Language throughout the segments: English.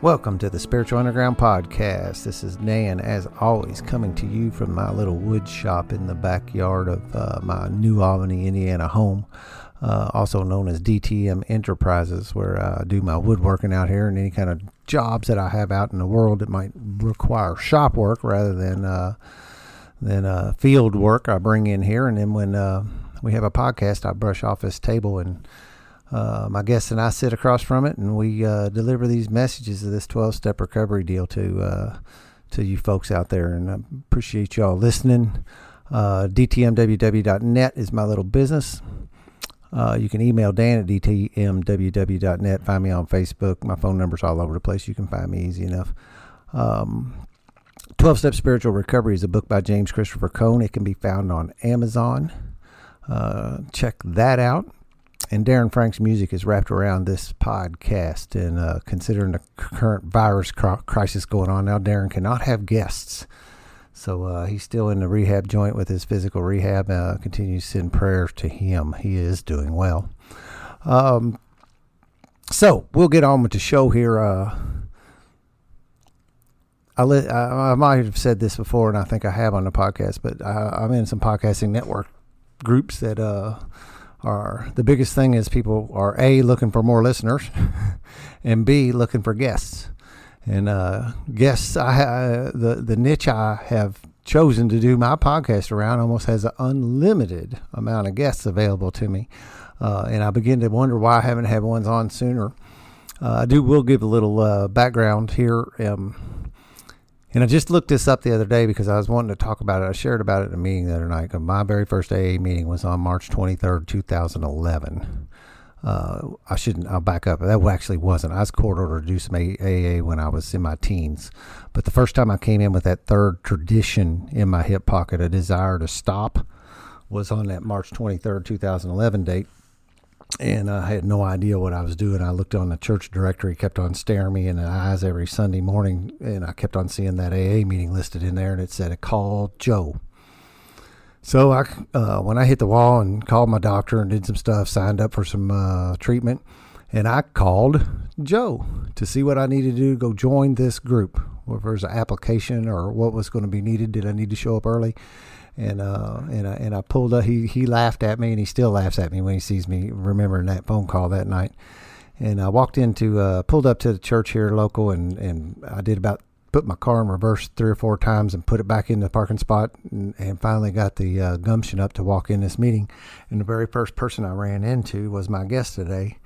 Welcome to the Spiritual Underground Podcast. This is Dan, as always, coming to you from my little wood shop in the backyard of uh, my New Albany, Indiana home, uh, also known as DTM Enterprises, where I do my woodworking out here and any kind of jobs that I have out in the world that might require shop work rather than uh, than uh, field work. I bring in here, and then when uh, we have a podcast, I brush off this table and uh, my guest and I sit across from it, and we uh, deliver these messages of this 12 step recovery deal to uh, to you folks out there. And I appreciate y'all listening. Uh, DTMWW.net is my little business. Uh, you can email Dan at DTMWW.net. Find me on Facebook. My phone number's all over the place. You can find me easy enough. Um, 12 Step Spiritual Recovery is a book by James Christopher Cohn. It can be found on Amazon. Uh, check that out and Darren Frank's music is wrapped around this podcast. And uh, considering the current virus crisis going on now, Darren cannot have guests. So uh, he's still in the rehab joint with his physical rehab. Uh, continue to send prayers to him. He is doing well. Um, so we'll get on with the show here. Uh, I, li- I, I, might have said this before, and I think I have on the podcast, but I, am in some podcasting network groups that uh, are the biggest thing is people are a looking for more listeners, and b looking for guests. And uh, guests, I uh, the the niche I have chosen to do my podcast around almost has an unlimited amount of guests available to me, uh, and I begin to wonder why I haven't had ones on sooner. Uh, I do will give a little uh, background here. Um, and I just looked this up the other day because I was wanting to talk about it. I shared about it in a meeting the other night. My very first AA meeting was on March 23rd, 2011. Uh, I shouldn't, I'll back up. That actually wasn't. I was court ordered to do some AA when I was in my teens. But the first time I came in with that third tradition in my hip pocket, a desire to stop, was on that March 23rd, 2011 date and I had no idea what I was doing. I looked on the church directory, kept on staring me in the eyes every Sunday morning, and I kept on seeing that AA meeting listed in there, and it said, "Call Joe." So I, uh, when I hit the wall and called my doctor and did some stuff, signed up for some uh, treatment, and I called Joe to see what I needed to do to go join this group. Whether there's an application or what was going to be needed, did I need to show up early? And uh, and I, and I pulled up. He he laughed at me, and he still laughs at me when he sees me remembering that phone call that night. And I walked into, uh, pulled up to the church here local, and and I did about put my car in reverse three or four times and put it back in the parking spot, and, and finally got the uh, gumption up to walk in this meeting. And the very first person I ran into was my guest today.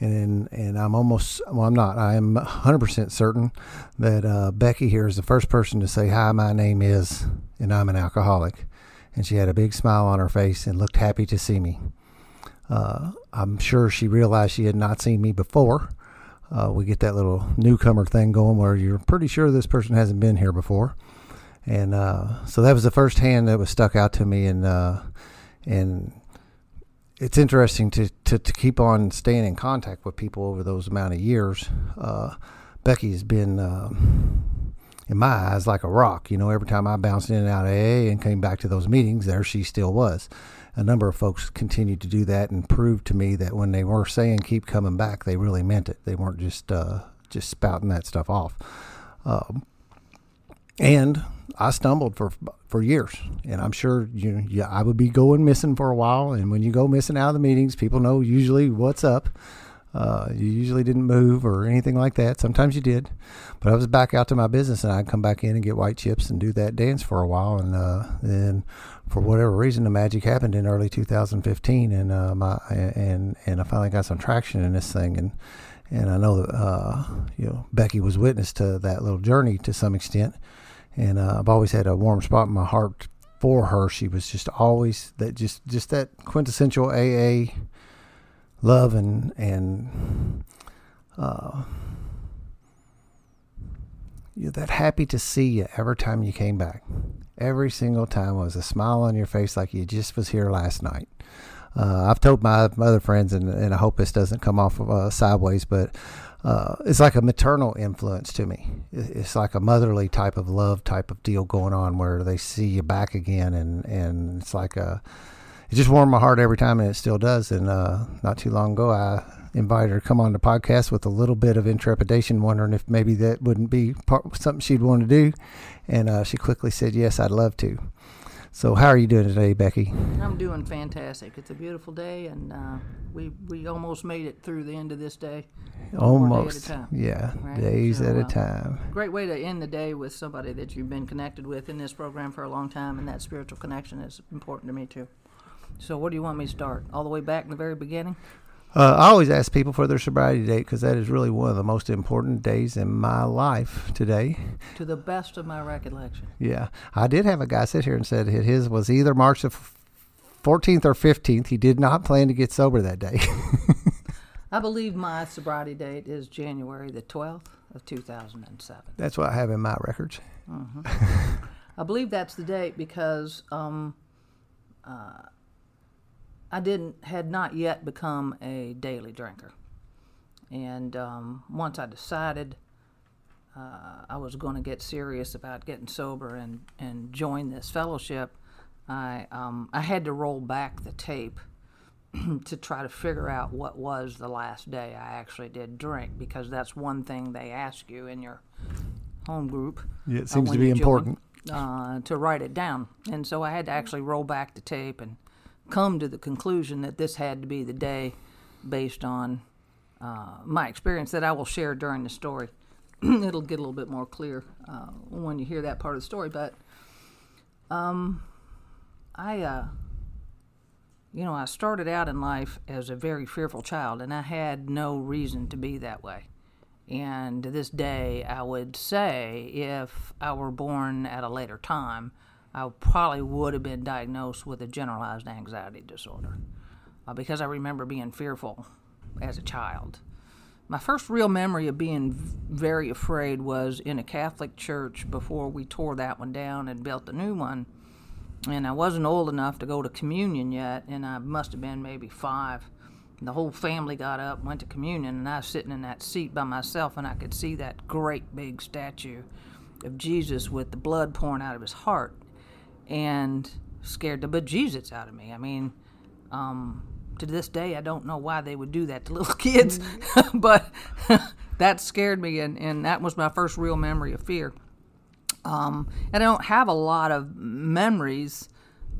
And and I'm almost well, I'm not. I am 100% certain that uh, Becky here is the first person to say hi. My name is, and I'm an alcoholic and she had a big smile on her face and looked happy to see me. Uh, I'm sure she realized she had not seen me before. Uh, we get that little newcomer thing going where you're pretty sure this person hasn't been here before, and uh, so that was the first hand that was stuck out to me, and uh, and it's interesting to, to, to keep on staying in contact with people over those amount of years. Uh, Becky's been um, in my eyes like a rock. You know, every time I bounced in and out of AA and came back to those meetings, there she still was. A number of folks continued to do that and proved to me that when they were saying keep coming back, they really meant it. They weren't just uh, just spouting that stuff off. Um, and I stumbled for for years, and I'm sure you yeah I would be going missing for a while. And when you go missing out of the meetings, people know usually what's up. Uh, you usually didn't move or anything like that. Sometimes you did, but I was back out to my business and I'd come back in and get white chips and do that dance for a while. And uh, then, for whatever reason, the magic happened in early 2015, and uh, my and and I finally got some traction in this thing. And and I know that uh, you know Becky was witness to that little journey to some extent. And uh, I've always had a warm spot in my heart for her. She was just always that just just that quintessential AA love and and uh, you're that happy to see you every time you came back. Every single time was a smile on your face like you just was here last night. Uh, I've told my other friends, and, and I hope this doesn't come off uh, sideways, but uh, it's like a maternal influence to me. It's like a motherly type of love type of deal going on where they see you back again, and, and it's like a it just warmed my heart every time, and it still does. And uh, not too long ago, I invited her to come on the podcast with a little bit of intrepidation, wondering if maybe that wouldn't be part, something she'd want to do. And uh, she quickly said, Yes, I'd love to. So, how are you doing today, Becky? I'm doing fantastic. It's a beautiful day, and uh, we we almost made it through the end of this day. Almost, day yeah, right? days so, at a uh, time. Great way to end the day with somebody that you've been connected with in this program for a long time, and that spiritual connection is important to me too. So, where do you want me to start? All the way back in the very beginning? Uh, I always ask people for their sobriety date because that is really one of the most important days in my life today. To the best of my recollection. Yeah, I did have a guy sit here and said his was either March the 14th or 15th. He did not plan to get sober that day. I believe my sobriety date is January the 12th of 2007. That's what I have in my records. I believe that's the date because um, uh, I didn't had not yet become a daily drinker, and um, once I decided uh, I was going to get serious about getting sober and and join this fellowship, I um, I had to roll back the tape to try to figure out what was the last day I actually did drink because that's one thing they ask you in your home group. Yeah, it uh, seems to be you join, important. uh, to write it down. And so I had to actually roll back the tape and come to the conclusion that this had to be the day based on uh, my experience that I will share during the story. It'll get a little bit more clear uh, when you hear that part of the story. But um, I, uh, you know, I started out in life as a very fearful child, and I had no reason to be that way. And to this day, I would say if I were born at a later time, I probably would have been diagnosed with a generalized anxiety disorder uh, because I remember being fearful as a child. My first real memory of being very afraid was in a Catholic church before we tore that one down and built a new one. And I wasn't old enough to go to communion yet, and I must have been maybe five. The whole family got up, went to communion, and I was sitting in that seat by myself, and I could see that great big statue of Jesus with the blood pouring out of his heart and scared the bejesus out of me. I mean, um, to this day, I don't know why they would do that to little kids, but that scared me, and, and that was my first real memory of fear. Um, and I don't have a lot of memories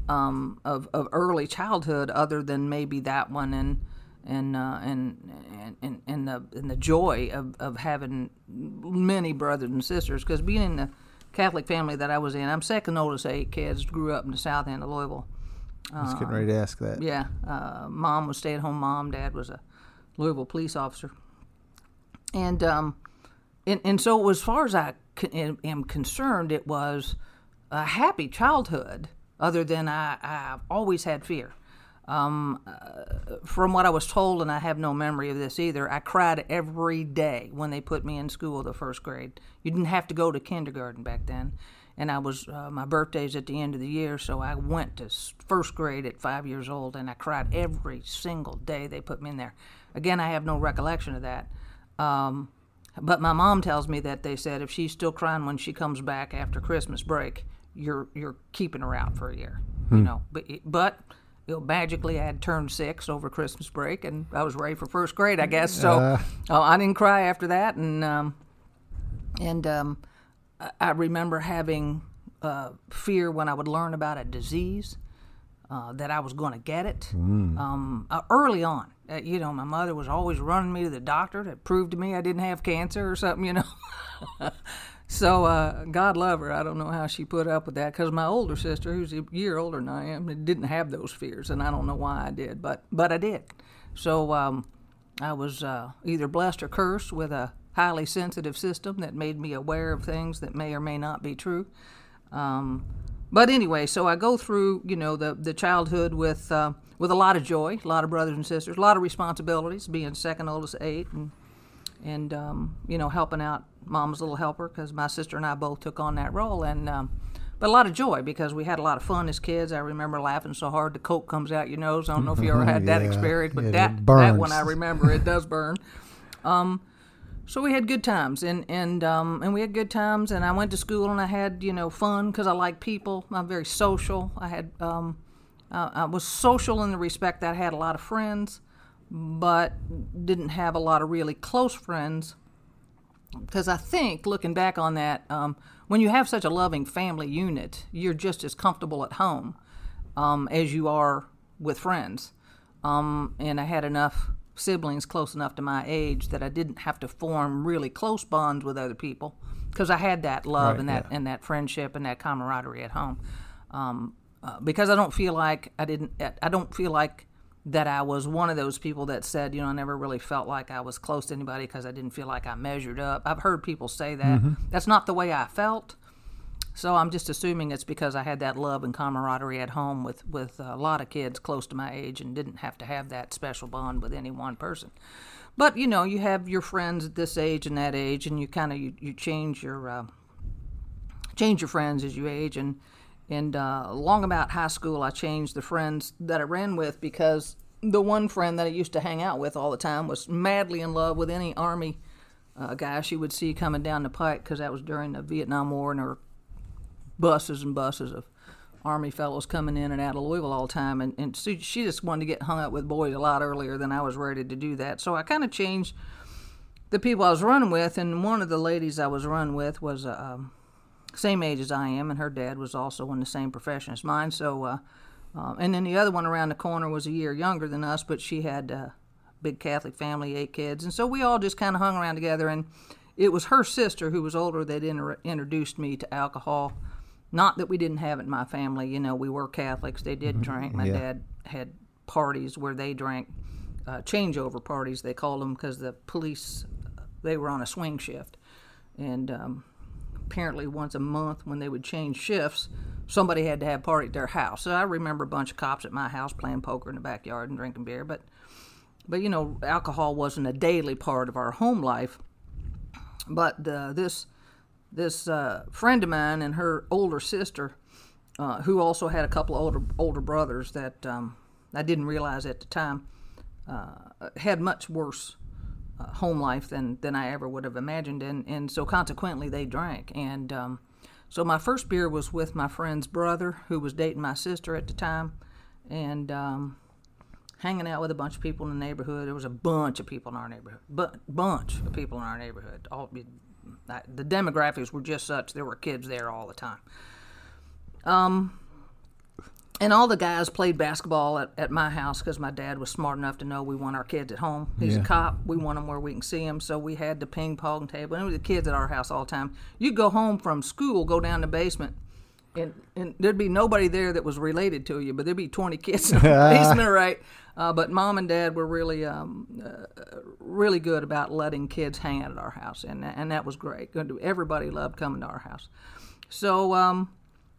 um, of, of early childhood other than maybe that one and and uh, and, and and and the and the joy of, of having many brothers and sisters because being in the Catholic family that I was in, I'm second oldest of eight kids. Grew up in the south end of Louisville. I was getting ready to ask that. Yeah, uh, mom was stay at home mom. Dad was a Louisville police officer, and um, and and so as far as I c- am concerned, it was a happy childhood. Other than I, I've always had fear. Um, uh, from what I was told, and I have no memory of this either, I cried every day when they put me in school the first grade. You didn't have to go to kindergarten back then, and I was uh, my birthday's at the end of the year, so I went to first grade at five years old, and I cried every single day they put me in there. Again, I have no recollection of that. Um, but my mom tells me that they said if she's still crying when she comes back after Christmas break, you're you're keeping her out for a year. You know, but but you know, magically I had turned six over Christmas break, and I was ready for first grade, I guess. So Uh. uh, I didn't cry after that, and um, and um, I- remember having uh, fear when I would learn about a disease. Uh, that I was going to get it um, uh, early on. Uh, you know, my mother was always running me to the doctor to prove to me I didn't have cancer or something. You know, so uh, God love her. I don't know how she put up with that because my older sister, who's a year older than I am, didn't have those fears, and I don't know why I did, but but I did. So um, I was uh, either blessed or cursed with a highly sensitive system that made me aware of things that may or may not be true. Um, but anyway, so I go through, you know, the the childhood with uh, with a lot of joy, a lot of brothers and sisters, a lot of responsibilities, being second oldest eight, and and um, you know, helping out mom's little helper because my sister and I both took on that role, and um, but a lot of joy because we had a lot of fun as kids. I remember laughing so hard the coke comes out your nose. I don't know if you ever had that experience, but it that that one I remember. It does burn. Um, so we had good times, and and um, and we had good times, and I went to school, and I had you know fun because I like people. I'm very social. I had um, uh, I was social in the respect that I had a lot of friends, but didn't have a lot of really close friends. Because I think, looking back on that, um, when you have such a loving family unit, you're just as comfortable at home um, as you are with friends. Um, and I had enough siblings close enough to my age that I didn't have to form really close bonds with other people because I had that love Right, and that yeah. and that friendship and that camaraderie at home. Um, uh, because I don't feel like I didn't. I don't feel like that I was one of those people that said, you know, I never really felt like I was close to anybody because I didn't feel like I measured up. I've heard people say that. That's not the way I felt. So I'm just assuming it's because I had that love and camaraderie at home with with a lot of kids close to my age and didn't have to have that special bond with any one person. But you know, you have your friends at this age and that age, and you kind of you, you change your uh, change your friends as you age. And and uh, long about high school, I changed the friends that I ran with because the one friend that I used to hang out with all the time was madly in love with any army uh, guy she would see coming down the pike because that was during the Vietnam War and there were buses and buses of army fellows coming in and out of Louisville all the time, and, and she, she just wanted to get hung up with boys a lot earlier than I was ready to do that. So I kind of changed the people I was running with, and one of the ladies I was running with was uh, um, same age as I am, and her dad was also in the same profession as mine. So, uh, uh, and then the other one around the corner was a year younger than us, but she had a big Catholic family, eight kids, and so we all just kind of hung around together. And it was her sister who was older that inter- introduced me to alcohol. Not that we didn't have it in my family, you know, we were Catholics. They did drink. My yeah. dad had parties where they drank, uh, changeover parties, they called them, because the police, they were on a swing shift. And um, apparently, once a month when they would change shifts, somebody had to have party at their house. So I remember a bunch of cops at my house playing poker in the backyard and drinking beer. But, but you know, alcohol wasn't a daily part of our home life. But uh, this this uh, friend of mine and her older sister, uh, who also had a couple of older older brothers that um, I didn't realize at the time, uh, had much worse home life than than I ever would have imagined, and and so consequently they drank, and um, so my first beer was with my friend's brother who was dating my sister at the time, and. Um, hanging out with a bunch of people in the neighborhood. There was a bunch of people in our neighborhood, but bunch of people in our neighborhood. All the demographics were just such. There were kids there all the time. Um, and all the guys played basketball at, at my house because my dad was smart enough to know we want our kids at home. He's Yeah. a cop. We want them where we can see them. So we had the ping pong table. And it was the kids at our house all the time. You'd go home from school, go down the basement, and, and there'd be nobody there that was related to you, but there'd be 20 kids in the basement, right? Uh, but mom and dad were really, um, uh, really good about letting kids hang out at our house, and and that was great. Everybody loved coming to our house. So um,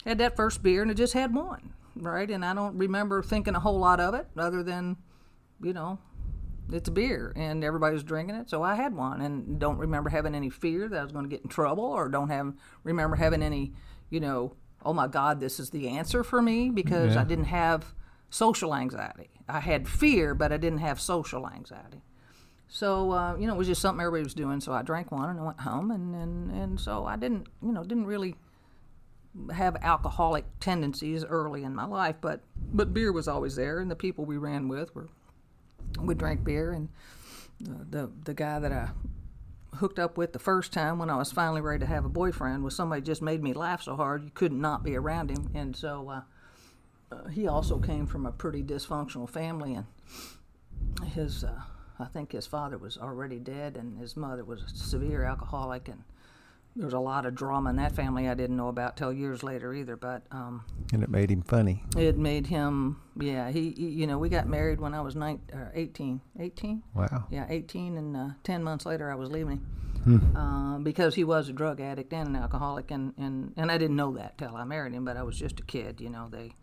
had that first beer, and I just had one, right? And I don't remember thinking a whole lot of it, other than, you know, it's a beer and everybody was drinking it. So i had one and don't remember having any fear that i was going to get in trouble or don't have remember having any you know oh my god this is the answer for me because i didn't have social anxiety. I had fear but i didn't have social anxiety. So uh, you know it was just something everybody was doing. So i drank one and i went home and, and, and so i didn't you know didn't really have alcoholic tendencies early in my life but but beer was always there and the people we ran with were we drank beer and the, the guy that I hooked up with the first time when I was finally ready to have a boyfriend was somebody just made me laugh so hard you couldn't not be around him and so uh, uh, he also came from a pretty dysfunctional family and his uh, I think his father was already dead and his mother was a severe alcoholic and there was a lot of drama in that family I didn't know about till years later either but um, and it made him funny. it made him yeah he, he you know we got married when I was nine, uh, 18 18 Wow. yeah, 18, and uh, 10 months later, I was leaving him Hmm. uh, because he was a drug addict and an alcoholic, and, and, and I didn't know that till I married him, but I was just a kid. You know, they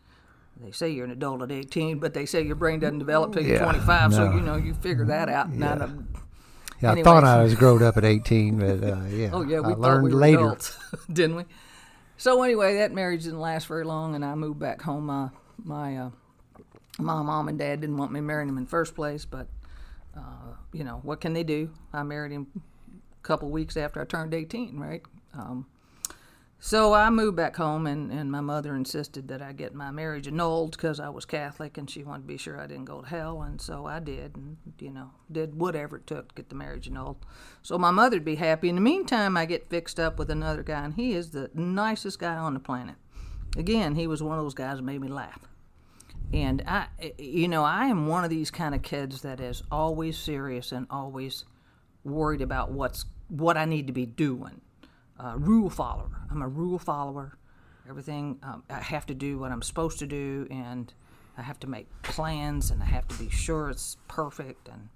they say you're an adult at 18, but they say your brain doesn't develop till you're Yeah, 25, so you know, you figure that out. And I Yeah. don't- I Anyways. thought I was grown up at 18, but uh, yeah. Oh yeah, we I learned we later. adults, didn't we? So anyway, that marriage didn't last very long, and I moved back home. My my uh, my mom and dad didn't want me marrying him in the first place, but uh, you know what can they do? I married him a couple weeks after I turned 18, right? Um, So I moved back home, and, and my mother insisted that I get my marriage annulled because I was Catholic, and she wanted to be sure I didn't go to hell, and so I did, and you know, did whatever it took to get the marriage annulled. So my mother'd be happy. In the meantime, I get fixed up with another guy, and he is the nicest guy on the planet. Again, he was one of those guys that made me laugh. And I, you know, I am one of these kind of kids that is always serious and always worried about what's what I need to be doing. Uh, rule follower. I'm a rule follower. Everything um, I have to do what I'm supposed to do, and I have to make plans, and I have to be sure it's perfect. And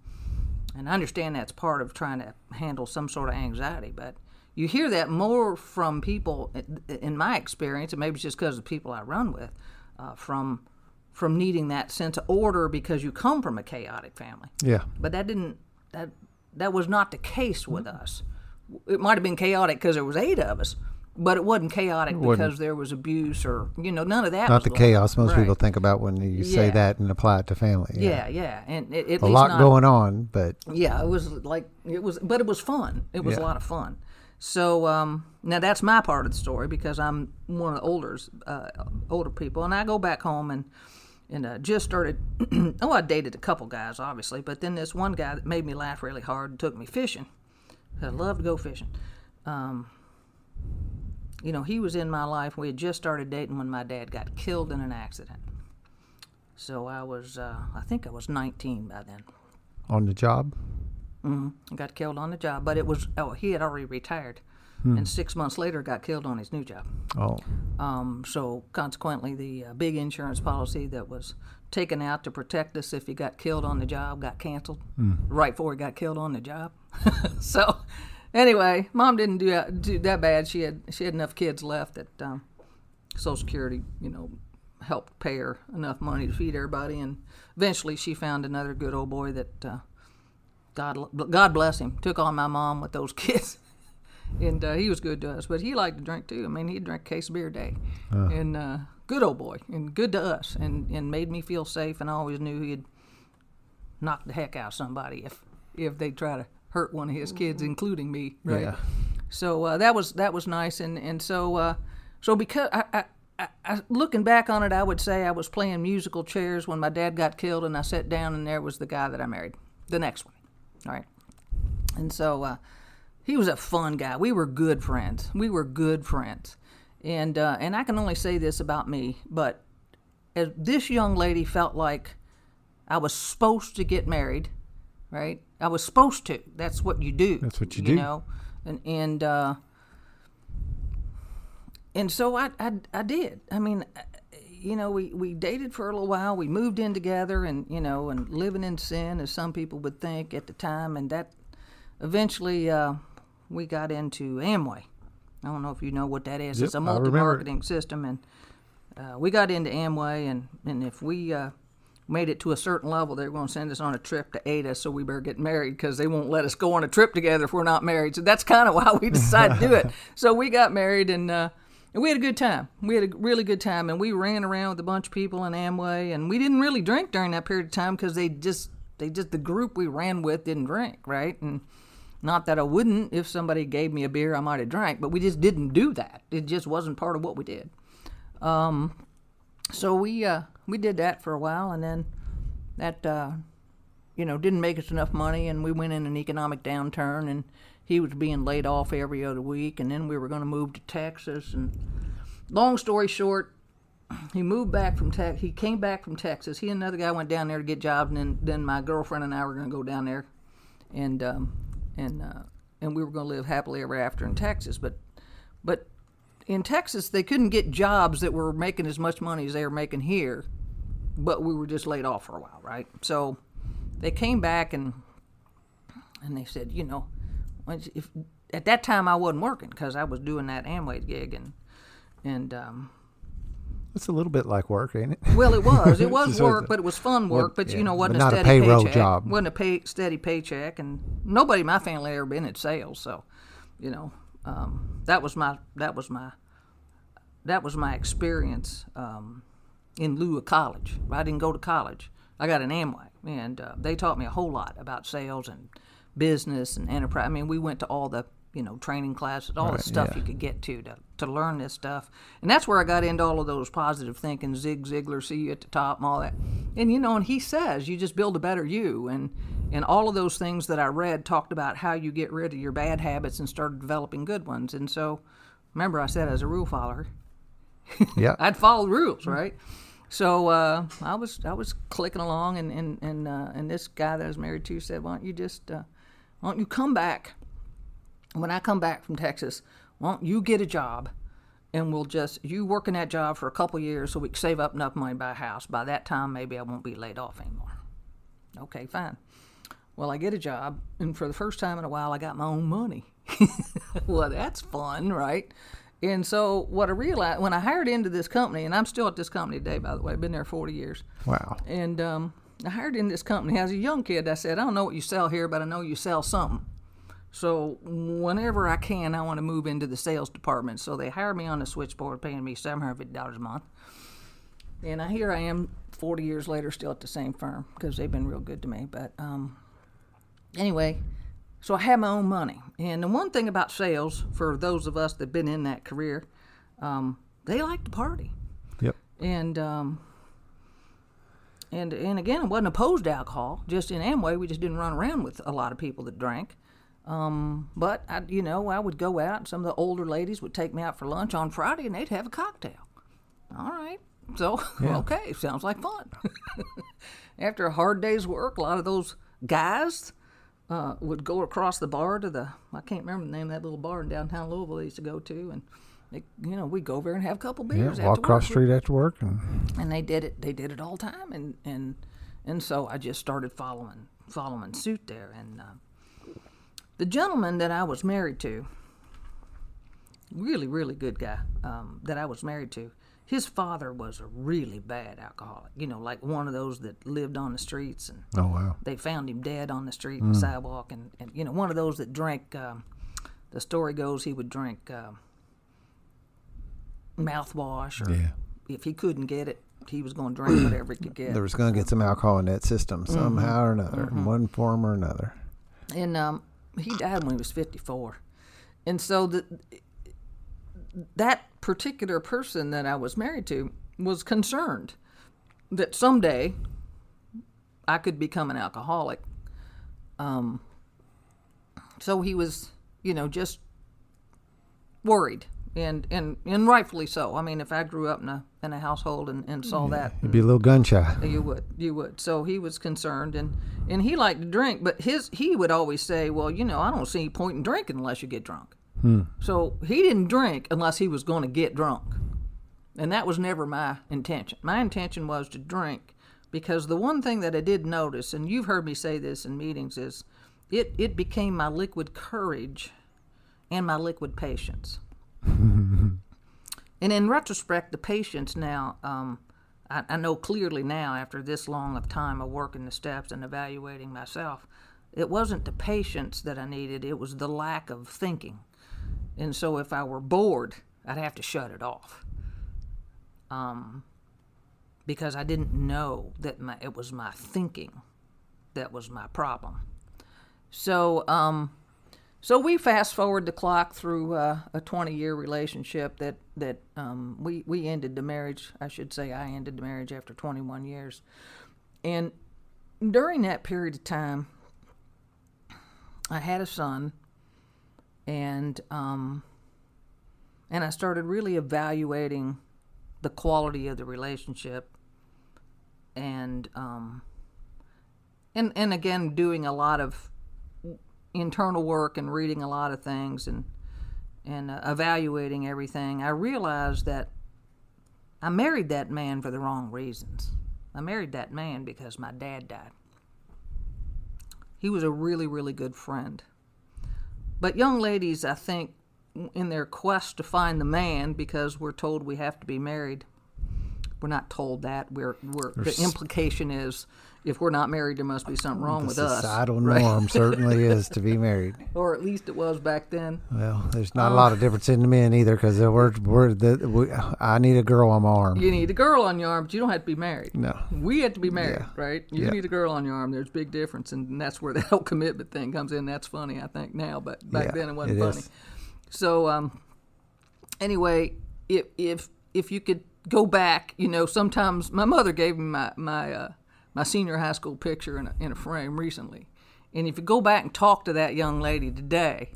and I understand that's part of trying to handle some sort of anxiety, but you hear that more from people, in my experience, and maybe it's just because of the people I run with, uh, from from needing that sense of order because you come from a chaotic family. Yeah. But that didn't that that was not the case with us. It might have been chaotic because there was eight of us, but it wasn't chaotic wasn't. because there was abuse or you know none of that. Not was the chaos on. most Right. people think about when you say Yeah. that and apply it to family. Yeah, yeah, and it, at A lot not, going on, but Yeah, it was like it was, but it was fun. It was Yeah. a lot of fun. So um, now that's my part of the story because I'm one of the older uh, older people, and I go back home and and uh, just started. oh, I dated a couple guys, obviously, but then this one guy that made me laugh really hard and took me fishing. I love to go fishing. Um, you know, he was in my life. We had just started dating when my dad got killed in an accident. So I was, uh, I think I was 19 by then. on the job. Mm-hmm. I got killed on the job, but it was oh he had already retired, and six months later got killed on his new job. Oh, Um, so consequently, the uh, big insurance policy that was taken out to protect us if he got killed on the job got canceled right before he got killed on the job. so anyway, mom didn't do that, do that bad. She had she had enough kids left that um, Social Security, you know, helped pay her enough money to feed everybody, and eventually she found another good old boy that. Uh, God, God bless him. Took on my mom with those kids, and uh, he was good to us. But he liked to drink too. I mean, he'd drink a case of beer a day, and uh, good old boy, and good to us, and and made me feel safe. And I always knew he'd knock the heck out of somebody if if they try to hurt one of his kids, including me. Right. Yeah. So uh, that was that was nice, and and so uh, so because I, I, I, I looking back on it, I would say I was playing musical chairs when my dad got killed, and I sat down, and there was the guy that I married, the next one, all right, and so uh, he was a fun guy. We were good friends. We were good friends, and uh, and I can only say this about me, but as this young lady felt like I was supposed to get married, right? I was supposed to. That's what you do. That's what you you do. know, and and uh, and so I, I I did. I mean, you know, we we dated for a little while. We moved in together, and you know, and living in sin, as some people would think at the time, and that eventually uh, we got into Amway. I don't know if you know what that is. Yep, it's a multi-marketing system, and uh, we got into Amway, and, and if we uh, made it to a certain level, they were going to send us on a trip to Ada, so we better get married because they won't let us go on a trip together if we're not married. So that's kind of why we decided to do it. So we got married, and, uh, and we had a good time. We had a really good time, and we ran around with a bunch of people in Amway, and we didn't really drink during that period of time because they just they just the group we ran with didn't drink, right? And not that I wouldn't. If somebody gave me a beer, I might have drank, but we just didn't do that. It just wasn't part of what we did. Um, so we uh, we did that for a while, and then that uh, you know didn't make us enough money, and we went in an economic downturn, and he was being laid off every other week, and then we were going to move to Texas. And long story short, he moved back from Tex. He came back from Texas. He and another guy went down there to get jobs, and then then my girlfriend and I were going to go down there, and um, and uh, and we were going to live happily ever after in Texas. But but in Texas, they couldn't get jobs that were making as much money as they were making here. But we were just laid off for a while, right? So they came back and and they said, you know, if at that time I wasn't working because I was doing that Amway gig and and um, it's a little bit like work, ain't it? well, it was. It was work, but it was fun work. But yeah, you know, wasn't but not a a steady payroll paycheck. job. wasn't a pay, steady paycheck, and nobody in my family ever been in sales. So, you know, um, that was my that was my that was my experience um, in lieu of college. I didn't go to college. I got an Amway, and uh, they taught me a whole lot about sales and business and enterprise. I mean, we went to all the you know, training classes, all Right, the stuff yeah. you could get to, to to learn this stuff. And that's where I got into all of those positive thinking, Zig Ziglar, see you at the top, and all that. And you know, and he says you just build a better you, and and all of those things that I read talked about how you get rid of your bad habits and start developing good ones. And so, remember, I said as a rule follower, Yeah. I'd follow the rules, right? So uh, I was I was clicking along, and and and, uh, and this guy that I was married to said, "Why don't you just uh, why don't you come back? When I come back from Texas, why don't you get a job, and we'll just you work in that job for a couple years, so we can save up enough money to buy a house. By that time, maybe I won't be laid off anymore." Okay, fine. Well, I get a job, and for the first time in a while, I got my own money. well, that's fun, right? And so, what I realized when I hired into this company, and I'm still at this company today, by the way, I've been there 40 years. Wow. And um, I hired in this company as a young kid. I said, I don't know what you sell here, but I know you sell something. So whenever I can, I want to move into the sales department. So they hired me on the switchboard, paying me seven hundred fifty dollars a month. And I, here I am, forty years later, still at the same firm because they've been real good to me. But um, anyway, so I had my own money. And the one thing about sales, for those of us that've been in that career, um, they like to party Yep. and um, and and again, I wasn't opposed to alcohol. Just in Amway, we just didn't run around with a lot of people that drank. Um, but I, you know, I would go out. Some of the older ladies would take me out for lunch on Friday, and they'd have a cocktail. All right, so okay, sounds like fun. After a hard day's work, a lot of those guys uh, would go across the bar to the I can't remember the name of that little bar in downtown Louisville they used to go to, and they, you know we'd go over and have a couple beers. Yeah. Walk across the street after work and and they did it they did it all the time and and and so i just started following following suit there and uh, the gentleman that i was married to really really good guy um, that i was married to his father was a really bad alcoholic you know like one of those that lived on the streets and oh wow. they found him dead on the street and sidewalk and, and you know one of those that drank um, the story goes he would drink um mouthwash or Yeah. if he couldn't get it he was going to drink whatever he could get There was going to get some alcohol in that system Mm-hmm. somehow or another, in one form or another. and um, he died when he was 54 and so the, that particular person that i was married to was concerned that someday i could become an alcoholic. Um, so he was you know just worried and, and and rightfully so i mean if i grew up in a in a household and, and saw that You'd be a little gun shy. Uh, you would, you would. So he was concerned, and and he liked to drink, but his he would always say, well, you know, I don't see any point in drinking unless you get drunk. Hmm. So he didn't drink unless he was going to get drunk, and that was never my intention. My intention was to drink because the one thing that I did notice, and you've heard me say this in meetings, is it it became my liquid courage and my liquid patience. And in retrospect, the patience now, um, I, I know clearly now after this long of time of working the steps and evaluating myself, it wasn't the patience that I needed, it was the lack of thinking. And so if I were bored, I'd have to shut it off. Um, because I didn't know that my, it was my thinking that was my problem. So, um, so we fast forward the clock through uh, a 20 year relationship that that um, we we ended the marriage. I should say I ended the marriage after 21 years, and during that period of time, I had a son, and um, and I started really evaluating the quality of the relationship, and um, and and again doing a lot of internal work and reading a lot of things and and uh, evaluating everything, I realized that I married that man for the wrong reasons. I married that man because my dad died. He was a really, really good friend. But young ladies, I think, in their quest to find the man, because we're told we have to be married, we're not told that. We're we're the implication is if we're not married, there must be something wrong the with us, societal right? norm certainly is to be married. or at least it was back then. Well, there's not a Oh. lot of difference in the men either because we're, we're the, we, I need a girl on my arm. You need a girl on your arm, but you don't have to be married. No. We have to be married, Yeah. right? You Yeah. need a girl on your arm. There's big difference, and that's where the whole commitment thing comes in. That's funny, I think, now, but back Yeah, then it wasn't it funny. is. So, um, anyway, if if if you could go back, you know, sometimes my mother gave me my my uh, my senior high school picture in a, in a frame recently, and if you go back and talk to that young lady today,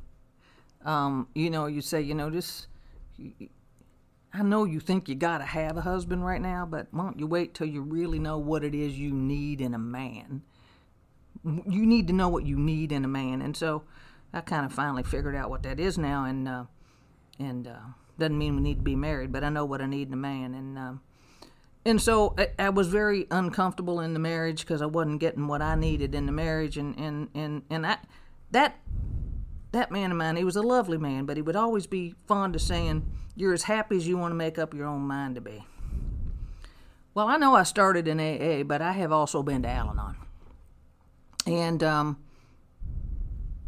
um, you know, you say, you know, just I know you think you got to have a husband right now, but why don't you wait till you really know what it is you need in a man? You need to know what you need in a man, and so I kind of finally figured out what that is now, and uh, and uh, doesn't mean we need to be married, but I know what I need in a man, and um, and so I, I was very uncomfortable in the marriage because I wasn't getting what I needed in the marriage, and and and and I that that man of mine, he was a lovely man, but he would always be fond of saying, You're as happy as you want to make up your own mind to be. Well, I know I started in AA, but I have also been to Al Anon. And, um,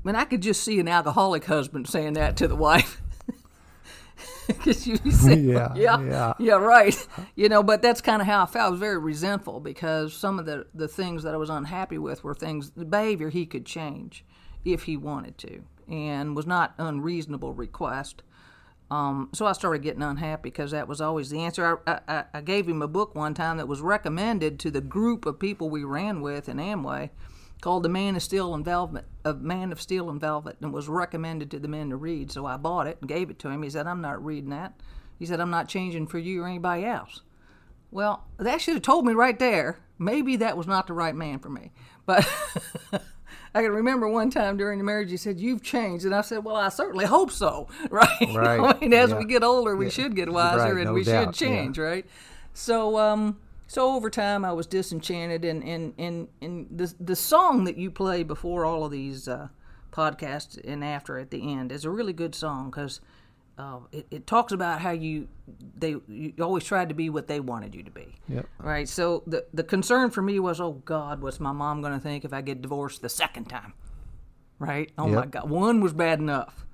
when I could just see an alcoholic husband saying that to the wife. Because you say, Yeah, yeah, yeah. yeah, right. You know, but that's kind of how I felt. I was very resentful because some of the, the things that I was unhappy with were things, the behavior he could change if he wanted to, and was not unreasonable request. Um, so I started getting unhappy because that was always the answer. I, I, I gave him a book one time that was recommended to the group of people we ran with in Amway, called "The Man of Steel and Velvet," a Man of Steel and Velvet, and was recommended to the men to read. So I bought it and gave it to him. He said, "I'm not reading that." He said, "I'm not changing for you or anybody else." Well, that should have told me right there. Maybe that was not the right man for me. But I can remember one time during the marriage, he said, "You've changed," and I said, "Well, I certainly hope so." Right? Right. I mean, as Yeah. we get older, we Yeah. should get wiser Right, and no we doubt, should yeah. change, right? So, um, so over time, I was disenchanted, and and and and the the song that you play before all of these uh, podcasts and after at the end is a really good song because. Uh, it, it talks about how you they you always tried to be what they wanted you to be. Yep. right? So the the concern for me was oh god what's my mom going to think if i get divorced the second time? Right? Oh my god. One was bad enough.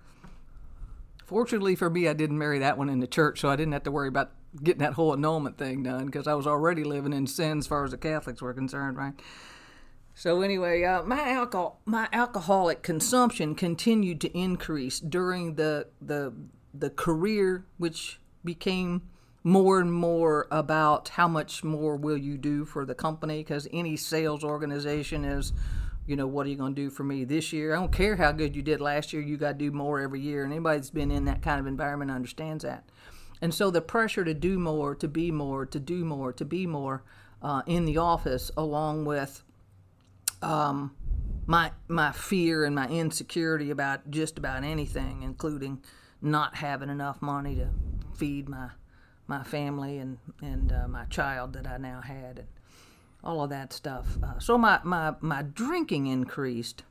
Fortunately for me i didn't marry that one in the church so i didn't have to worry about getting that whole annulment thing done because i was already living in sin as far as the catholics were concerned right so anyway, uh, my alcohol, my alcoholic consumption continued to increase during the the the career, which became more and more about how much more will you do for the company? Because any sales organization is, you know, what are you going to do for me this year? I don't care how good you did last year. You got to do more every year, and anybody that's been in that kind of environment understands that. And so the pressure to do more, to be more, to do more, to be more uh, in the office, along with my my fear and my insecurity about just about anything, including not having enough money to feed my my family and and uh, my child that I now had, and all of that stuff. Uh, so my, my my drinking increased,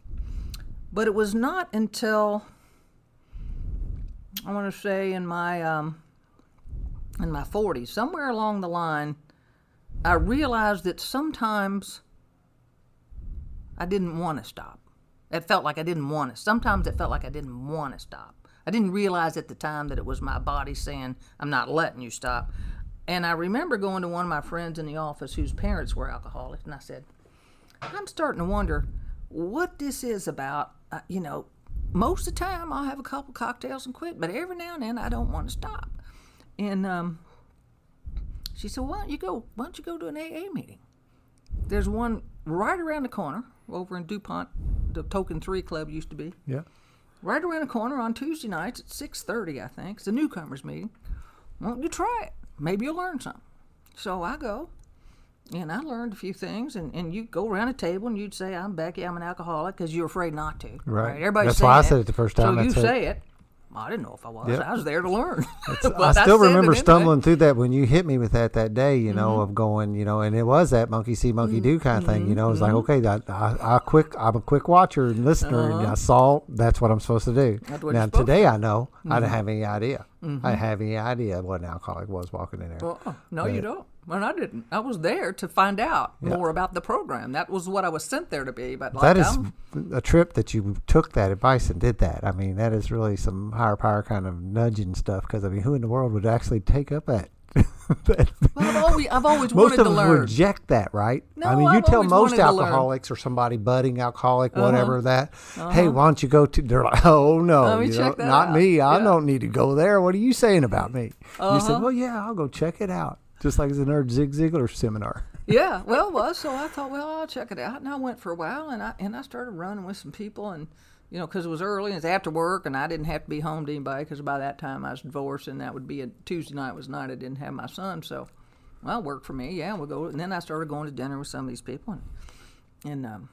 but it was not until I want to say in my um, in my 40s, somewhere along the line, I realized that sometimes I didn't want to stop. It felt like I didn't want to. Sometimes it felt like I didn't want to stop. I didn't realize at the time that it was my body saying, I'm not letting you stop. And I remember going to one of my friends in the office whose parents were alcoholics, and I said, I'm starting to wonder what this is about. Uh, you know, most of the time I'll have a couple cocktails and quit, but every now and then I don't want to stop. And um, she said, Why don't you go? Why don't you go to an AA meeting? There's one right around the corner over in DuPont. The Token Three Club used to be Yeah. right around the corner on Tuesday nights at six thirty. I think it's a newcomers meeting. Why don't you try it? Maybe you'll learn something. So I go, and I learned a few things. And, and you go around a table and you'd say, "I'm Becky. I'm an alcoholic," because you're afraid not to. Right. Everybody. That's why I said it the first time. So you it. say it. I didn't know if I was. Yep. I was there to learn. I still it remember anyway. stumbling through that when you hit me with that that day, you know, Mm-hmm. of going, you know, and it was that monkey see, monkey do mm-hmm. kind of thing, you know. It's like, mm-hmm. okay, I, I, I quick, I'm a quick watcher and listener, and uh-huh. I saw that's what I'm supposed to do. Uh-huh. Now today I know I didn't mm-hmm. have any idea. I have any idea what an alcoholic was walking in there. Well, uh, no, you don't. And I didn't. I was there to find out more about the program. That was what I was sent there to be. But like, that is I'm- a trip that you took that advice and did that. I mean, that is really some higher power kind of nudging stuff. Because I mean, who in the world would actually take up that? that well, I've always, I've always most wanted of to learn. reject that, right? No, I mean, you I've tell most wanted to learn. Uh-huh. alcoholics or somebody budding alcoholic, whatever, that, hey, why don't you go to? They're like, oh no, me check know, that not out." me. I don't need to go there. What are you saying about me? You Uh-huh. said, well, yeah, I'll go check it out. Just like the nerd Zig Ziglar seminar. yeah, well, it was. So I thought, well, I'll check it out. And I went for a while, and I and I started running with some people, and you know, because it was early and it's after work, and I didn't have to be home to anybody because by that time I was divorced, and that would be a Tuesday night was night I didn't have my son, so well, worked for me. Yeah, we'll go. And then I started going to dinner with some of these people, and, and um,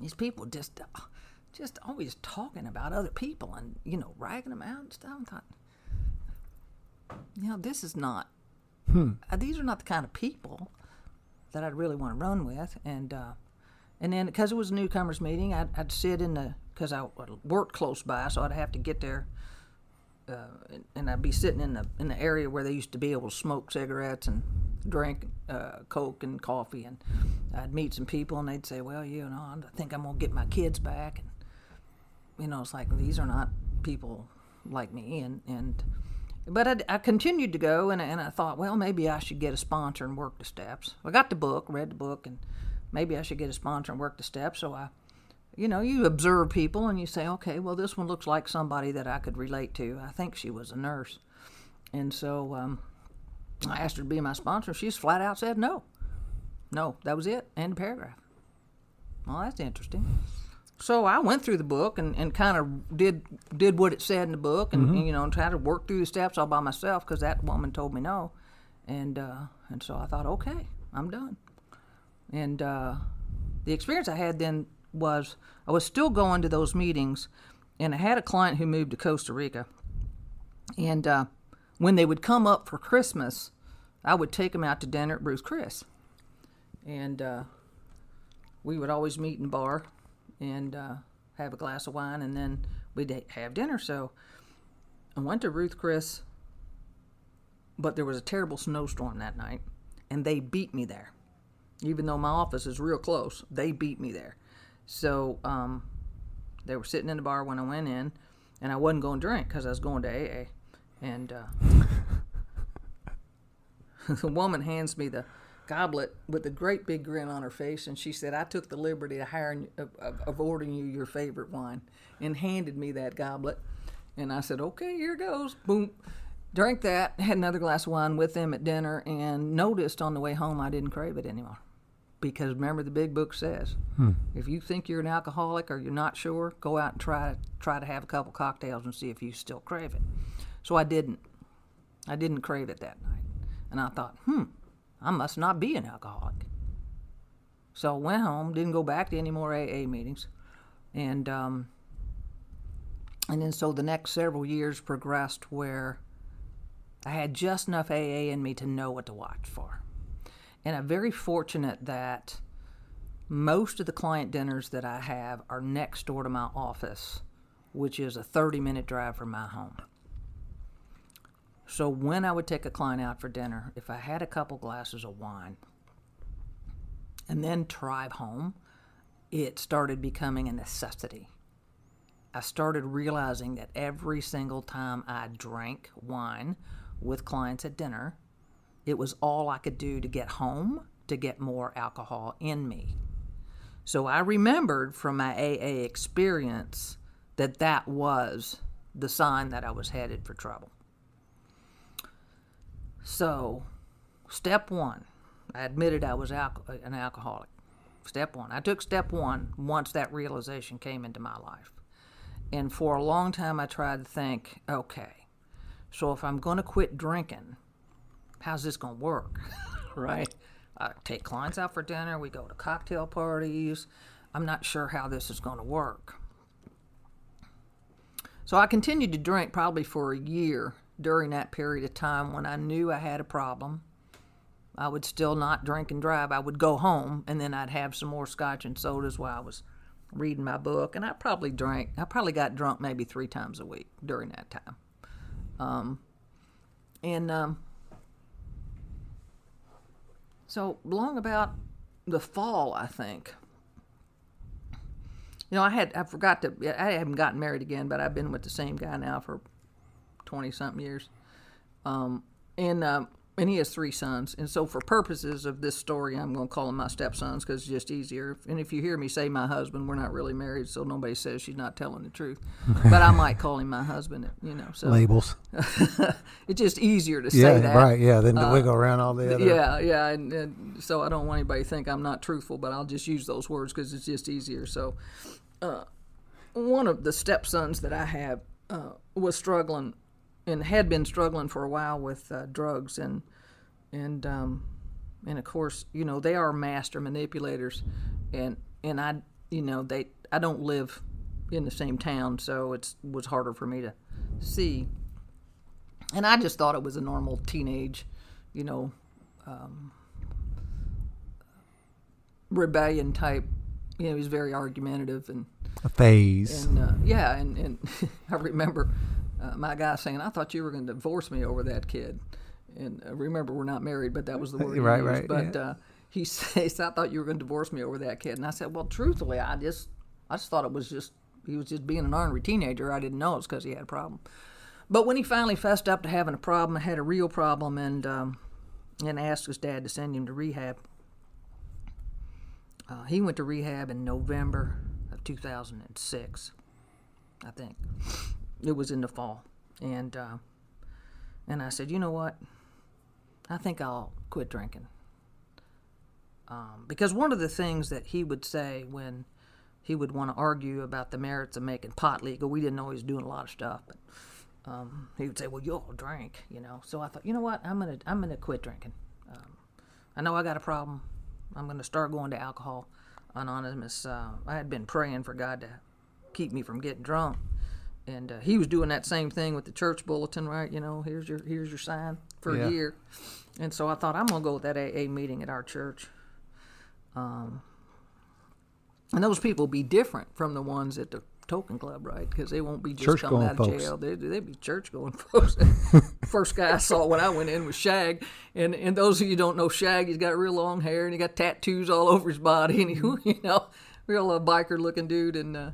these people just just always talking about other people and you know ragging them out and stuff. I thought, you know, this is not uh, these are not the kind of people that I'd really want to run with. And uh, and then because it was a newcomers meeting, I'd, I'd sit in the because I worked close by, so I'd have to get there. Uh, and, and I'd be sitting in the in the area where they used to be able to smoke cigarettes and drink uh, coke and coffee, and I'd meet some people, and they'd say, "Well, you know, I think I'm gonna get my kids back," and you know, it's like these are not people like me, and and but I, I continued to go, and, and I thought, well, maybe I should get a sponsor and work the steps. I got the book, read the book, and maybe I should get a sponsor and work the steps. So I, you know, you observe people and you say, okay, well, this one looks like somebody that I could relate to. I think she was a nurse, and so um, I asked her to be my sponsor. She's flat out said no, no, that was it, end of paragraph. Well, that's interesting. So I went through the book and, and kind of did did what it said in the book, and, and, you know, and tried to work through the steps all by myself because that woman told me no, and uh, and so I thought, okay, I'm done. And uh, the experience I had then was I was still going to those meetings, and I had a client who moved to Costa Rica, and uh, when they would come up for Christmas, I would take them out to dinner at Ruth Chris, and uh, we would always meet in the bar and uh, have a glass of wine, and then we'd have dinner. So I went to Ruth Chris, but there was a terrible snowstorm that night, and they beat me there. Even though my office is real close, they beat me there. So um, they were sitting in the bar when I went in, and I wasn't going to drink because I was going to AA. And uh, the woman hands me the goblet with a great big grin on her face, and she said, "I took the liberty to hire of, of, of ordering you your favorite wine," and handed me that goblet. And I said, "Okay, here goes." Boom, drank that. Had another glass of wine with them at dinner, and noticed on the way home I didn't crave it anymore. Because remember, the big book says, if you think you're an alcoholic or you're not sure, go out and try try to have a couple cocktails and see if you still crave it. So I didn't. I didn't crave it that night, and I thought, hmm. I must not be an alcoholic. So I went home, didn't go back to any more AA meetings, and um, and then so the next several years progressed where I had just enough AA in me to know what to watch for, and I'm very fortunate that most of the client dinners that I have are next door to my office, which is a 30 minute drive from my home. So when I would take a client out for dinner, if I had a couple glasses of wine and then drive home, it started becoming a necessity. I started realizing that every single time I drank wine with clients at dinner, it was all I could do to get home to get more alcohol in me. So I remembered from my AA experience that that was the sign that I was headed for trouble. So, step one, I admitted I was alco- an alcoholic. Step one. I took step one once that realization came into my life. And for a long time, I tried to think, okay, so if I'm going to quit drinking, how's this going to work? right? I take clients out for dinner, we go to cocktail parties. I'm not sure how this is going to work. So I continued to drink probably for a year during that period of time when I knew I had a problem. I would still not drink and drive. I would go home and then I'd have some more scotch and sodas while I was reading my book. And I probably drank, I probably got drunk maybe three times a week during that time. Um, and um, so long about the fall, I think. You know, I had I forgot to I haven't gotten married again, but I've been with the same guy now for twenty something years. Um, and um, and he has three sons. And so, for purposes of this story, I'm going to call them my stepsons because it's just easier. And if you hear me say my husband, we're not really married, so nobody says she's not telling the truth. but I might call him my husband, you know. So Labels. it's just easier to say Yeah, that. right. Yeah, then to wiggle around all the other. Yeah, yeah, and, and so I don't want anybody to think I'm not truthful, but I'll just use those words because it's just easier. So, uh, one of the stepsons that I have uh, was struggling and had been struggling for a while with uh, drugs and and um, and of course, you know, they are master manipulators, and and I, you know, they I don't live in the same town, so it was harder for me to see. And I just thought it was a normal teenage, you know, um, rebellion type. You know, he was very argumentative and A phase. and uh, yeah, and, and I remember uh, my guy saying, "I thought you were going to divorce me over that kid." And uh, remember, we're not married, but that was the word he Right, used. right, But yeah. uh, he says, "I thought you were going to divorce me over that kid." And I said, "Well, truthfully, I just, I just thought it was just he was just being an ornery teenager. I didn't know it was because he had a problem." But when he finally fessed up to having a problem, had a real problem, and um, and asked his dad to send him to rehab, uh, he went to rehab in November of 2006, I think. It was in the fall, and uh, and I said, you know what? I think I'll quit drinking. Um, because one of the things that he would say when he would want to argue about the merits of making pot legal, we didn't know he was doing a lot of stuff, but um, he would say, "Well, you all drink," you know. So I thought, you know what? I'm gonna I'm gonna quit drinking. Um, I know I got a problem. I'm gonna start going to alcohol anonymous. Uh, I had been praying for God to keep me from getting drunk, and uh, he was doing that same thing with the church bulletin, right? You know, here's your here's your sign for Yeah. a year. And so I thought I'm gonna go with that AA meeting at our church. Um, and those people will be different from the ones at the token club, right? Because they won't be just coming Church-going out of folks. jail. They they'd be church going folks. First guy I saw when I went in was Shag, and and those of you who don't know Shag, he's got real long hair and he got tattoos all over his body, and he you know real uh, biker looking dude, and uh,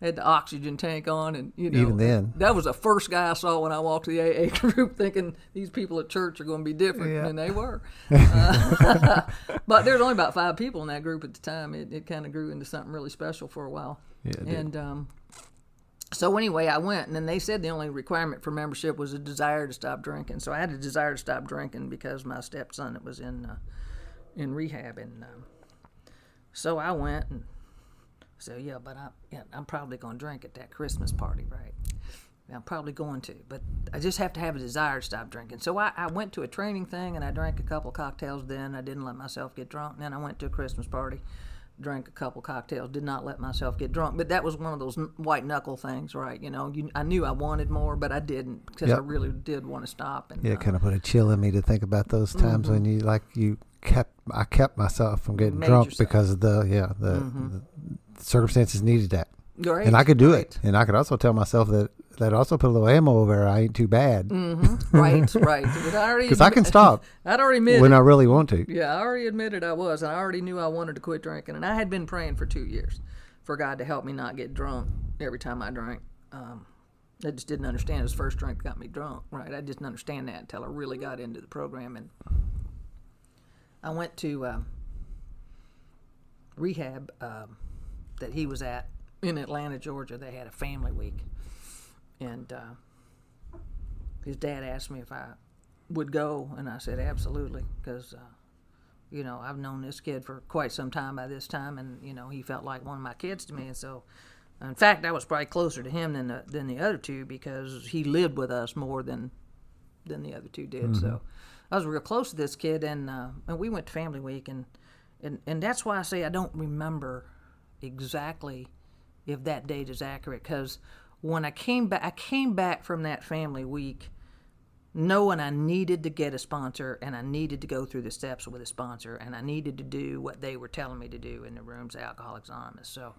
had the oxygen tank on, and you know Even then. that was the first guy I saw when I walked to the AA group, thinking these people at church are going to be different, Yeah. and they were. Uh, but there was only about five people in that group at the time. It, it kind of grew into something really special for a while. Yeah, and um, so anyway, I went, and then they said the only requirement for membership was a desire to stop drinking. So I had a desire to stop drinking because my stepson was in uh, in rehab, and um, so I went and so yeah, but I, yeah, I'm probably going to drink at that Christmas party, right? I'm probably going to, but I just have to have a desire to stop drinking. So I, I went to a training thing and I drank a couple cocktails. Then I didn't let myself get drunk. And then I went to a Christmas party, drank a couple cocktails. Did not let myself get drunk. But that was one of those white knuckle things, right? You know, you, I knew I wanted more, but I didn't because I really did want to stop. And Yeah, uh, it kind of put a chill in me to think about those times when you like you kept I kept myself from getting Made drunk yourself. because of the yeah the, the circumstances needed that, great, and I could do right. it, and I could also tell myself that that also put a little ammo over. I ain't too bad Mm-hmm. right, right. But I because I can stop I'd already admitted when I really want to. Yeah, I already admitted I was, and I already knew I wanted to quit drinking, and I had been praying for two years for God to help me not get drunk every time I drank. Um, I just didn't understand his first drink got me drunk, right? I didn't understand that until I really got into the program, and I went to uh, rehab um that he was at in Atlanta, Georgia. They had a family week, and uh, his dad asked me if I would go, and I said absolutely because. Uh, you know, I've known this kid for quite some time by this time, and you know, he felt like one of my kids to me, and so, in fact, I was probably closer to him than the, than the other two because he lived with us more than than the other two did. So, I was real close to this kid, and uh, and we went to family week, and and and that's why I say I don't remember exactly if that date is accurate because when I came back, I came back from that family week knowing I needed to get a sponsor and I needed to go through the steps with a sponsor and I needed to do what they were telling me to do in the rooms Alcoholics Anonymous. So,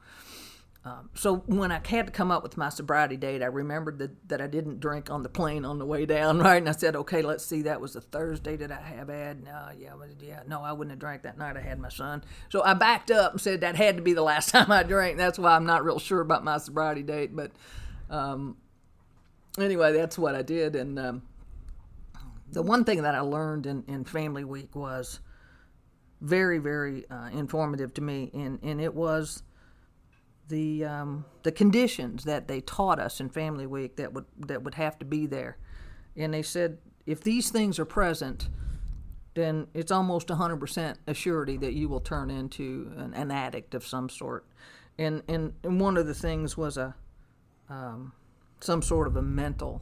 um, so when I had to come up with my sobriety date, I remembered that, that I didn't drink on the plane on the way down, right? And I said, okay, let's see, that was a Thursday that I have had. No, yeah, yeah, no, I wouldn't have drank that night. I had my son. So I backed up and said that had to be the last time I drank. That's why I'm not real sure about my sobriety date. But um, anyway, that's what I did. And um, the one thing that I learned in, in Family Week was very, very uh, informative to me, and, and it was the um, the conditions that they taught us in Family Week that would that would have to be there, and they said if these things are present, then it's almost 100% a surety that you will turn into an, an addict of some sort, and, and and one of the things was a um, some sort of a mental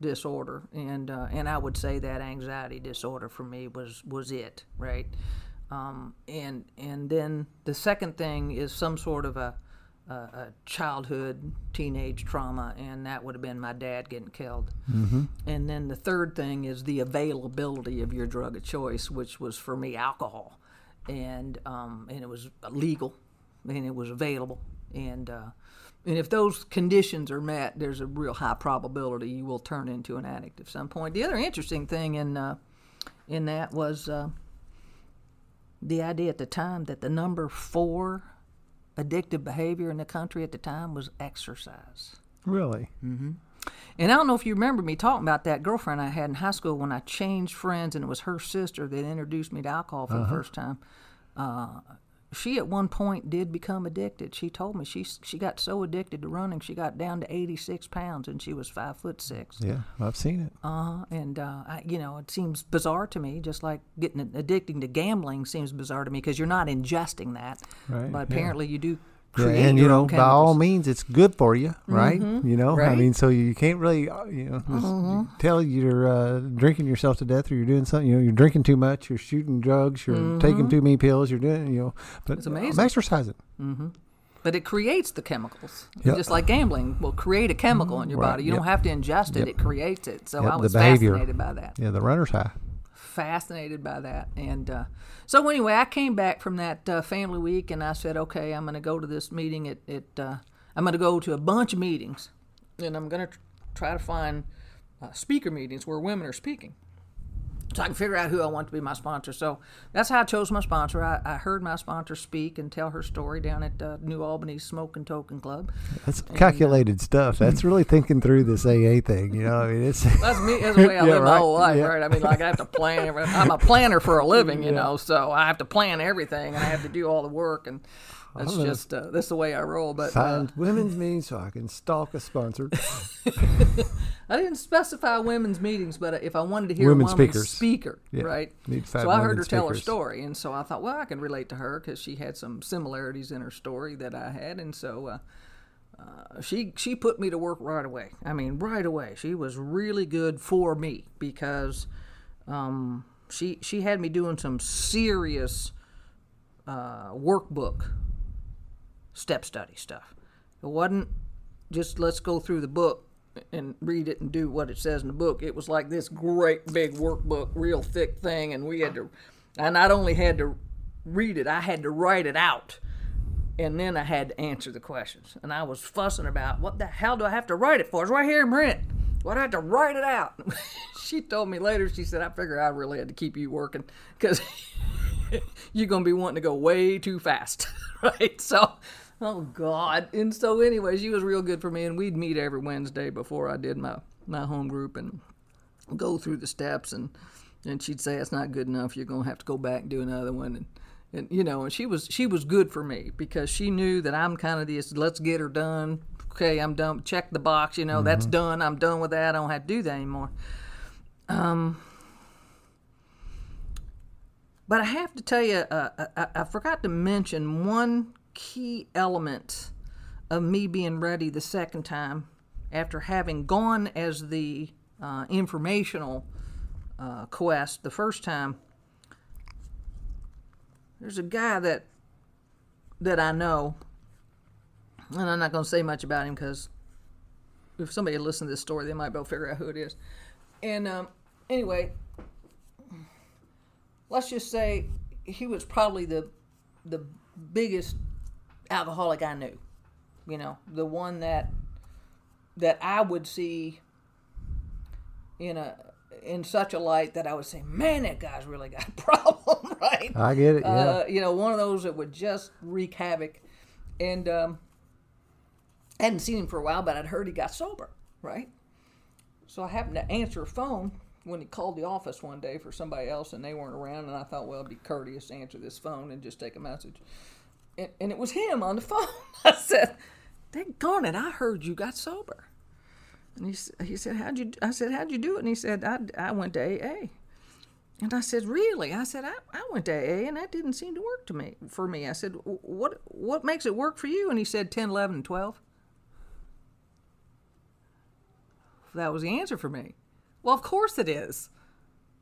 disorder, and uh, and I would say that anxiety disorder for me was was it right. Um, and and then the second thing is some sort of a a, a childhood teenage trauma, and that would have been my dad getting killed. Mm-hmm. And then the third thing is the availability of your drug of choice, which was for me alcohol, and um, and it was legal, and it was available, and uh, and if those conditions are met, there's a real high probability you will turn into an addict at some point. The other interesting thing in uh, in that was uh, the idea at the time that the number four addictive behavior in the country at the time was exercise. Really? Mm-hmm. And I don't know if you remember me talking about that girlfriend I had in high school when I changed friends, and it was her sister that introduced me to alcohol for uh-huh. the first time. Uh, she at one point did become addicted. She told me she she got so addicted to running, she got down to 86 pounds, and she was five foot six. Yeah, I've seen it. Uh-huh. and uh, I, you know, it seems bizarre to me, just like getting addicting to gambling seems bizarre to me because you're not ingesting that, right, but apparently yeah. you do yeah, and you know, by all means, it's good for you, right? Mm-hmm, you know, right. I mean, so you can't really, uh, you know, mm-hmm. tell you're uh, drinking yourself to death, or you're doing something. You know, you're drinking too much, you're shooting drugs, you're mm-hmm. taking too many pills, you're doing, you know, but it's amazing. I'm exercising. Mm-hmm. But it creates the chemicals, yep. just like gambling will create a chemical in your right. body. You yep. don't have to ingest it; yep. it creates it. So I was behavior. fascinated by that. Yeah, the runner's high fascinated by that. And uh, so anyway, I came back from that uh, family week, and I said, okay, I'm going to go to this meeting. At, at uh, I'm going to go to a bunch of meetings, and I'm going to tr- try to find uh, speaker meetings where women are speaking so I can figure out who I want to be my sponsor. So that's how I chose my sponsor. I, I heard my sponsor speak and tell her story down at uh, New Albany Smoke and Token Club. That's and, calculated uh, stuff. That's really thinking through this AA thing. You know, I mean, it's that's me. That's the way I yeah, live right? my whole life, yeah. right? I mean, like I have to plan. Everything. I'm a planner for a living, you yeah. know, so I have to plan everything, and I have to do all the work and. That's just uh, that's the way I roll. But find uh, women's meetings so I can stalk a sponsor. I didn't specify women's meetings, but if I wanted to hear women a woman speakers. speaker, Yeah. right? So I heard her tell her story, and so I thought, well, I can relate to her because she had some similarities in her story that I had, and so uh, uh, she she put me to work right away. I mean, right away. She was really good for me because um, she she had me doing some serious uh, workbook step study stuff. It wasn't just let's go through the book and read it and do what it says in the book. It was like this great big workbook, real thick thing, and we had to. I not only had to read it, I had to write it out, and then I had to answer the questions. And I was fussing about what the hell do I have to write it for? It's right here in print. Why I have to write it out? she told me later. She said, "I figure I really had to keep you working because you're gonna be wanting to go way too fast, right?" So. Oh God! And so, anyway, she was real good for me, and we'd meet every Wednesday before I did my my home group and go through the steps, and and she'd say it's not good enough. You're gonna have to go back and do another one, and and you know, and she was she was good for me because she knew that I'm kind of this. Let's get her done. Okay, I'm done. Check the box. You know, Mm-hmm. that's done. I'm done with that. I don't have to do that anymore. Um. But I have to tell you, uh, I, I forgot to mention one key element of me being ready the second time after having gone as the uh, informational uh, quest the first time. There's a guy that that I know, and I'm not going to say much about him because if somebody listened to this story, they might be able to figure out who it is. And um, anyway, let's just say he was probably the the biggest alcoholic I knew. You know, the one that that I would see in a in such a light that I would say, man, that guy's really got a problem, right? I get it. Yeah. Uh, you know, one of those that would just wreak havoc. And um, I hadn't seen him for a while, but I'd heard he got sober, right? So I happened to answer a phone when he called the office one day for somebody else and they weren't around. And I thought, well, it'd be courteous to answer this phone and just take a message. And, and it was him on the phone. I said, Dang it, I heard you got sober. And he, he said, How'd you, I said, How'd you do it? And he said, I, I went to AA. And I said, "Really?" I said, I, "I went to AA, and that didn't seem to work to me. For me, I said, "What what makes it work for you?" And he said, 10, 11, and 12. That was the answer for me. Well, of course it is.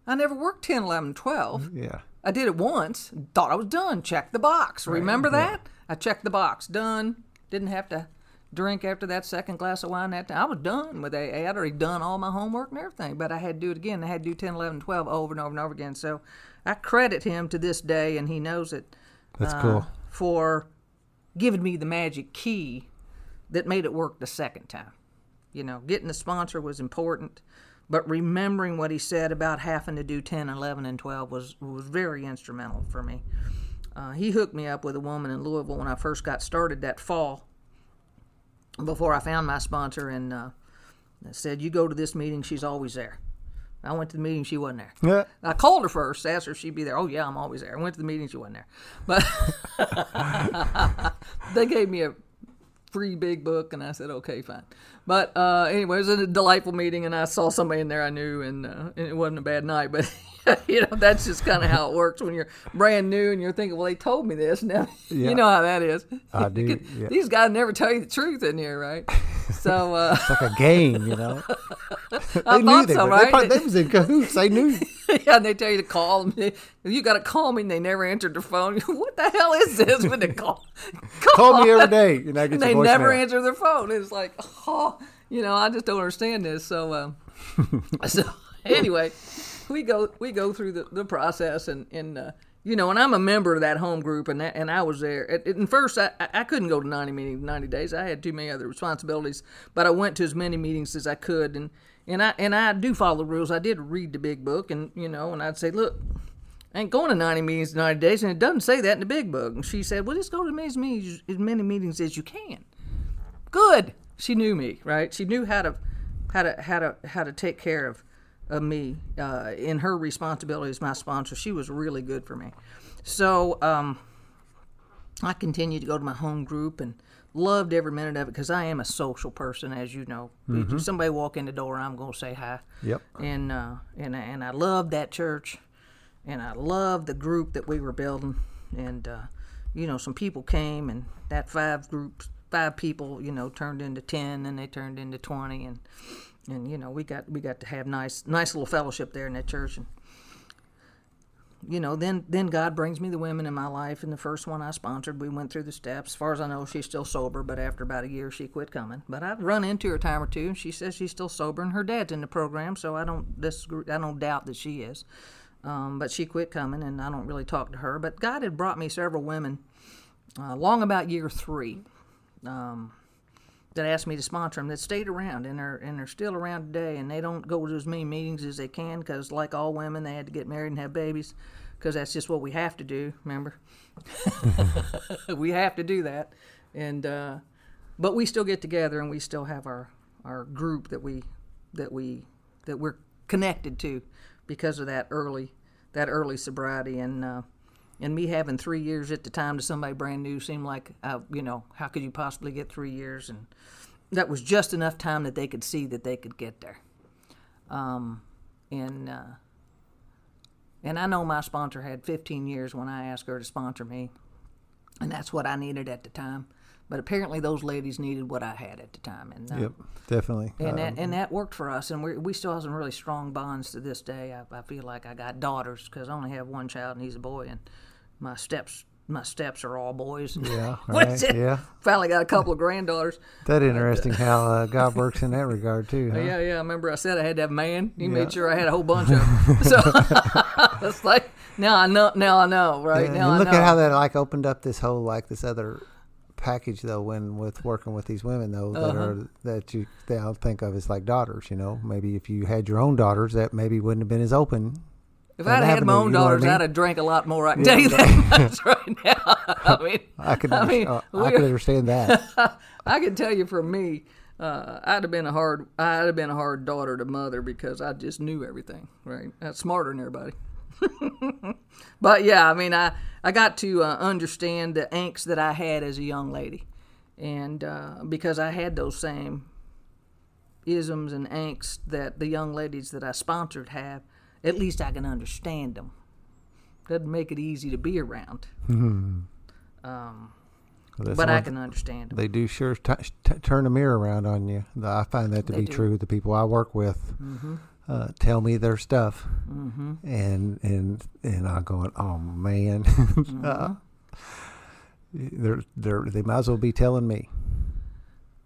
I never worked 10, 11, 12. yeah. I did it once, thought I was done, checked the box. Remember that? I checked the box, done. Didn't have to drink after that second glass of wine that time. I was done with AA. I'd already done all my homework and everything, but I had to do it again. I had to do 10, 11, 12 over and over and over again. So I credit him to this day, and he knows it That's uh, cool. for giving me the magic key that made it work the second time. You know, getting the sponsor was important, but remembering what he said about having to do 10, 11, and 12 was, was very instrumental for me. Uh, he hooked me up with a woman in Louisville when I first got started that fall before I found my sponsor and uh, said, You go to this meeting, she's always there. I went to the meeting, she wasn't there. Yeah. I called her first, asked her if she'd be there. Oh yeah, I'm always there. I went to the meeting, she wasn't there. But they gave me a free big book, and I said, okay, fine. But uh, anyway, it was a delightful meeting, and I saw somebody in there I knew, and, uh, and it wasn't a bad night. But you know, that's just kind of how it works when you're brand new and you're thinking, well, they told me this. Now Yeah. you know how that is. I do, yeah. These guys never tell you the truth in here, right? So. Uh, It's like a game, you know. I they thought they, so, were- right? they, probably, they was in cahoots. They knew. yeah, and they tell you to call them. You got to call me, and they never answered their phone. what the hell is this when they call? Call me every day, and I get and they never answer their phone. It's like, oh, you know, I just don't understand this. So, um, so anyway, we go we go through the, the process, and and uh, you know, and I'm a member of that home group, and that, and I was there. At, at first, I, I couldn't go to 90 meetings, 90 days. I had too many other responsibilities, but I went to as many meetings as I could, and and I and I do follow the rules. I did read the big book, and you know, and I'd say, look. I ain't going to 90 meetings in 90 days, and it doesn't say that in the big book. And she said, Well, just go to as many meetings, as many meetings as you can good. She knew me, right? She knew how to how to how to how to take care of of me uh, in her responsibility as my sponsor. She was really good for me. So um, I continued to go to my home group and loved every minute of it because I am a social person, as you know. If somebody walk in the door, I'm gonna say hi. Yep. And uh, and and I loved that church, and I loved the group that we were building. And uh, you know, some people came, and that five groups, five people, you know, turned into ten, and they turned into twenty, and and you know, we got we got to have nice nice little fellowship there in that church, and you know, then then God brings me the women in my life, and the first one I sponsored, we went through the steps. As far as I know, she's still sober, but after about a year, she quit coming. But I've run into her a time or two, and she says she's still sober, and her dad's in the program, so I don't disagree, I don't doubt that she is. Um, but she quit coming, and I don't really talk to her. But God had brought me several women, uh, long about year three, um, that asked me to sponsor them that stayed around and are and are still around today and they don't go to as many meetings as they can because like all women they had to get married and have babies because that's just what we have to do remember? We have to do that and uh, but we still get together and we still have our our group that we that we that we're connected to because of that early that early sobriety and uh, and me having three years at the time to somebody brand new seemed like uh, you know how could you possibly get three years and that was just enough time that they could see that they could get there um, and uh, and I know my sponsor had 15 years when I asked her to sponsor me and that's what I needed at the time but apparently those ladies needed what I had at the time and uh, Yep, definitely. and Um, that and that worked for us, and we we still have some really strong bonds to this day. I, I feel like I got daughters because I only have one child and he's a boy, and my steps my steps are all boys. Yeah, right, yeah. Finally got a couple of granddaughters. that interesting how uh, God works in that regard too. Huh? Yeah, yeah. I remember I said I had that man. He Yeah. made sure I had a whole bunch of. Them. So it's like now I know. Now I know. Right Yeah, now and I look know. at how that like opened up this whole like this other package though when with working with these women though that Uh-huh. are that you that I'll think of as like daughters. You know, maybe if you had your own daughters, that maybe wouldn't have been as open. If I'd had my own you I daughters. I'd have drank a lot more. I can tell you that much right now. I mean, I mean, uh, I could understand that. I can tell you for me, uh, I'd have been a hard, I'd have been a hard daughter to mother because I just knew everything. Right, that's smarter than everybody. but yeah, I mean, I I got to uh, understand the angst that I had as a young lady, and uh, because I had those same isms and angst that the young ladies that I sponsored have, at least I can understand them. Doesn't make it easy to be around, That's but I can understand them. They do sure t- t- turn a mirror around on you. I find that to They be do. true. The people I work with uh, tell me their stuff, Mm-hmm. and and and I'm going, oh man, uh, they're they're they might as well be telling me.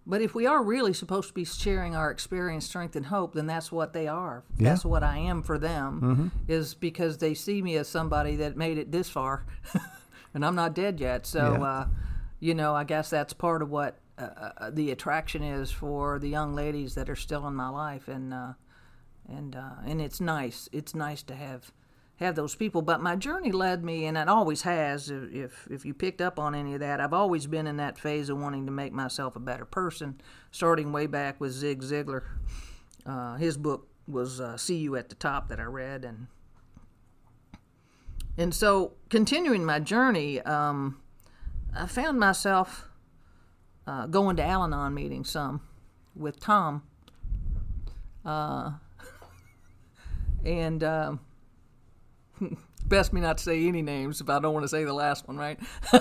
But if we are really supposed to be sharing our experience, strength, and hope, then that's what they are. Yeah. That's what I am for them, is because they see me as somebody that made it this far, and I'm not dead yet. So, Yeah. uh, you know, I guess that's part of what uh, uh, the attraction is for the young ladies that are still in my life, and uh, and uh, and it's nice. It's nice to have have those people. But my journey led me, and it always has. If if you picked up on any of that, I've always been in that phase of wanting to make myself a better person. Starting way back with Zig Ziglar, uh, his book was uh, "See You at the Top" that I read, and and so continuing my journey, um, I found myself uh, going to Al-Anon meetings some with Tom. Uh, and um, best me not to say any names if I don't want to say the last one, right?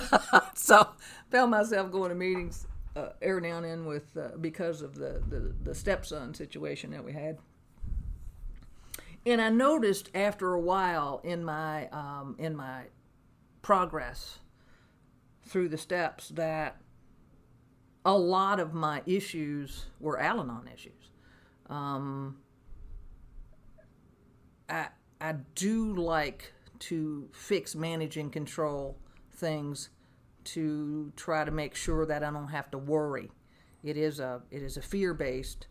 so found myself going to meetings uh, every now and then with uh, because of the, the the stepson situation that we had. And I noticed after a while in my um, in my progress through the steps that a lot of my issues were Al-Anon issues. Um, I I do like to fix, manage, and control things to try to make sure that I don't have to worry. It is a it is a fear based,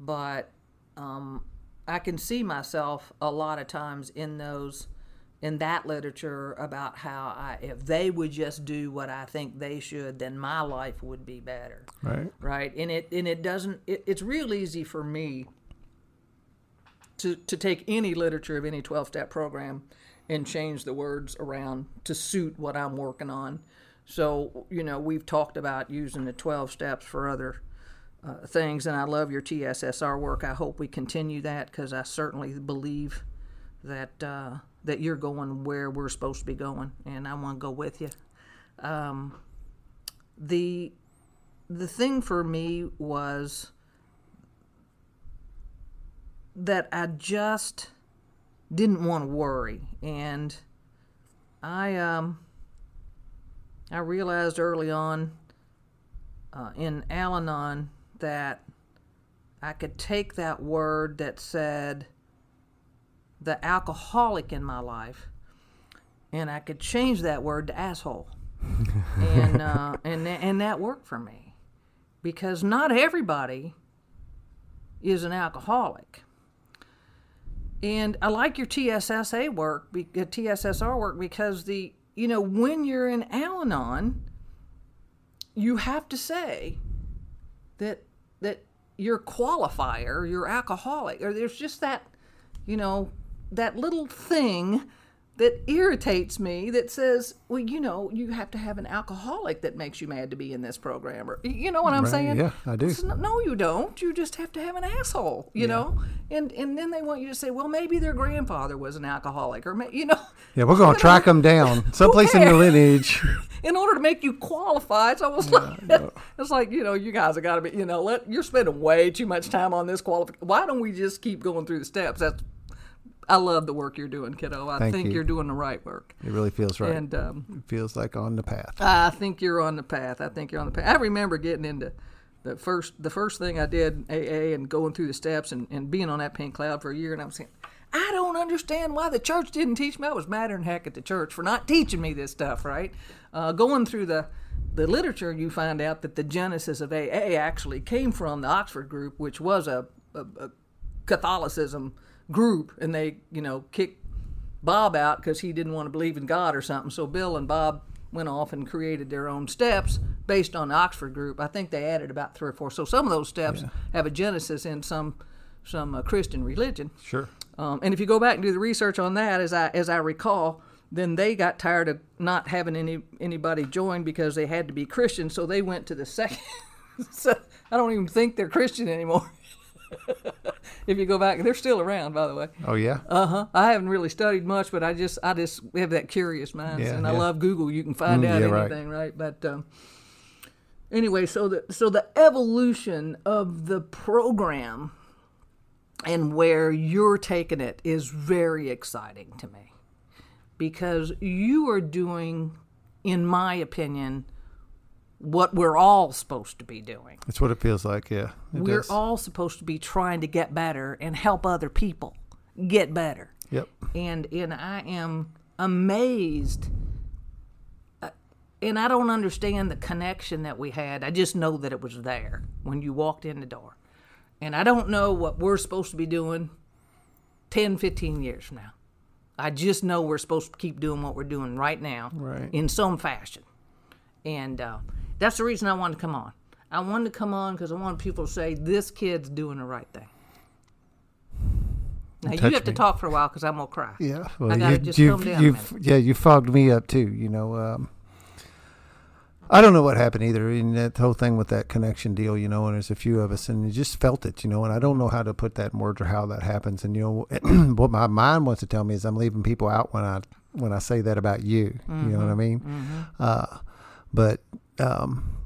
but um, I can see myself a lot of times in those in that literature about how I if they would just do what I think they should, then my life would be better Right. right and it and it doesn't it, it's real easy for me to to take any literature of any 12 step program and change the words around to suit what I'm working on. So you know we've talked about using the 12 steps for other uh, things and I love your TSSR work. I hope we continue that because I certainly believe that uh, that you're going where we're supposed to be going and I want to go with you. Um, the the thing for me was that I just didn't want to worry. And I um I realized early on uh, in Al-Anon that I could take that word that said the alcoholic in my life and I could change that word to asshole. And uh, and and that worked for me. Because not everybody is an alcoholic. And I like your TSSA work, uh, TSSR work, because the you know when you're in Al-Anon, you have to say that that your qualifier, your alcoholic, or there's just that you know that little thing that irritates me that says, well, you know, you have to have an alcoholic that makes you mad to be in this program, or you know what I'm Right, saying? yeah, I do. No, you don't. You just have to have an asshole, you know. And and then they want you to say, well, maybe their grandfather was an alcoholic, or you know, Yeah, we're gonna track them down someplace in the lineage. in order to make you qualify. It's almost like it's like you know, you guys have got to be, you know, let you're spending way too much time on this qualification. Why don't we just keep going through the steps? That's I love the work you're doing, kiddo. I Thank think you. you're doing the right work. It really feels right. And um, it feels like on the path. I think you're on the path. I think you're on the path. I remember getting into the first the first thing I did AA and going through the steps and, and being on that pink cloud for a year and I'm saying I don't understand why the church didn't teach me. I was madder than heck at the church for not teaching me this stuff, right? Uh, going through the the literature, you find out that the genesis of AA actually came from the Oxford group, which was a, a, a Catholicism group, and they, you know, kicked Bob out because he didn't want to believe in God or something. So Bill and Bob went off and created their own steps based on the Oxford group. I think they added about three or four. So some of those steps have a genesis in some some uh, Christian religion. Sure. Um, and if you go back and do the research on that, as I as I recall, then they got tired of not having any anybody join because they had to be Christian, so they went to the second. so I don't even think they're Christian anymore. If you go back, they're still around, by the way. Oh yeah. Uh huh. I haven't really studied much, but I just I just have that curious mind, Yeah, and I love Google. You can find Mm, out yeah, right. anything, right? But um, anyway, so the so the evolution of the program and where you're taking it is very exciting to me because you are doing, in my opinion, what we're all supposed to be doing. That's what it feels like. Yeah. We're does. all supposed to be trying to get better and help other people get better. Yep. And and I am amazed uh, and I don't understand the connection that we had. I just know that it was there when you walked in the door. And I don't know what we're supposed to be doing 10, 15 years from now. I just know we're supposed to keep doing what we're doing right now Right. in some fashion. And uh, that's the reason I wanted to come on. I wanted to come on because I want people to say, this kid's doing the right thing. Now, you have to talk for a while because I'm going to cry. Yeah. I gotta you, just you've, calm down you've, yeah, you fogged me up too. You know, um, I don't know what happened either in that whole thing with that connection deal. You know, and there's a few of us, and you just felt it. You know, and I don't know how to put that in words or how that happens. And you know, what my mind wants to tell me is I'm leaving people out when I when I say that about you. You know what I mean? Uh, but um,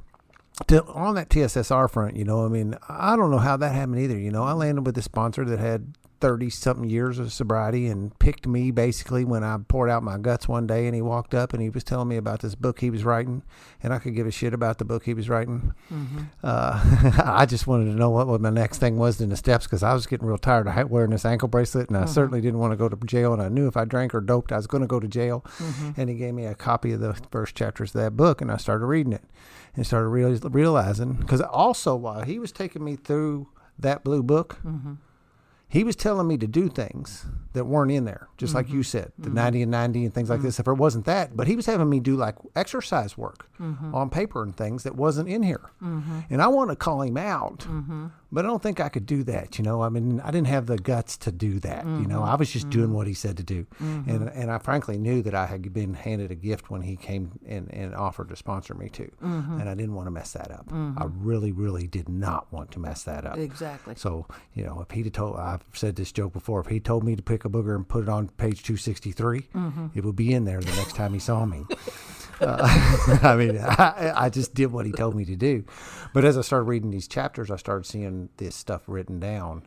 to, on that TSSR front, you know, I mean, I don't know how that happened either. You know, I landed with a sponsor that had 30 something years of sobriety and picked me basically when I poured out my guts one day and he walked up and he was telling me about this book he was writing and I could give a shit about the book he was writing. Mm-hmm. Uh, I just wanted to know what, what my next thing was in the steps because I was getting real tired of wearing this ankle bracelet and I uh-huh. certainly didn't want to go to jail and I knew if I drank or doped I was going to go to jail. Mm-hmm. And he gave me a copy of the first chapters of that book and I started reading it and started real, realizing because also while he was taking me through that blue book, mm-hmm. He was telling me to do things that weren't in there, just like you mm-hmm. said, the mm-hmm. 90 and 90 and things like mm-hmm. this. If it wasn't that, but he was having me do like exercise work on paper and things that wasn't in here. And I want to call him out, but I don't think I could do that. You know, I mean, I didn't have the guts to do that. You know, I mm-hmm. was just doing mm-hmm. what he said to do. And, mm-hmm. and I frankly knew that I had been handed a gift when he came and, and offered to sponsor me too. And I didn't want to mess that up. I really, really did not want to mess that up. Exactly. So, you know, if he'd have told, I've said this joke before, if he told me to pick a booger and put it on page 263, it would be in there the next time he saw me. Uh, I mean, I, I just did what he told me to do. But as I started reading these chapters, I started seeing this stuff written down.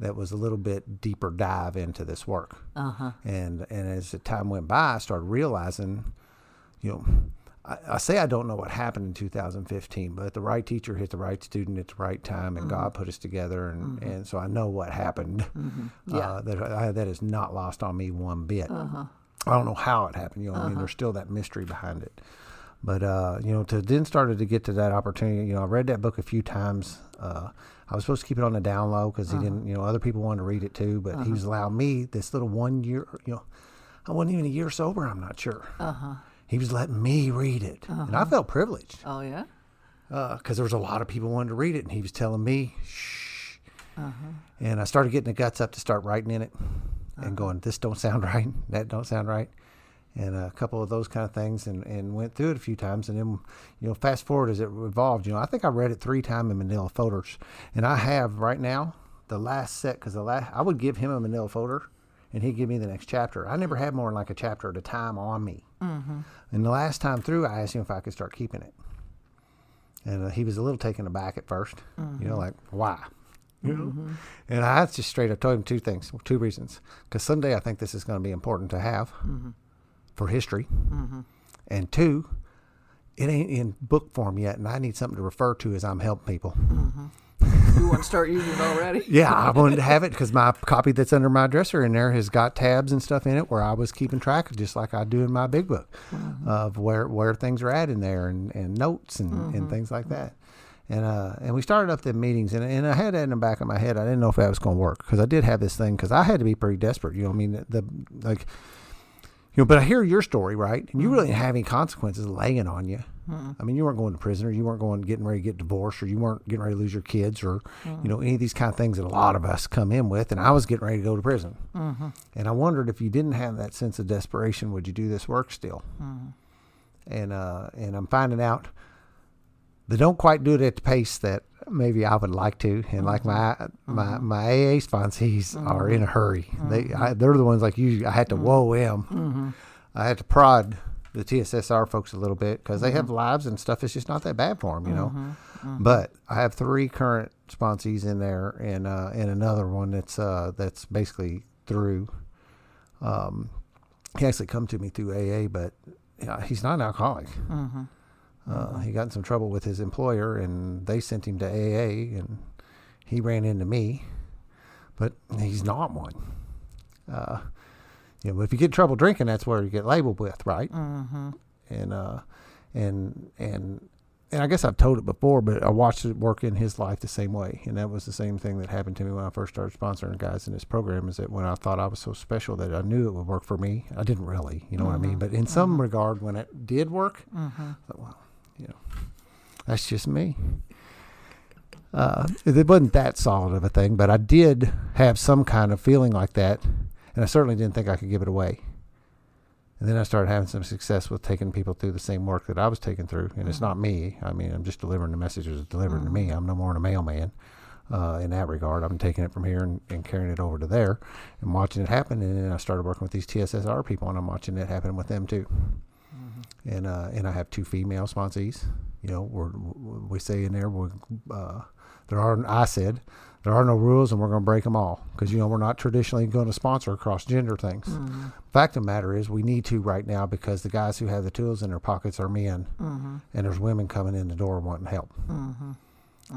That was a little bit deeper dive into this work, uh-huh. and and as the time went by, I started realizing, you know, I, I say I don't know what happened in 2015, but the right teacher hit the right student at the right time, and God put us together, and, and so I know what happened. Uh, that I, that is not lost on me one bit. I don't know how it happened. You know, I mean, there's still that mystery behind it. But uh, you know, to then started to get to that opportunity. You know, I read that book a few times. Uh, I was supposed to keep it on the down low because he didn't. You know, other people wanted to read it too, but he was allowing me this little one year. You know, I wasn't even a year sober. I'm not sure. Uh-huh. He was letting me read it, and I felt privileged Oh, yeah? because there was a lot of people wanting to read it, and he was telling me, "Shh." Uh-huh. And I started getting the guts up to start writing in it, Uh-huh. and going, "This don't sound right. That don't sound right." And a couple of those kind of things, and, and went through it a few times, and then you know, fast forward as it evolved. You know, I think I read it three times in Manila folders, and I have right now the last set because the last I would give him a Manila folder, and he'd give me the next chapter. I never had more than like a chapter at a time on me. Mm-hmm. And the last time through, I asked him if I could start keeping it. And uh, he was a little taken aback at 1st you know, like, why? You know? Mm-hmm. And I just straight up told him two things, two reasons. Because someday I think this is going to be important to have mm-hmm. for history. Mm-hmm. And two, it ain't in book form yet, and I need something to refer to as I'm helping people. You want to start using it already? yeah, I wanted to have it because my copy that's under my dresser in there has got tabs and stuff in it where I was keeping track, of just like I do in my big book, of where where things are at in there and, and notes and, and things like that. And uh, and we started up the meetings, and, and I had that in the back of my head. I didn't know if that was going to work because I did have this thing because I had to be pretty desperate. You know, what I mean, the, the like, you know. But I hear your story, right? And you really didn't have any consequences laying on you. I mean, you weren't going to prison, or you weren't going getting ready to get divorced, or you weren't getting ready to lose your kids, or you know any of these kind of things that a lot of us come in with. And I was getting ready to go to prison, and I wondered if you didn't have that sense of desperation, would you do this work still? And uh, and I'm finding out they don't quite do it at the pace that maybe I would like to. And like mm-hmm. my my mm-hmm. my AA sponsees are in a mm-hmm. hurry. They I, they're the ones like you. I had to whoa them. I had to prod the TSSR folks a little bit because they have lives and stuff. It's just not that bad for them, you know. But I have three current sponsees in there, and uh, and another one that's uh, that's basically through. Um, he actually come to me through AA, but yeah, he's not an alcoholic. Uh, he got in some trouble with his employer, and they sent him to AA, and he ran into me, but he's not one. Uh, you know, if you get in trouble drinking, that's where you get labeled with, right? Mm-hmm. And uh, and and and I guess I've told it before, but I watched it work in his life the same way, and that was the same thing that happened to me when I first started sponsoring guys in this program. Is that when I thought I was so special that I knew it would work for me, I didn't really, you know what I mean? But in some regard, when it did work, I thought, well, that's just me. Uh, it wasn't that solid of a thing, but I did have some kind of feeling like that, and I certainly didn't think I could give it away. And then I started having some success with taking people through the same work that I was taking through, and it's not me. I mean, I'm just delivering the messages delivered to me. I'm no more than a mailman uh, in that regard. I'm taking it from here and, and carrying it over to there, and watching it happen. And then I started working with these TSSR people, and I'm watching it happen with them too and uh, and I have two female sponsees. You know, we're, we say in there, we uh, there are. I said there are no rules, and we're going to break them all because you know we're not traditionally going to sponsor across gender things. Mm-hmm. Fact of the matter is, we need to right now because the guys who have the tools in their pockets are men, mm-hmm. and there's women coming in the door wanting help. Mm-hmm.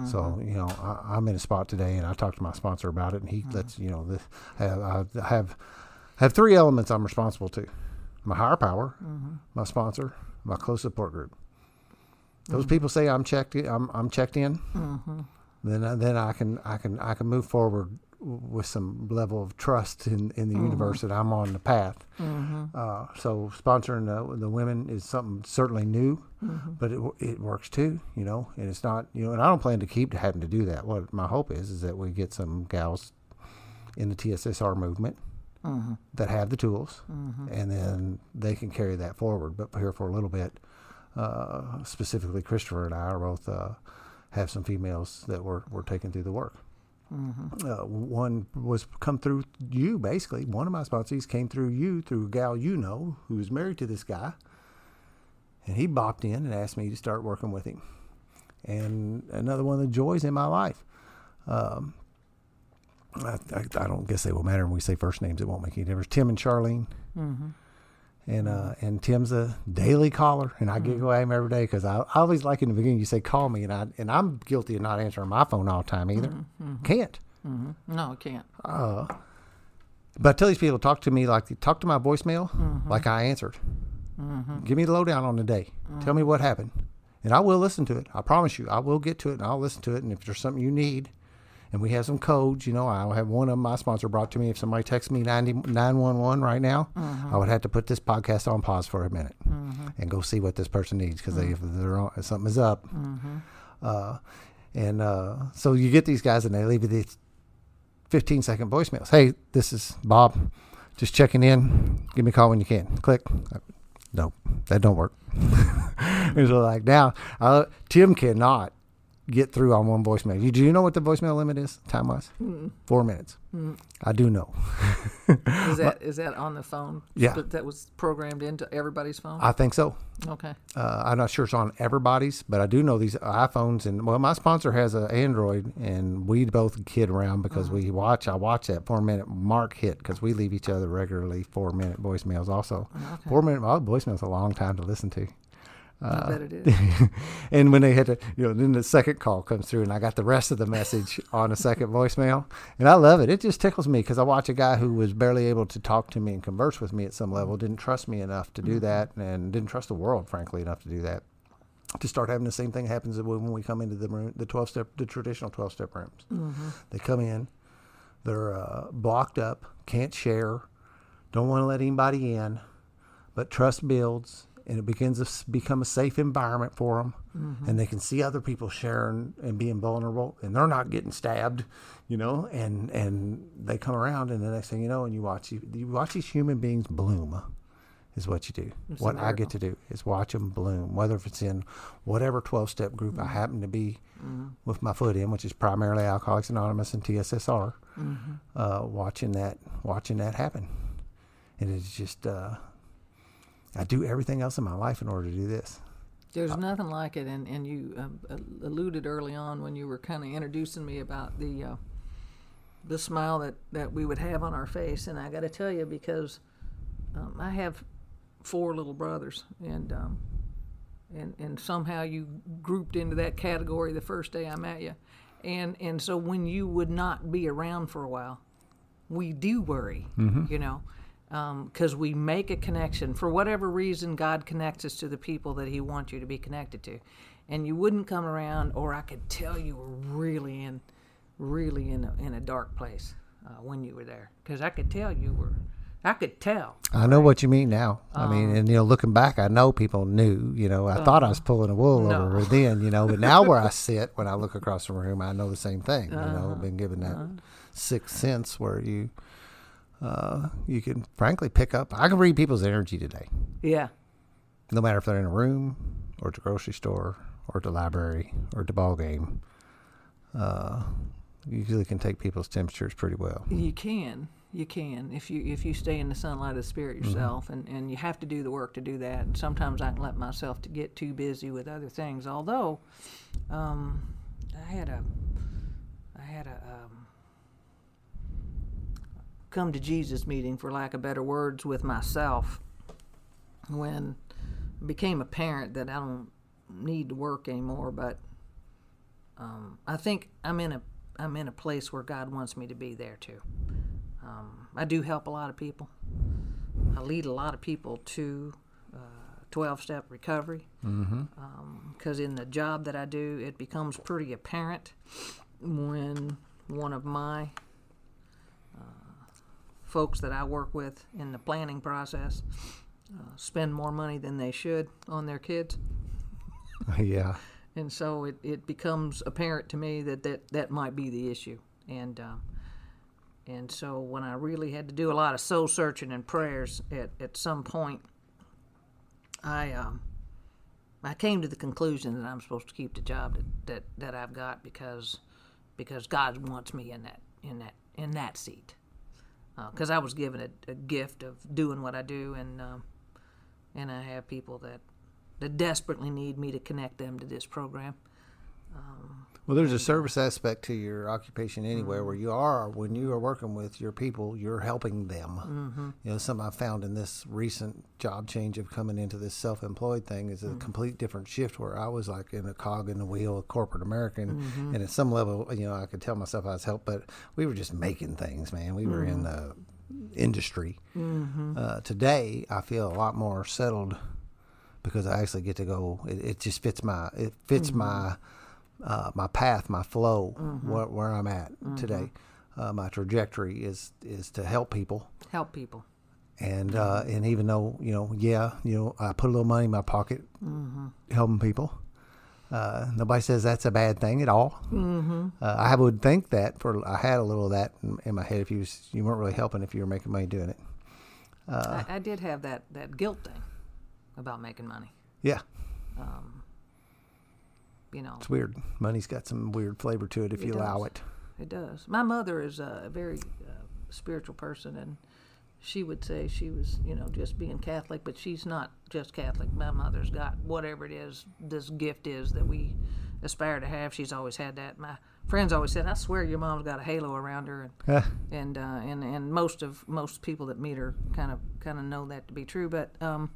So you know, I, I'm in a spot today, and I talked to my sponsor about it, and he lets you know, the, I have, I have have three elements I'm responsible to: my higher power, my sponsor, my close support group. Those mm-hmm. people say I'm checked. In, I'm I'm checked in. Mm-hmm. Then I- then I can I can I can move forward with some level of trust in, in the mm-hmm. universe that I'm on the path. Uh, so sponsoring the, the women is something certainly new, but it it works too. You know, and it's not you know, and I don't plan to keep having to do that. What my hope is is that we get some gals in the TSSR movement that have the tools, and then they can carry that forward. But here for a little bit, uh, specifically Christopher and I are both uh, have some females that we're, we're through the work. Uh, one was come through you basically. One of my sponsees came through you through a gal you know who's married to this guy, and he bopped in and asked me to start working with him. And another one of the joys in my life. Um, I, I, I don't guess they will matter when we say first names. It won't make any difference. Tim and Charlene. And uh, and Tim's a daily caller, and I giggle at him every day because I, I always like in the beginning you say call me, and I and I'm guilty of not answering my phone all the time either. Mm-hmm. Can't. Mm-hmm. No, it can't. Uh, but I tell these people talk to me like talk to my voicemail mm-hmm. like I answered. Give me the lowdown on the day. Tell me what happened, and I will listen to it. I promise you, I will get to it and I'll listen to it. And if there's something you need, and we have some codes, you know, I'll have one of my sponsor brought to me. If somebody texts me 90, 911 right now, I would have to put this podcast on pause for a minute and go see what this person needs because they if they're on, if something is up. Uh, and uh, so you get these guys and they leave you these 15 second voicemails. Hey, this is Bob. Just checking in. Give me a call when you can. Click. Nope, that don't work. and so like now, uh, Tim cannot get through on one voicemail. You, do you know what the voicemail limit is time wise? Four minutes. I do know. Is that is that on the phone? Yeah. That, that was programmed into everybody's phone. I think so. okay. Uh, I'm not sure it's on everybody's, but I do know these iPhones and well, my sponsor has an Android, and we both kid around because we watch. I watch that four minute mark hit because we leave each other regularly four minute voicemails. Also, four minute well, voicemails a long time to listen to. I uh, bet it is. and when they had to, you know, then the second call comes through, and I got the rest of the message on a second voicemail, and I love it. It just tickles me because I watch a guy who was barely able to talk to me and converse with me at some level, didn't trust me enough to do mm-hmm. that, and didn't trust the world, frankly, enough to do that. To start having the same thing happens when we come into the room, the twelve step, the traditional twelve step rooms. Mm-hmm. They come in, they're uh, blocked up, can't share, don't want to let anybody in, but trust builds and it begins to become a safe environment for them and they can see other people sharing and being vulnerable and they're not getting stabbed you know and and they come around and the next thing you know and you watch you, you watch these human beings bloom is what you do. It's what i get to do is watch them bloom whether if it's in whatever 12 step group Mm-hmm. i happen to be with my foot in which is primarily alcoholics anonymous and tssr Mm-hmm. uh, watching that watching that happen. And it's just uh, I do everything else in my life in order to do this. There's nothing like it, and, and you um, uh, alluded early on when you were kind of introducing me about the uh, the smile that, that we would have on our face, and I got to tell you because um, I have four little brothers, and um, and and somehow you grouped into that category the first day I met you, and and so when you would not be around for a while, we do worry, you know, because we make a connection for whatever reason. God connects us to the people that He wants you to be connected to, and you wouldn't come around, or I could tell you were really in, really in a, in a dark place uh, when you were there, because I could tell you were, I could tell. I know what you mean now. I Um, mean, and you know, looking back, I know people knew. You know, I thought I was pulling a wool Uh-huh. No. over her then. You know, but now where I sit when I look across the room, I know the same thing. You Uh-huh. know, I've been given that sixth sense where you, uh, you can frankly pick up. I can read people's energy today, Yeah, no matter if they're in a room or at the grocery store or at the library or at the ball game. Uh, usually can take people's temperatures pretty well. You can. You can if you if you stay in the sunlight of the spirit yourself, and, and you have to do the work to do that. And sometimes I can let myself to get too busy with other things. Although, um, I had a I had a um, come to Jesus meeting, for lack of better words, with myself when it became apparent that I don't need to work anymore. But um, I think I'm in a I'm in a place where God wants me to be there too. Um, I do help a lot of people. I lead a lot of people to twelve step recovery. Because in the job that I do, it becomes pretty apparent when one of my uh, folks that I work with in the planning process uh, spend more money than they should on their kids. yeah. And so it, it becomes apparent to me that, that that might be the issue. And um, and so when I really had to do a lot of soul searching and prayers at, at some point, I um, I came to the conclusion that I'm supposed to keep the job that, that, that I've got because because God wants me in that in that in that seat. Because I was given a, a gift of doing what I do, and um, and I have people that that desperately need me to connect them to this program. Well, there's a service aspect to your occupation anywhere Mm-hmm. where you are when you are working with your people, you're helping them. Mm-hmm. You know, something I found in this recent job change of coming into this self-employed thing is a Mm-hmm. complete different shift where I was like in a cog in the wheel of corporate American, Mm-hmm. and at some level, you know, I could tell myself I was helped, but we were just making things, man. We were in the industry. Uh, today, I feel a lot more settled because I actually get to go. It, it just fits my it fits my uh, my path, my flow, where, where I'm at today. Uh, my trajectory is is to help people, Help people. and uh, and even though you know, yeah, you know, I put a little money in my pocket, helping people. Uh, nobody says that's a bad thing at all. Mm-hmm. Uh, I would think that for I had a little of that in, in my head. If you was, you weren't really helping, if you were making money doing it, I, I did have that, that guilt thing about making money. yeah, You know, it's weird. Money's got some weird flavor to it if It you allow it. It does. My mother is a very uh, spiritual person, and she would say she was, you know, just being Catholic, but she's not just Catholic. My mother's got whatever it is, this gift is that we aspire to have. She's always had that. My friends always said, "I swear your mom's got a halo around her," and and uh, and and most of most people that meet her kind of kind of know that to be true. But um,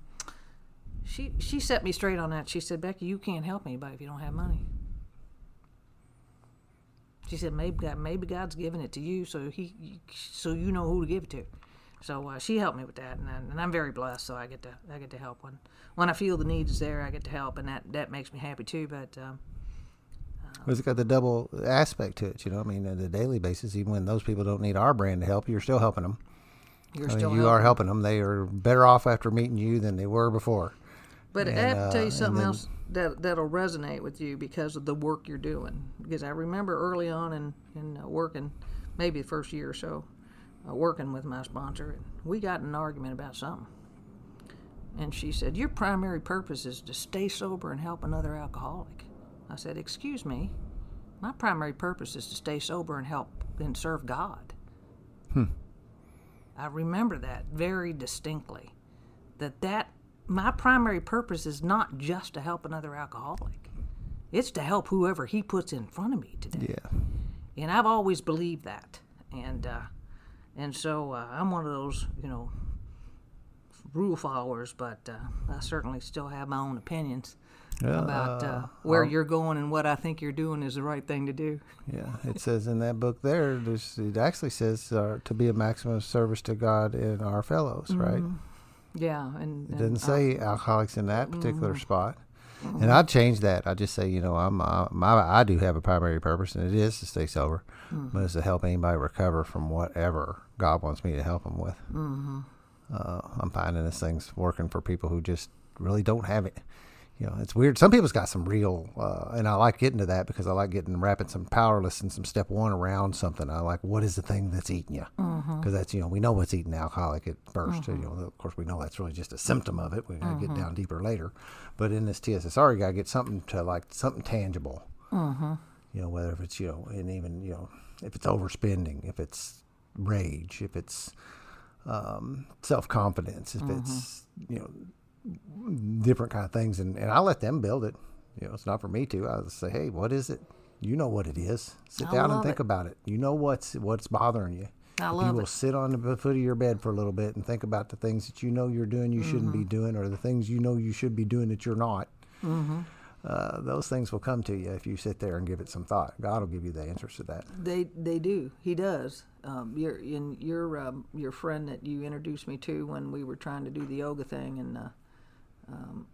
she she set me straight on that. She said, Becky, you can't help anybody if you don't have money. She said, maybe God, maybe God's giving it to you, so he so you know who to give it to. So uh, she helped me with that, and, I, and I'm very blessed. So I get to I get to help when when I feel the need is there. I get to help, and that that makes me happy too. But um, Well, it's got the double aspect to it, you know. I mean, on a daily basis, even when those people don't need our brand to help, you're still helping them. you're I mean, still you helping. are helping them. They are better off after meeting you than they were before. But I And, have to tell uh, you and something then- else that that'll resonate with you because of the work you're doing. Because I remember early on in in uh, working, maybe the first year or so, uh, working with my sponsor, and we got in an argument about something. And she said, "Your primary purpose is to stay sober and help another alcoholic." I said, "Excuse me, my primary purpose is to stay sober and help and serve God." I remember that very distinctly. That that my primary purpose is not just to help another alcoholic. It's to help whoever he puts in front of me today. Yeah. And I've always believed that. And uh, and so uh, I'm one of those, you know, rule followers, but uh, I certainly still have my own opinions about uh, uh, where you're going and what I think you're doing is the right thing to do. Yeah, it says in that book there. There's, it actually says uh, to be a maximum service to God and our fellows, right? Yeah, and, It and I- say alcoholics in that particular Mm-hmm. spot. And I'd change that. I just say, you know, I'm uh, my I do have a primary purpose, and it is to stay sober, Mm-hmm. but it's to help anybody recover from whatever God wants me to help them with. Mm-hmm. Uh, I'm finding this thing's working for people who just really don't have it. You know, it's weird. Some people's got some real, uh, and I like getting to that because I like getting wrapping some powerless and some step one around something. I like what is the thing that's eating you? Because mm-hmm. that's you know we know what's eating alcoholic at 1st You mm-hmm. know, of course we know that's really just a symptom of it. We gotta get mm-hmm. down deeper later. But in this TSSR, you gotta get something to like something tangible. You know, whether if it's you know, and even you know, if it's overspending, if it's rage, if it's um, self confidence, if it's you know different kind of things, and, and I let them build it. You know, it's not for me to. I say, hey, what is it? You know what it is. Sit I down and think it. about it. You know what's what's bothering you. I if you will it. sit on the foot of your bed for a little bit and think about the things that you know you're doing you shouldn't Mm-hmm. be doing, or the things you know you should be doing that you're not. Mm-hmm. Uh, those things will come to you if you sit there and give it some thought. God will give you the answers to that. They they do. He does. Um, your in your um, your friend that you introduced me to when we were trying to do the yoga thing, and uh, um,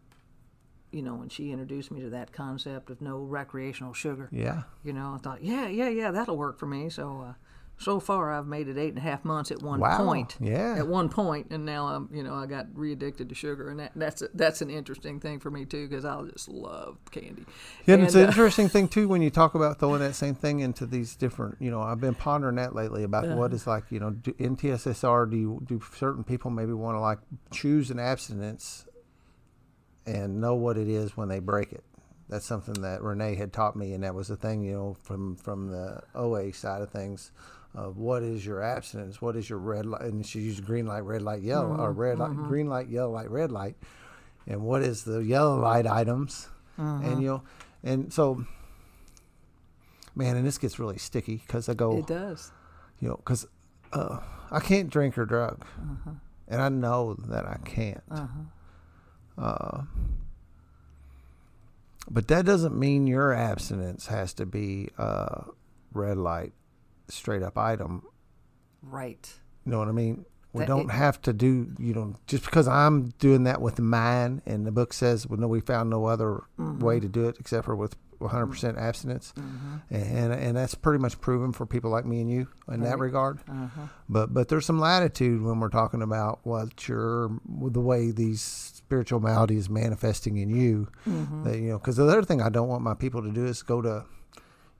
you know when she introduced me to that concept of no recreational sugar. Yeah. You know, I thought, yeah, yeah, yeah, that'll work for me. So uh, so far, I've made it eight and a half months at one Wow. point. Yeah. At one point, and now I'm you know I got re-addicted to sugar, and that, that's a, that's an interesting thing for me too because I just love candy. Yeah, and it's an uh, interesting thing too when you talk about throwing that same thing into these different. You know, I've been pondering that lately about what is like. You know, do, in TSSR, do you do certain people maybe want to like choose an abstinence and know what it is when they break it? That's something that Renee had taught me, and that was the thing. You know, from from the OA side of things. Of what is your abstinence? What is your red light? And she used green light, red light, yellow, or mm-hmm, red light, mm-hmm. green light, yellow light, red light. And what is the yellow light items? And mm-hmm. you know, and so, man, and this gets really sticky because I go, It does. you know, because uh, I can't drink or drug, uh-huh. and I know that I can't. Uh-huh. Uh, but that doesn't mean your abstinence has to be a red light, straight up item. Right. You know what I mean? We That- don't it- have to do, you know, just because I'm doing that with mine, and the book says, well, no, we found no other Mm-hmm. way to do it except for with 100% abstinence, and and that's pretty much proven for people like me and you in that regard. Uh-huh. But but there's some latitude when we're talking about what your the way these spiritual malady is manifesting in you. Mm-hmm. That you know, because the other thing I don't want my people to do is go to,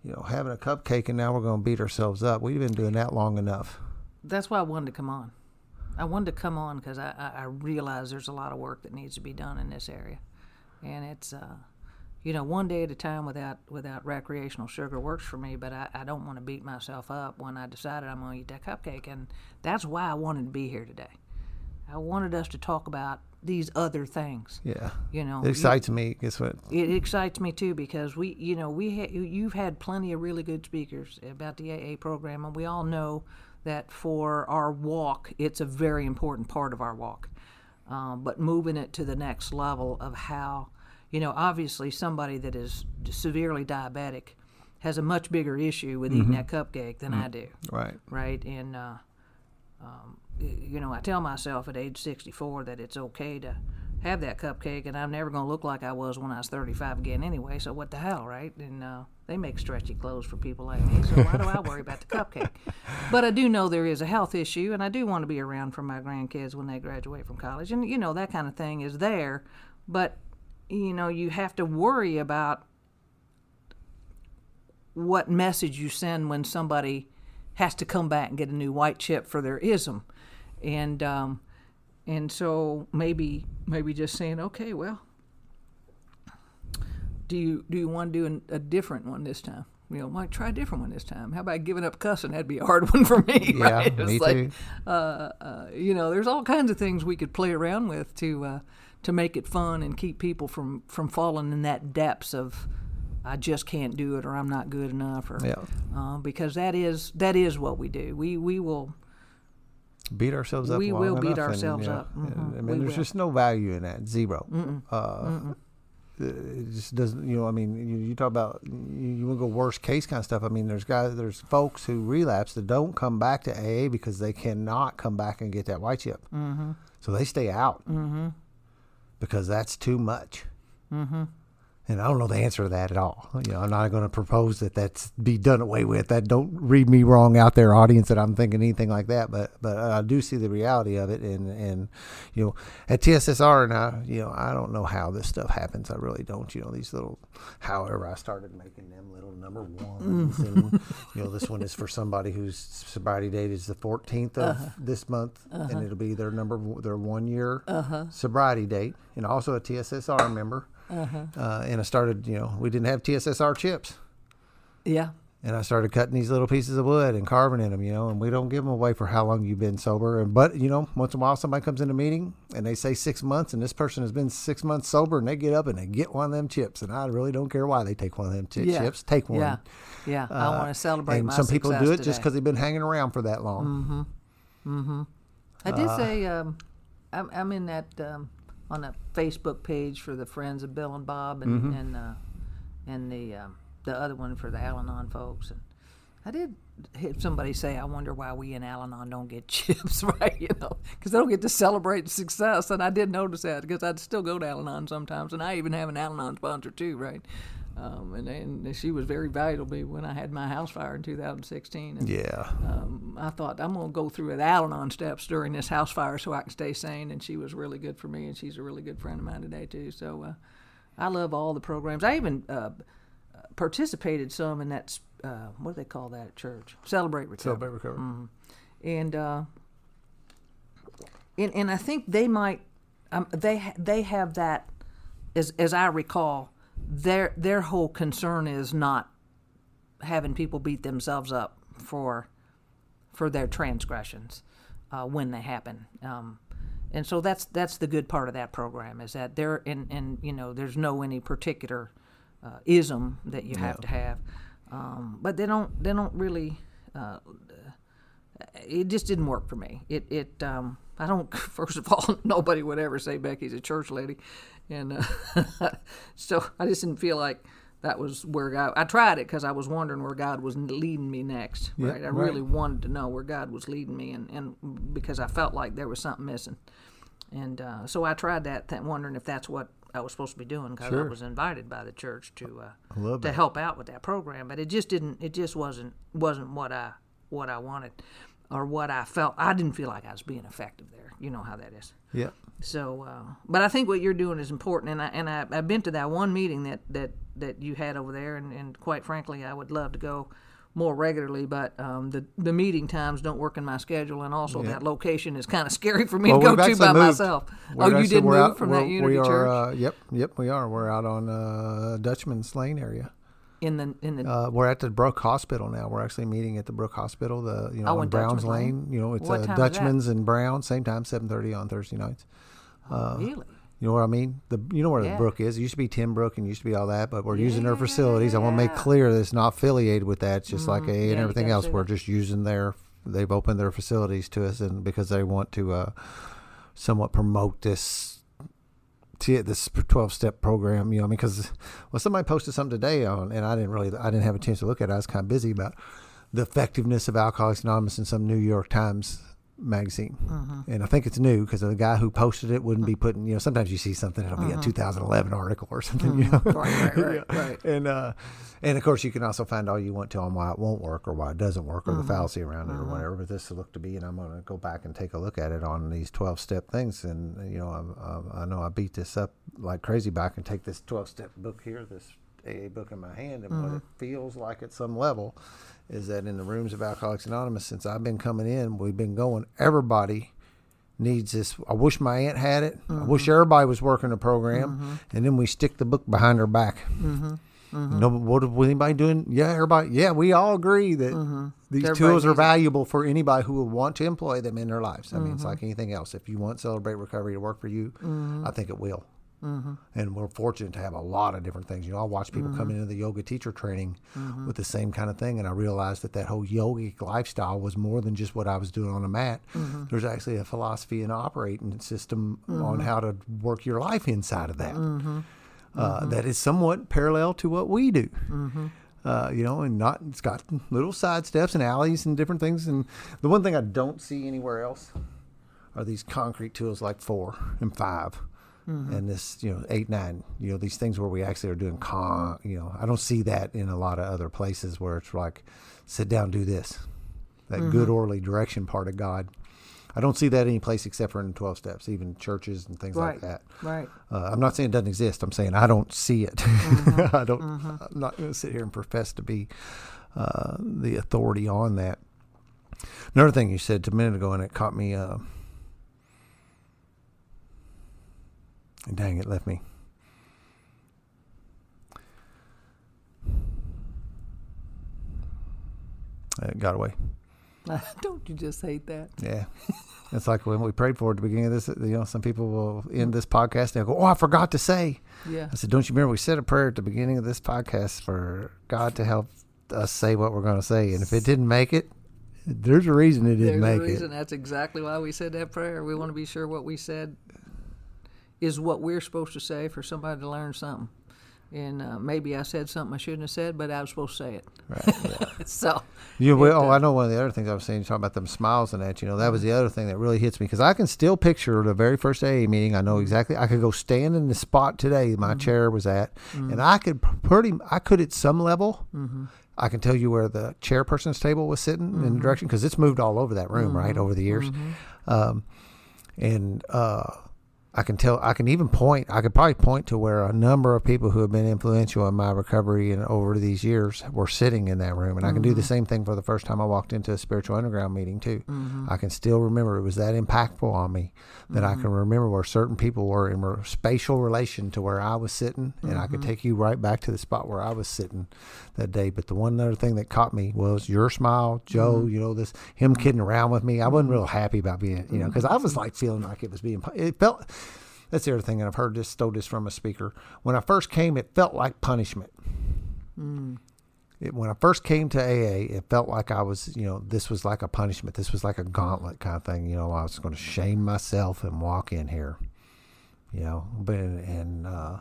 you know, having a cupcake and now we're going to beat ourselves up. We've been doing that long enough. That's why I wanted to come on. I wanted to come on because I, I, I realize there's a lot of work that needs to be done in this area, and it's uh, you know one day at a time without without recreational sugar works for me. But I, I don't want to beat myself up when I decided I'm going to eat that cupcake, and that's why I wanted to be here today. I wanted us to talk about these other things. Yeah, You know, it you- excites me. Guess what? it excites me too because we, you know, we ha- you've had plenty of really good speakers about the AA program, and we all know that for our walk, it's a very important part of our walk. um, but moving it to the next level of how, you know, obviously somebody that is severely diabetic has a much bigger issue with eating that cupcake than I do, Right. right? And uh, um, you know, I tell myself at age 64 that it's okay to have that cupcake, and I'm never going to look like I was when I was 35 again anyway. So what the hell, right? And uh, they make stretchy clothes for people like me, so why do I worry about the cupcake? But I do know there is a health issue, and I do want to be around for my grandkids when they graduate from college, and you know that kind of thing is there. But you know, you have to worry about what message you send when somebody has to come back and get a new white chip for their ism, and um, and so maybe maybe just saying, okay, well, do you do you want to do an, a different one this time? You know, might try a different one this time. How about giving up cussing? That'd be a hard one for me. Yeah, right? Me like, too. Uh, uh, you know, there's all kinds of things we could play around with to uh, to make it fun and keep people from from falling in that depths of I just can't do it or I'm not good enough or Yeah. uh, because that is that is what we do. We we will Beat ourselves up. We will beat enough and, ourselves yeah, up. Mhm. I We mean, there's will. just no value in that. 0 Uh, It just doesn't. You know, I mean, you, you talk about you, you want to go worst case kind of stuff. I mean, there's guys, there's folks who relapse that don't come back to AA because they cannot come back and get that white chip. Mm-hmm. So they stay out mm-hmm. because that's too much. Mm-hmm. And I don't know the answer to that at all. You know, I'm not going to propose that that's be done away with. That don't read me wrong out there, audience, that I'm thinking anything like that. But but I do see the reality of it, and and you know, at TSSR, and I you know I don't know how this stuff happens. I really don't. You know, these little. However, I started making them little number ones, and mm-hmm. you know, this one is for somebody whose sobriety date is the 14th of uh-huh. this month, and uh-huh. it'll be their number their one year uh-huh. sobriety date, and also a TSSR member. Uh, and I started, you know, we didn't have TSSR chips. yeah And I started cutting these little pieces of wood and carving in them, you know, and we don't give them away for how long you've been sober. And but you know, once in a while somebody comes in a meeting and they say six months, and this person has been six months sober, and they get up and they get one of them chips, and I really don't care why they take one of them chi- yeah chips. Take one. yeah yeah I Uh, want to celebrate And some people do it just because they've been hanging around for that long. Mhm. Mhm. I did say um, I'm, I'm in that um, on a Facebook page for the Friends of Bill and Bob and Mm-hmm. and uh, and the um, the other one for the Al-Anon folks and I did have somebody say I wonder why we in Al-Anon don't get chips right you know because they don't get to celebrate success and I did notice that because I'd still go to Al-Anon sometimes and I even have an Al-Anon sponsor too right. Um, and, and she was very valuable to me when I had my house fire in 2016. And, Yeah. um, I thought I'm going to go through with Al-Anon steps during this house fire so I can stay sane. And she was really good for me, and she's a really good friend of mine today too. So uh, I love all the programs. I even uh, participated some in that. Uh, what do they call that at church? Celebrate recovery. Celebrate recovery. And uh, and and I think they might um, they they have that as as I recall their their whole concern is not having people beat themselves up for for their transgressions uh, when they happen. Um, and so that's that's the good part of that program is that there and and you know there's no any particular uh, ism that you have to have, um, but they don't they don't really. Uh, it just didn't work for me. It it um, I don't. First of all, nobody would ever say Becky's a church lady, and uh, so I just didn't feel like that was where God. I tried it because I was wondering where God was leading me next. Right, I right. really wanted to know where God was leading me, and and because I felt like there was something missing, and uh, so I tried that, th- wondering if that's what I was supposed to be doing because Sure. I was invited by the church to uh, to help out with that program, but it just didn't. It just wasn't wasn't what I what I wanted, or what I felt. I didn't feel like I was being effective there. You know how that is. Yeah. So, uh, but I think what you're doing is important, and I and I, I've been to that one meeting that that that you had over there, and, and quite frankly, I would love to go more regularly, but um, the the meeting times don't work in my schedule, and also that location is kind of scary for me Well, to go to by moved. myself. We're oh, you did move out- from that Unity we are, Church Uh, yep, yep, we are. We're out on uh, Dutchman's Lane area. In the in the. Uh, we're at the Brook Hospital now. We're actually meeting at the Brook Hospital. The you know Oh, on in Browns Lane. Lane? You know it's uh, time is that? Dutchman's and Brown. Same time, seven thirty on Thursday nights. really? You know what I mean? The you know where Yeah. the Brook is. It used to be Ten Broeck and used to be all that, but we're using their Yeah, facilities. I want to make clear that it's not affiliated with that. It's just like A Yeah, and everything else. We're just using their. They've opened their facilities to us, and because they want to uh, somewhat promote this t- this 12 step program you know because well somebody posted something today on and i didn't really i didn't have a chance to look at it. I was kind of busy about the effectiveness of alcoholics anonymous in some new york times magazine. Mm-hmm. And i think it's new because the guy who posted it wouldn't be mm-hmm. putting you know sometimes you see something it'll be a mm-hmm. 2011 article or something you know? Right, right, right, right. and uh, and of course you can also find all you want to on why it won't work or why it doesn't work or the fallacy around it or whatever. But this looked to be, and I'm going to go back and take a look at it on these 12 step things. And you know, I, I, I know I beat this up like crazy, but I can take this 12 step book here, this AA book in my hand, and what it feels like at some level is that in the rooms of Alcoholics Anonymous, since I've been coming in, we've been going. Everybody needs this. I wish my aunt had it. I wish everybody was working the program, and then we stick the book behind her back. No, what what anybody doing? Yeah, everybody. Yeah, we all agree that these Everybody tools are needs it. valuable for anybody who will want to employ them in their lives. I mean, it's like anything else. If you want Celebrate Recovery to work for you, I think it will. Mm-hmm. And we're fortunate to have a lot of different things. You know, I watch people come into the yoga teacher training with the same kind of thing, and I realized that that whole yogic lifestyle was more than just what I was doing on a mat. Mm-hmm. There's actually a philosophy and operating system on mm-hmm. how to work your life inside of that. Uh, that is somewhat parallel to what we do. Uh, you know, and not it's got little side steps and alleys and different things. And the one thing I don't see anywhere else are these concrete tools like four and 5 and this you know eight nine. You know these things where we actually are doing con. You know I don't see that in a lot of other places where it's like sit down do this that good orderly direction part of God. I don't see that any place except for in twelve steps, even churches and things like that. Right. Uh, I'm not saying it doesn't exist. I'm saying I don't see it. I don't. I'm not going to sit here and profess to be uh, the authority on that. Another thing you said a minute ago, and it caught me. Uh, dang, it left me. It got away. Don't you just hate that? Yeah. It's like when we prayed for it at the beginning of this, you know, some people will end mm. this podcast and they'll go, Oh, I forgot to say. Yeah. I said, Don't you remember we said a prayer at the beginning of this podcast for God to help us say what we're going to say? And if it didn't make it, there's a reason it didn't There's make a reason. it. That's exactly why we said that prayer. We want to be sure what we said is what we're supposed to say for somebody to learn something. And uh, maybe I said something I shouldn't have said, but I was supposed to say it. Right. Yeah. so, You well, It, oh, uh, I know one of the other things I was saying. You talking about them smiles and that. You know, that was the other thing that really hits me because I can still picture the very first AA meeting. I know exactly. I could go stand in the spot today my chair was at, and I could pretty. I could at some level. I can tell you where the chairperson's table was sitting in the direction because it's moved all over that room, right, over the years. Um, and uh, I can tell, I can even point, I could probably point to where a number of people who have been influential in my recovery and over these years were sitting in that room. And I can do the mm-hmm. same thing for the first time I walked into a spiritual underground meeting too. Mm-hmm. I can still remember it was that impactful on me that I can mm-hmm. remember where certain people were in spatial relation to where I was sitting, and I could take you right back to the spot where I was sitting that day. But the one other thing that caught me was your smile, Joe. You know this him kidding around with me. I wasn't real happy about being, you know, because I was like feeling like it was being. It felt. That's the other thing, and I've heard this, stole this from a speaker. When I first came, it felt like punishment. It, when I first came to AA, it felt like I was, you know, this was like a punishment. This was like a gauntlet kind of thing. You know, I was going to shame myself and walk in here. You know, but and uh,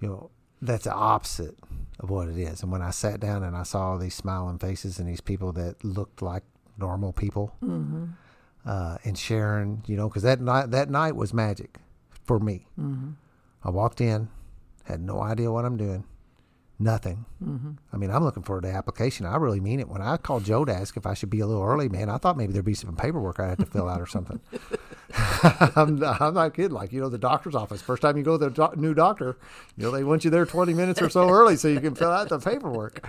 you know that's the opposite of what it is. And when I sat down and I saw these smiling faces and these people that looked like normal people, uh, and sharing, you know, because that night that night was magic for me. Mm-hmm. I walked in, had no idea what I'm doing, nothing. I mean, I'm looking for the application. I really mean it. When I called Joe to ask if I should be a little early, man, I thought maybe there'd be some paperwork I had to fill out or something. I'm, I'm not kidding. Like, you know, the doctor's office, first time you go to the doc- new doctor, you know, they want you there 20 minutes or so early so you can fill out the paperwork.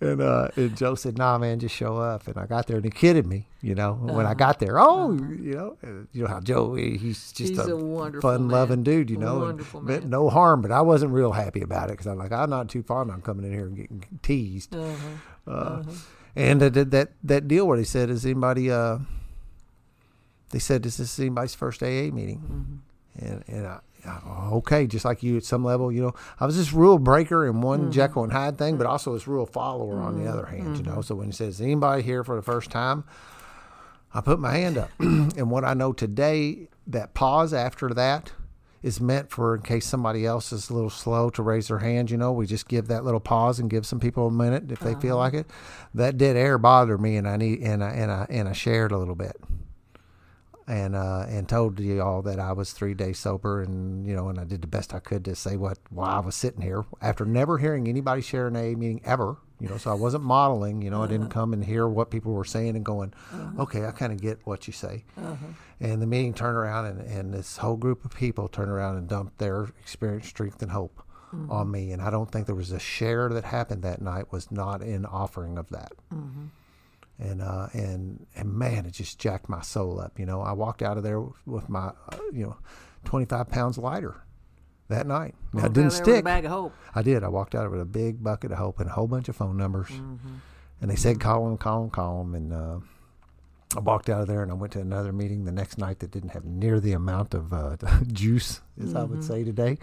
And, uh, and Joe said, nah, man, just show up. And I got there and he kidded me, you know, when I got there. Oh, you know, you know how Joe, he's just He's a, a fun loving dude, you know, Wonderful meant man. no harm, but I wasn't real happy about it because I'm like, I'm not too fond of coming in here and getting teased. uh-huh. Uh, And I did that that deal where they said, "Is anybody?" Uh, they said, "Is this anybody's first AA meeting?" And and I, I, okay, just like you at some level, you know, I was this rule breaker in one Jekyll and Hyde thing, but also this rule follower on the other hand, you know. So when he says, "Anybody here for the first time?" I put my hand up, and what I know today that pause after that is meant for in case somebody else is a little slow to raise their hand. You know, we just give that little pause and give some people a minute if they feel uh-huh. like it. That dead air bothered me, and I need and I and I and I shared a little bit and uh, and told you all that I was three days sober, and you know, and I did the best I could to say what why I was sitting here after never hearing anybody share an AA meeting ever. You know, so I wasn't modeling. You know, I didn't uh-huh. come and hear what people were saying and going, uh-huh. okay, I kind of get what you say. Uh-huh. And the meeting turned around, and, and this whole group of people turned around and dumped their experience, strength, and hope on mm-hmm. me. And I don't think there was a share that happened that night was not in offering of that mm-hmm. And uh, and and man, it just jacked my soul up. You know, I walked out of there with my, uh, you know, twenty five pounds lighter that night. Now, it didn't stick. bag of hope. I did. I walked out with a big bucket of hope and a whole bunch of phone numbers, and they said call them, call them, call them, and. Uh, I walked out of there and I went to another meeting the next night that didn't have near the amount of uh, juice, as I would say today.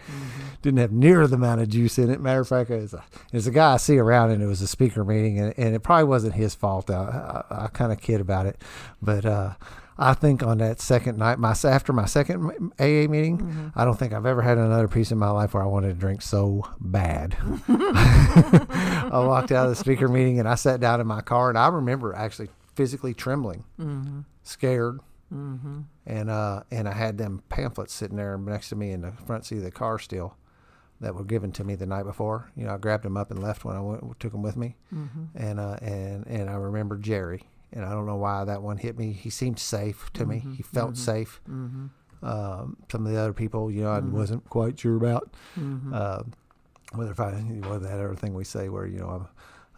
Didn't have near the amount of juice in it. Matter of fact, there's a, there's a guy I see around and it was a speaker meeting and, and it probably wasn't his fault. I, I, I kind of kid about it. But uh, I think on that second night, my after my second AA meeting, I don't think I've ever had another piece in my life where I wanted to drink so bad. I walked out of the speaker meeting and I sat down in my car and I remember actually physically trembling, scared, and uh, and I had them pamphlets sitting there next to me in the front seat of the car still that were given to me the night before. You know, I grabbed them up and left when I went, took them with me, and uh, and and I remember Jerry, and I don't know why that one hit me. He seemed safe to me. He felt safe. Um, some of the other people, you know, I wasn't quite sure about. Uh, whether if I, well, that other thing we say where you know I'm.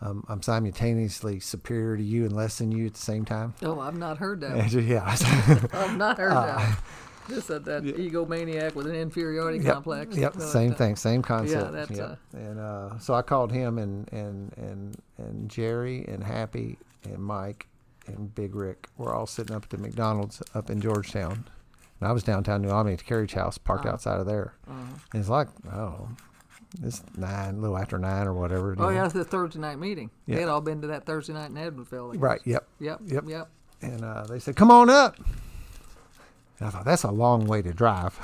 Um, I'm simultaneously superior to you and less than you at the same time. Oh, I've not heard that. And one. so, yeah, I've not heard Uh, that. Just that, that egomaniac with an inferiority Yep, complex. Yep, But, same thing, same concept. Yeah, that's, yep. uh, and uh, so I called him and and and and Jerry and Happy and Mike and Big Rick were all sitting up at the McDonald's up in Georgetown. And I was downtown New Albany at the carriage house, parked Uh-huh. outside of there. And it's like I don't know, it's nine, a little after nine or whatever. Oh, know. yeah, it's the Thursday night meeting. Yeah. They'd all been to that Thursday night in guess. Right. Yep. Yep. Yep. Yep. And uh, they said, "Come on up." And I thought that's a long way to drive.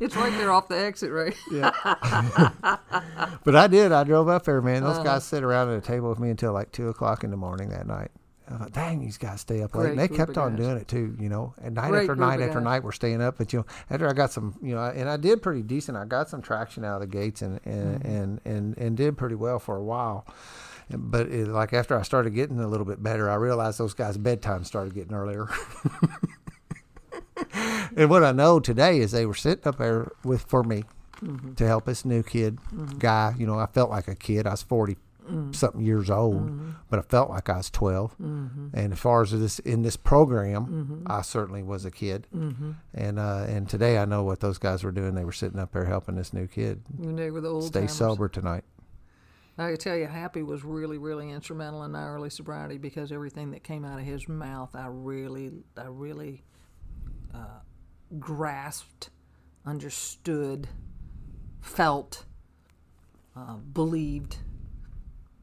it's right there off the exit, right? Yeah. but I did. I drove up there, man. Those Uh-huh. guys sit around at a table with me until like two o'clock in the morning that night. I thought, dang, these guys stay up late. Great And they kept on guys. doing it too, you know. And night Great after night after guys. night, we're staying up. But you know, after I got some, you know, and I did pretty decent. I got some traction out of the gates and and Mm-hmm. and, and and did pretty well for a while. But it, like after I started getting a little bit better, I realized those guys' bedtime started getting earlier. and what I know today is they were sitting up there with for me Mm-hmm. to help this new kid guy. You know, I felt like a kid. I was forty Mm-hmm. something years old, but I felt like I was 12 Mm-hmm. And as far as this in this program, I certainly was a kid. Mm-hmm. And uh, and today I know what those guys were doing. They were sitting up there helping this new kid When they were the old stay timers. sober tonight. I can tell you, Happy was really, really instrumental in my early sobriety because everything that came out of his mouth, I really, I really uh, grasped, understood, felt, uh, believed.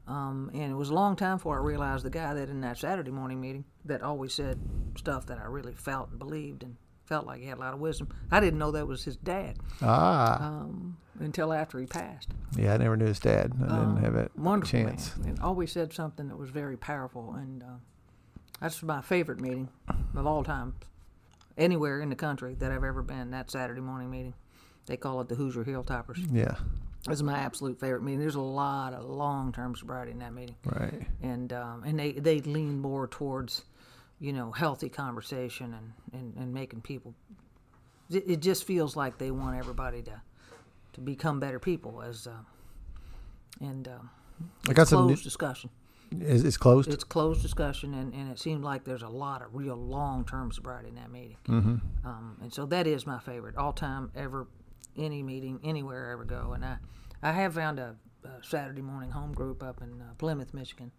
Um, and it was a long time before I realized the guy that in that Saturday morning meeting that always said stuff that I really felt and believed and felt like he had a lot of wisdom. I didn't know that was his dad Ah, um, until after he passed. yeah, I never knew his dad. I didn't have that wonderful chance. man, and always said something that was very powerful, and uh, that's my favorite meeting of all time, anywhere in the country that I've ever been. That Saturday morning meeting, they call it the Hoosier Hilltoppers. Yeah, It's my absolute favorite meeting. There's a lot of long-term sobriety in that meeting, right. and um, and they they lean more towards, you know, healthy conversation and and, and making people. It, it just feels like they want everybody to to become better people as. Uh, and um, I got some. closed New, discussion. is it's closed? It's closed discussion, and, and it seemed like there's a lot of real long term sobriety in that meeting. Mm-hmm. Um, and so that is my favorite all time ever, any meeting anywhere I ever go. And I, I have found a, a Saturday morning home group up in uh, Plymouth, Michigan.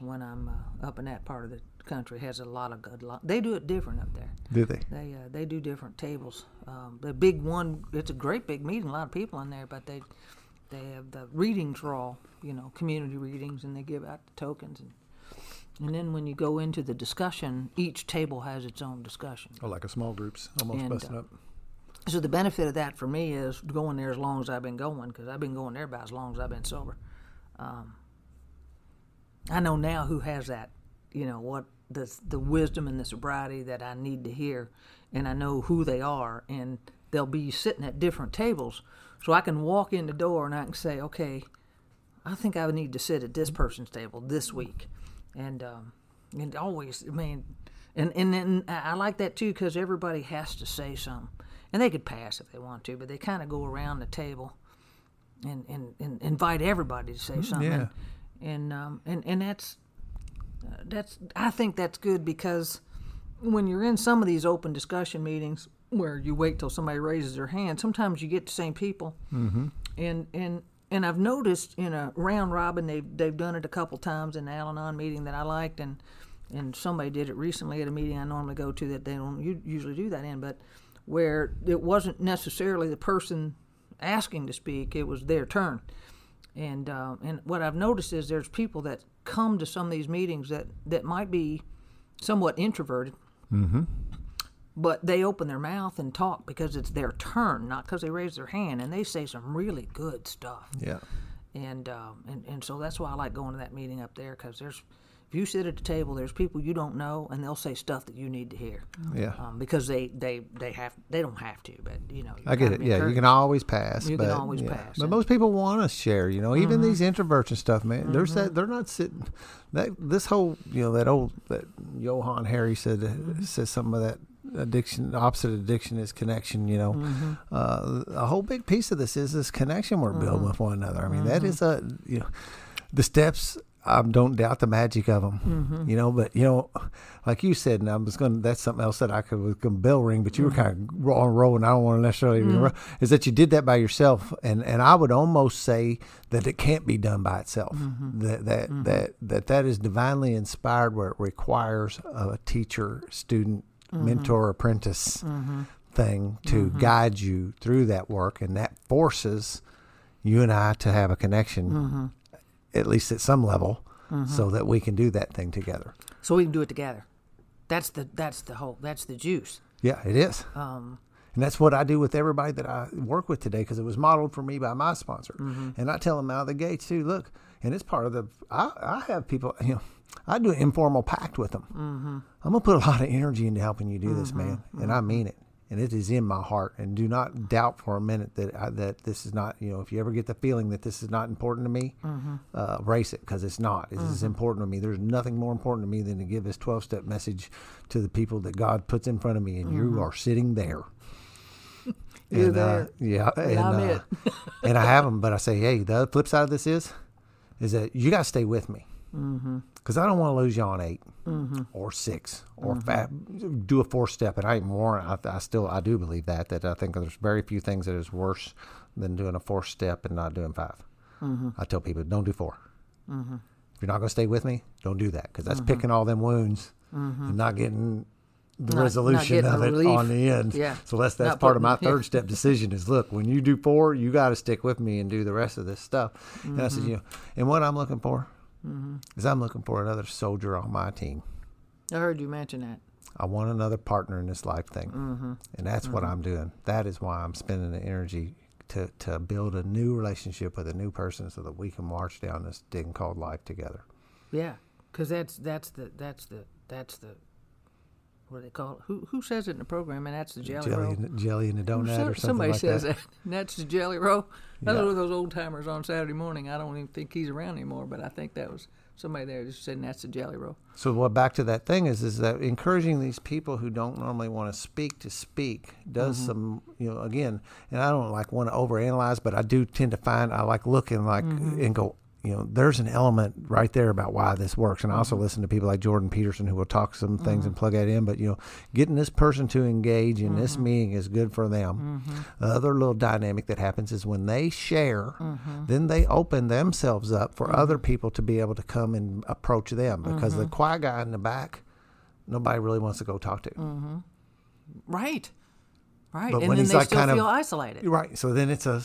When I'm uh, up in that part of the country, has a lot of good. Lo- they do it different up there. Do they? They uh, they do different tables. Um, the big one, it's a great big meeting, a lot of people in there, but they they have the readings are all you know community readings, and they give out the tokens and And then when you go into the discussion, each table has its own discussion. Or like a small groups, almost And, busting uh, up. So the benefit of that for me is going there as long as I've been going, because I've been going there about as long as I've been sober. Um, I know now who has that, you know, what the the wisdom and the sobriety that I need to hear, and I know who they are, and they'll be sitting at different tables, so I can walk in the door and I can say, okay, I think I would need to sit at this person's table this week, and um, and always, I mean, and and then I I like that too because everybody has to say something, and they could pass if they want to, but they kind of go around the table, and, and, and invite everybody to say something, yeah. and and, um, and and that's uh, that's I think that's good because when you're in some of these open discussion meetings where you wait till somebody raises their hand, sometimes you get the same people, mm-hmm. and and and I've noticed in a round robin they've they've done it a couple times in the Al-Anon meeting that I liked, and and somebody did it recently at a meeting I normally go to that they don't usually do that in, but where it wasn't necessarily the person asking to speak; it was their turn. And uh, and what I've noticed is there's people that come to some of these meetings that that might be somewhat introverted, but they open their mouth and talk because it's their turn, not because they raise their hand, and they say some really good stuff. Yeah. And um, and and so that's why I like going to that meeting up there because there's if you sit at the table, there's people you don't know, and they'll say stuff that you need to hear. Yeah. Um, because they, they they have they don't have to, but you know. I get it. Yeah, you can always pass. You can always yeah. pass, But most people want to share. You know, even these introverts and stuff, man. There's that. They're not sitting. That this whole, you know, that old that Johann Hari said uh, says some of that addiction. Opposite of addiction is connection. You know, uh, a whole big piece of this is this connection we're building with one another. I mean, that is a you know, the steps. I don't doubt the magic of them, mm-hmm. you know. But you know, like you said, and I was going. That's something else that I could was going bell ring, but you were mm-hmm. kind of on a roll, and I don't want to necessarily. even mm. ro- Is that you did that by yourself, and and I would almost say that it can't be done by itself. Mm-hmm. That that that that that is divinely inspired, where it requires a teacher, student, mentor, apprentice thing to guide you through that work, and that forces you and I to have a connection at least at some level, mm-hmm. so that we can do that thing together. so we can do it together. That's the that's the whole that's the juice. Yeah, it is. Um, And that's what I do with everybody that I work with today because it was modeled for me by my sponsor. Mm-hmm. And I tell them out of the gates too, look, and it's part of the, I, I have people, you know, I do an informal pact with them. Mm-hmm. I'm going to put a lot of energy into helping you do this, man. And I mean it. And it is in my heart. And do not doubt for a minute that I, that this is not, you know, if you ever get the feeling that this is not important to me, uh, erase it because it's not. It is important to me. There's nothing more important to me than to give this 12 step message to the people that God puts in front of me. And you are sitting there. You're And, uh, yeah, and I'm uh, and I have them, but I say, hey, the flip side of this is, is that you got to stay with me, because I don't want to lose you on 8 mm-hmm. or six or mm-hmm. fa- do a four step. And I even more, I, I still I do believe that that I think there's very few things that is worse than doing a four step and not doing 5 mm-hmm. I tell people, don't do 4 If you're not going to stay with me, don't do that because that's picking all them wounds and not getting the Not- not resolution getting of it relief. on the end. Yeah. So that's that's Not part of my putting- yeah. third step decision is look when you do four, you got to stick with me and do the rest of this stuff. And I Mm-hmm. said, you know, and what I'm looking for is I'm looking for another soldier on my team. I heard you mention that. I want another partner in this life thing, Mm-hmm. and that's what I'm doing. That is why I'm spending the energy to to build a new relationship with a new person so that we can march down this thing called life together. Yeah, because that's that's the that's the that's the what do they call it? Who who says it in the program? And that's the jelly, Jelly, roll. in, jelly in the donut or something somebody like says that. that. And that's the jelly roll. That's Yeah. one of those old timers on Saturday morning. I don't even think he's around anymore, but I think that was somebody there just said that's the jelly roll. So what back to that thing is is that encouraging these people who don't normally want to speak to speak does Mm-hmm. some you know again and I don't like want to overanalyze but I do tend to find I like looking like Mm-hmm. and go you know there's an element right there about why this works and I Mm-hmm. also listen to people like Jordan Peterson who will talk some things and plug that in but you know getting this person to engage in this Mm-hmm. meeting is good for them the other little dynamic that happens is when they share Mm-hmm. then they open themselves up for other people to be able to come and approach them because Mm-hmm. the quiet guy in the back nobody really wants to go talk to. Right. Right. But and when then he's they like still kind of- feel isolated. Right. So then it's a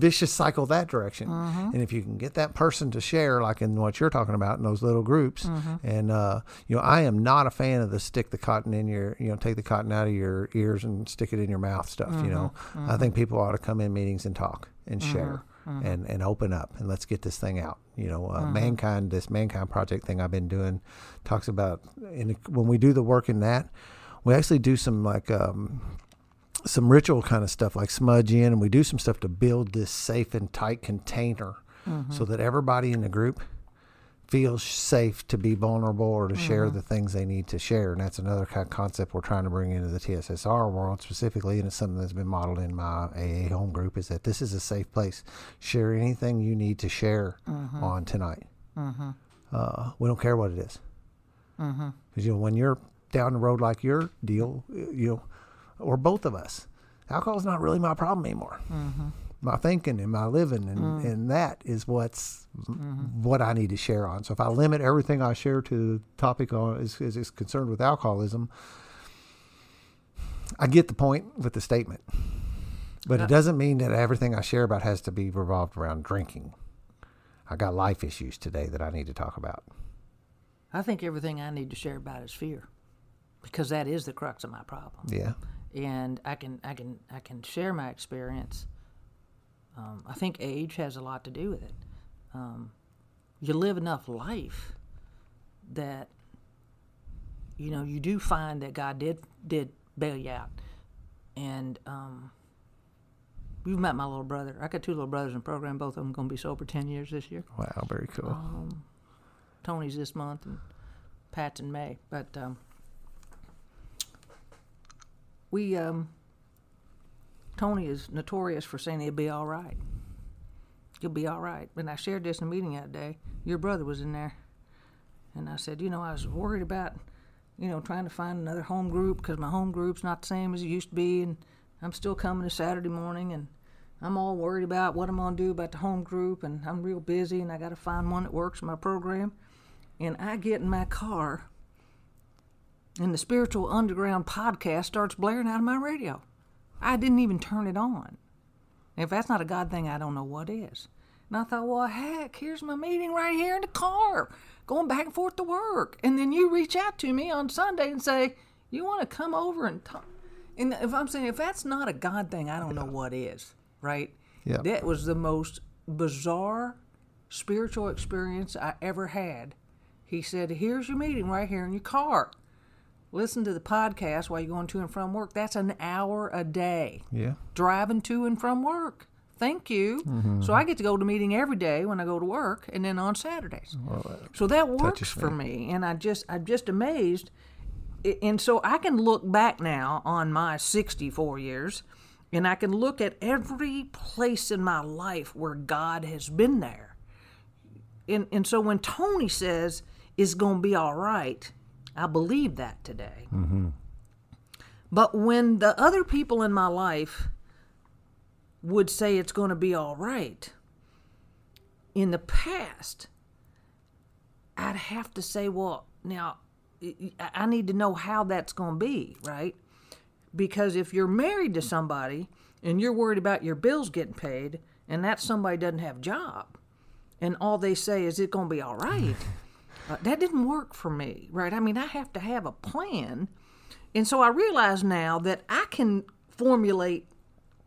vicious cycle that direction. Mm-hmm. And if you can get that person to share, like in what you're talking about in those little groups, Mm-hmm. and uh, you know, I am not a fan of the stick the cotton in your, you know, take the cotton out of your ears and stick it in your mouth stuff. You know, Mm-hmm. I think people ought to come in meetings and talk and share. And, and open up and let's get this thing out. You know, uh, Mm-hmm. mankind, this mankind project thing I've been doing, talks about. And when we do the work in that, we actually do some like um, some ritual kind of stuff like smudge in and we do some stuff to build this safe and tight container mm-hmm. so that everybody in the group feels safe to be vulnerable or to share mm-hmm. the things they need to share and that's another kind of concept we're trying to bring into the TSSR world specifically and it's something that's been modeled in my AA home group is that this is a safe place. Share anything you need to share mm-hmm. on tonight. Uh, we don't care what it is. Because you know when you're down the road like your deal, you know, or both of us, alcohol's not really my problem anymore. Mm-hmm. My thinking and my living and, mm. and that is what's mm-hmm. what I need to share on. So if I limit everything I share to the topic on is, is, is concerned with alcoholism, I get the point with the statement. But it doesn't mean that everything I share about has to be revolved around drinking. I got life issues today that I need to talk about. I think everything I need to share about is fear, because that is the crux of my problem. Yeah. And I can I can I can share my experience. Um, I think age has a lot to do with it. Um, you live enough life that you know you do find that God did did bail you out, and um, you've met my little brother. I got two little brothers in the program. Both of them going to be sober ten years this year. Wow, very cool. Tony's this month and Pat's in May. But um, we, um, Tony is notorious for saying he'll be all right. You'll be all right. And I shared this in a meeting that day. Your brother was in there. And I said, you know, I was worried about, you know, trying to find another home group because my home group's not the same as it used to be. And I'm still coming to Saturday morning. And I'm all worried about what I'm to do about the home group. And I'm real busy and I got to find one that works in my program. And I get in my car and the Spiritual Underground podcast starts blaring out of my radio. I didn't even turn it on. If that's not a God thing, I don't know what is. And I thought, well, heck, here's my meeting right here in the car, going back and forth to work. And then you reach out to me on Sunday and say, you want to come over and talk? And if I'm saying, if that's not a God thing, I don't know what is, right? Yeah. That was the most bizarre spiritual experience I ever had. He said, here's your meeting right here in your car listen to the podcast while you're going to and from work. That's an hour a day Yeah. driving to and from work. Thank you. Mm-hmm. So I get to go to meeting every day when I go to work, and then on Saturdays. so that works for me, and I just I'm just amazed. And so I can look back now on my 64 years, and I can look at every place in my life where God has been there. And and so when Tony says it's going to be all right, I believe that today. Mm-hmm. But when the other people in my life would say it's going to be all right, in the past, I'd have to say, well, now I I need to know how that's going to be, right? Because if you're married to somebody and you're worried about your bills getting paid, and that somebody doesn't have a job, and all they say is it's going to be all right, uh, that didn't work for me, right? I mean, I have to have a plan. And so I realize now that I can formulate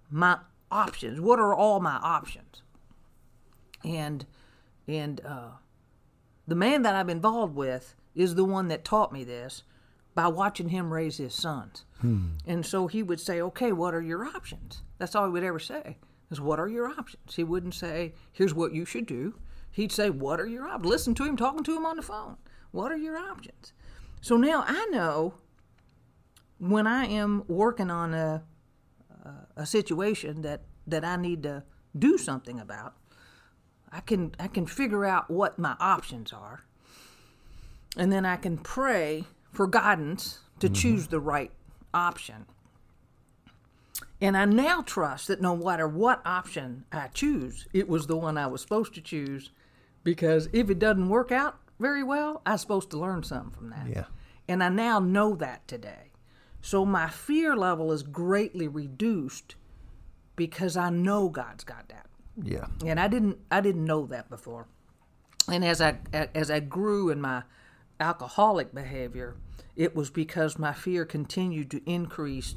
my options. What are all my options? And and uh, the man that I'm involved with is the one that taught me this by watching him raise his sons. And so he would say, "Okay, what are your options?" That's all he would ever say. Is what are your options? He wouldn't say, "Here's what you should do." He'd say, "What are your options?" Listen to him talking to him on the phone. What are your options? So now I know when I am working on a uh, a situation that that I need to do something about, I can I can figure out what my options are, and then I can pray for guidance to mm-hmm. choose the right option. And I now trust that no matter what option I choose, it was the one I was supposed to choose, because if it doesn't work out very well, I'm supposed to learn something from that. Yeah. And I now know that today. So my fear level is greatly reduced because I know God's got that. Yeah. And I didn't I didn't know that before. And as I as I grew in my alcoholic behavior, it was because my fear continued to increase.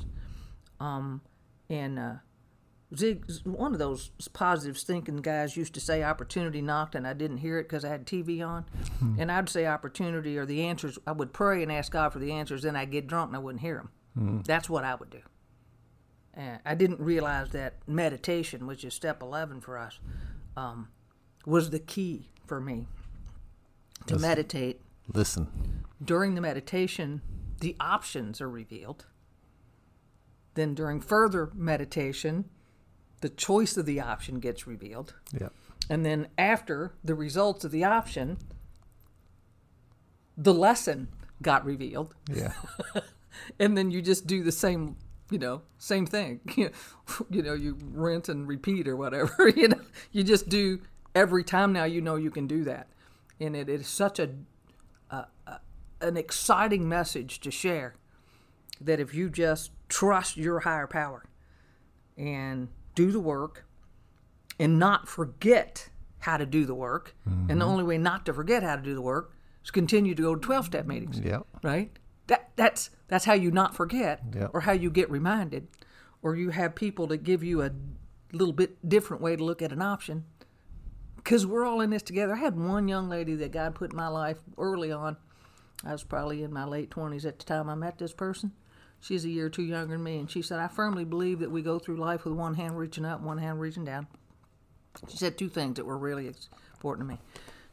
Um, and uh, Zig, one of those positive thinking guys used to say opportunity knocked, and I didn't hear it because I had TV on. And I'd say opportunity or the answers. I would pray and ask God for the answers, then I'd get drunk and I wouldn't hear them. That's what I would do. And I didn't realize that meditation, which is step 11 for us, um, was the key for me to Listen. meditate. Listen. During the meditation, the options are revealed. Then during further meditation, the choice of the option gets revealed. Yeah. And then after the results of the option, the lesson got revealed. Yeah. And then you just do the same, you know, same thing. you know, you rent and repeat or whatever. you know, you just do every time now you know you can do that. And it is such a, a, a an exciting message to share that if you just trust your higher power and do the work and not forget how to do the work, and the mm-hmm. only way not to forget how to do the work is continue to go to 12 step meetings Yeah. right? That that's that's how you not forget, Yep. or how you get reminded, or you have people that give you a little bit different way to look at an option. Because we're all in this together. I had one young lady that God put in my life early on. I was probably in my late twenties at the time I met this person. She's a year or two younger than me, and she said, "I firmly believe that we go through life with one hand reaching up, one hand reaching down." She said two things that were really important to me.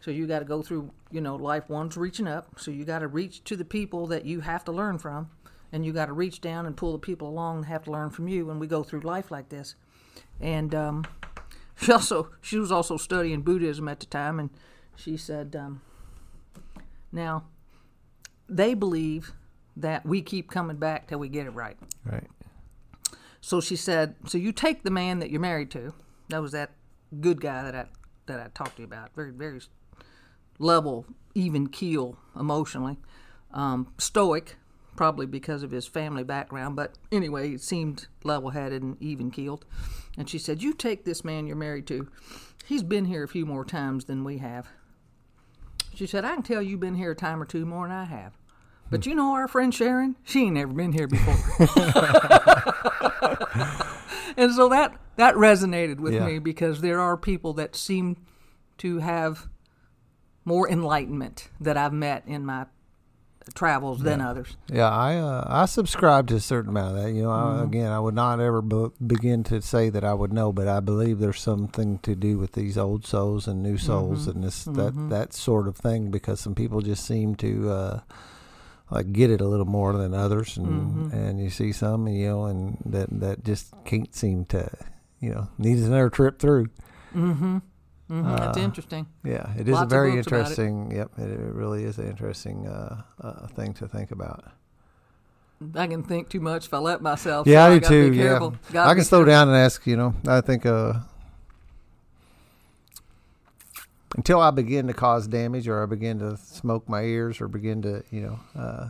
So you got to go through, you know, life one's reaching up. So you got to reach to the people that you have to learn from, and you got to reach down and pull the people along that have to learn from you when we go through life like this. And um, she also she was also studying Buddhism at the time, and she said, um, now they believe that we keep coming back till we get it right. Right. So she said, "So you take the man that you're married to. That was that good guy that I that I talked to you about. Very very level, even keel emotionally, um, stoic, probably because of his family background. But anyway, he seemed level-headed and even keeled. And she said, "You take this man you're married to. He's been here a few more times than we have." She said, "I can tell you've been here a time or two more than I have." But you know our friend Sharon? She ain't never been here before. and so that that resonated with Yeah. me because there are people that seem to have more enlightenment that I've met in my travels than others. Yeah, I uh, I subscribe to a certain amount of that. You know, I, again, I would not ever be- begin to say that I would know, but I believe there's something to do with these old souls and new souls and this that that sort of thing because some people just seem to uh, like get it a little more than others, and and you see some, you know, and that that just can't seem to, you know, needs another trip through. Mm-hmm. Uh, That's interesting. Yeah, it is Lots a very about it. interesting. Yep, it, it really is an interesting uh, uh, thing to think about. I can think too much if I let myself. Yeah, so I do too. Yeah, I can slow careful. down and ask. You know, I think uh, until I begin to cause damage, or I begin to smoke my ears, or begin to, you know, uh,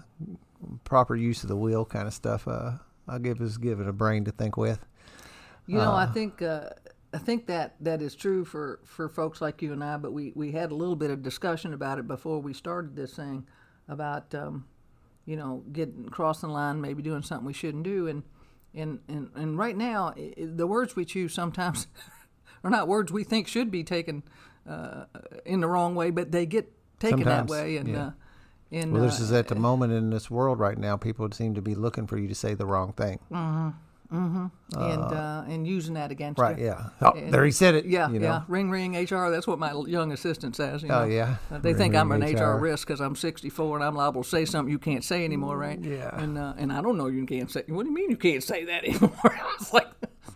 proper use of the wheel kind of stuff. Uh, I give is given a brain to think with. You know, I Uh, think uh, I think that that is true for, for folks like you and I. But we, we had a little bit of discussion about it before we started this thing about um, you know getting crossing the line, maybe doing something we shouldn't do, and and and, and right now the words we choose sometimes are not words we think should be taken uh, in the wrong way, but they get taken Sometimes, that way. And yeah. uh, and Well, this uh, is at the moment in this world right now. People seem to be looking for you to say the wrong thing. Mm-hmm. Mm-hmm. and uh, and using that against Right? you. Yeah. Oh, there he said it. Yeah, You know? yeah. Ring, ring, HR. That's what my young assistant says. You Oh yeah. Uh, They Ring, think I'm ring, an HR, HR. risk because I'm 64 and I'm liable to say something you can't say anymore, right? Yeah. And uh, and I don't know you can't say. What do you mean you can't say that anymore? I was like,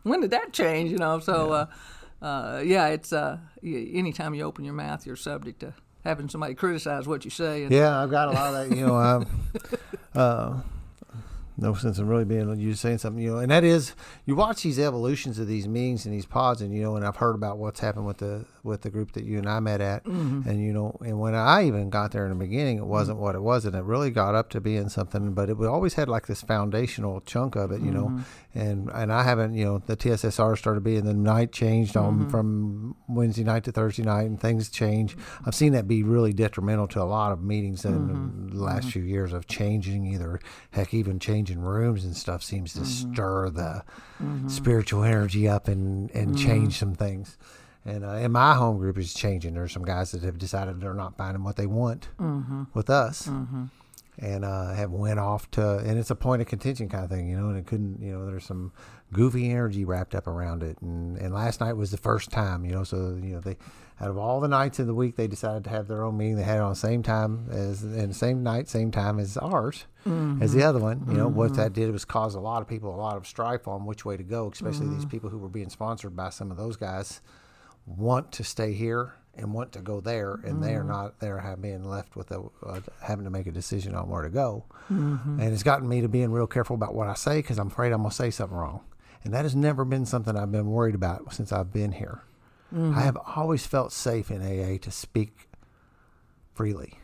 when did that change? You know. So, yeah, uh, yeah it's uh, anytime you open your mouth, you're subject to having somebody criticize what you say. Yeah, I've got a lot of that. You know, uh, no sense in really being you saying something, you know. And that is, you watch these evolutions of these meetings and these pods, and you know, and I've heard about what's happened with the with the group that you and I met at, Mm-hmm. and you know, and when I even got there in the beginning, it wasn't what it was, and it really got up to being something. But it always had like this foundational chunk of it, you know, Mm-hmm. and and I haven't, you know, the TSSR started being the night changed on Mm-hmm. from Wednesday night to Thursday night, and things change. I've seen that be really detrimental to a lot of meetings in Mm-hmm. the last few years of changing either heck even changing rooms and stuff seems to Mm-hmm. stir the spiritual energy up and and change some things. And, uh, and my home group is changing. There's some guys that have decided they're not finding what they want with us, and uh, have went off to. And it's a point of contention kind of thing, you know. And it couldn't, you know. There's some goofy energy wrapped up around it. And and last night was the first time, you know. So you know they, out of all the nights in the week, they decided to have their own meeting. They had it on the same time as and the same night, same time as ours, as the mm-hmm. other one. You know what mm-hmm. that did was cause a lot of people a lot of strife on which way to go, especially these mm-hmm. people who were being sponsored by some of those guys want to stay here and want to go there, and they are not there, have being left with a uh, having to make a decision on where to go. And it's gotten me to being real careful about what I say because I'm afraid I'm gonna say something wrong, and that has never been something I've been worried about since I've been here. Mm-hmm. I have always felt safe in AA to speak freely.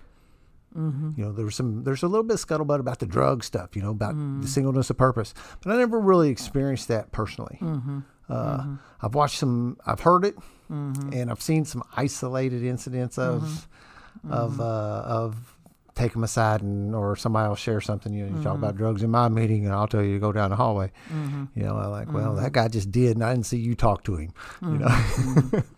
Mm-hmm. You know, there's some there's a little bit of scuttlebutt about the drug stuff, you know, about the mm. singleness of purpose, but I never really experienced that personally. Mm-hmm. Uh, I've watched some, I've heard it, and I've seen some isolated incidents of of uh, of take them aside and or somebody will share something. You know, you talk mm-hmm. about drugs in my meeting, and I'll tell you to go down the hallway. Mm-hmm. You know, I'm like, well, mm-hmm. that guy just did, and I didn't see you talk to him. You know.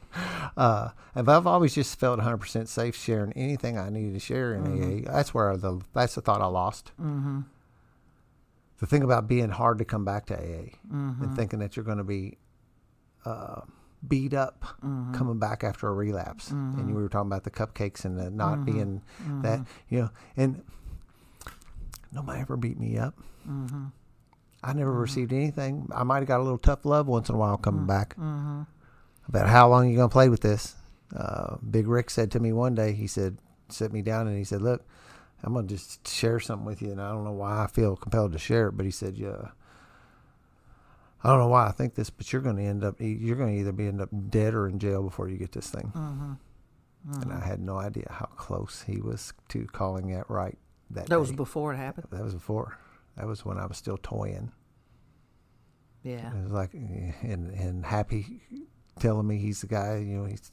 Uh, and I've always just felt 100% safe sharing anything I needed to share in AA. That's where the that's the thought I lost. Mm-hmm. The thing about being hard to come back to AA and thinking that you're going to be uh, beat up mm-hmm. coming back after a relapse. And mm-hmm. we were talking about the cupcakes and the not mm-hmm. being that you know, and nobody ever beat me up. I never received anything. I might have got a little tough love once in a while coming back about how long you gonna play with this. Uh, Big Rick said to me one day, he said, sit me down and he said, look, I'm gonna just share something with you, and I don't know why I feel compelled to share it, but he said, yeah. I don't know why I think this, but you're going to end up, you're going to either be end up dead or in jail before you get this thing. Mm-hmm. And I had no idea how close he was to calling that right that, That was before it happened. that was before. That was when I was still toying. Yeah. It was like, eh, and and happy telling me he's the guy. You know, he's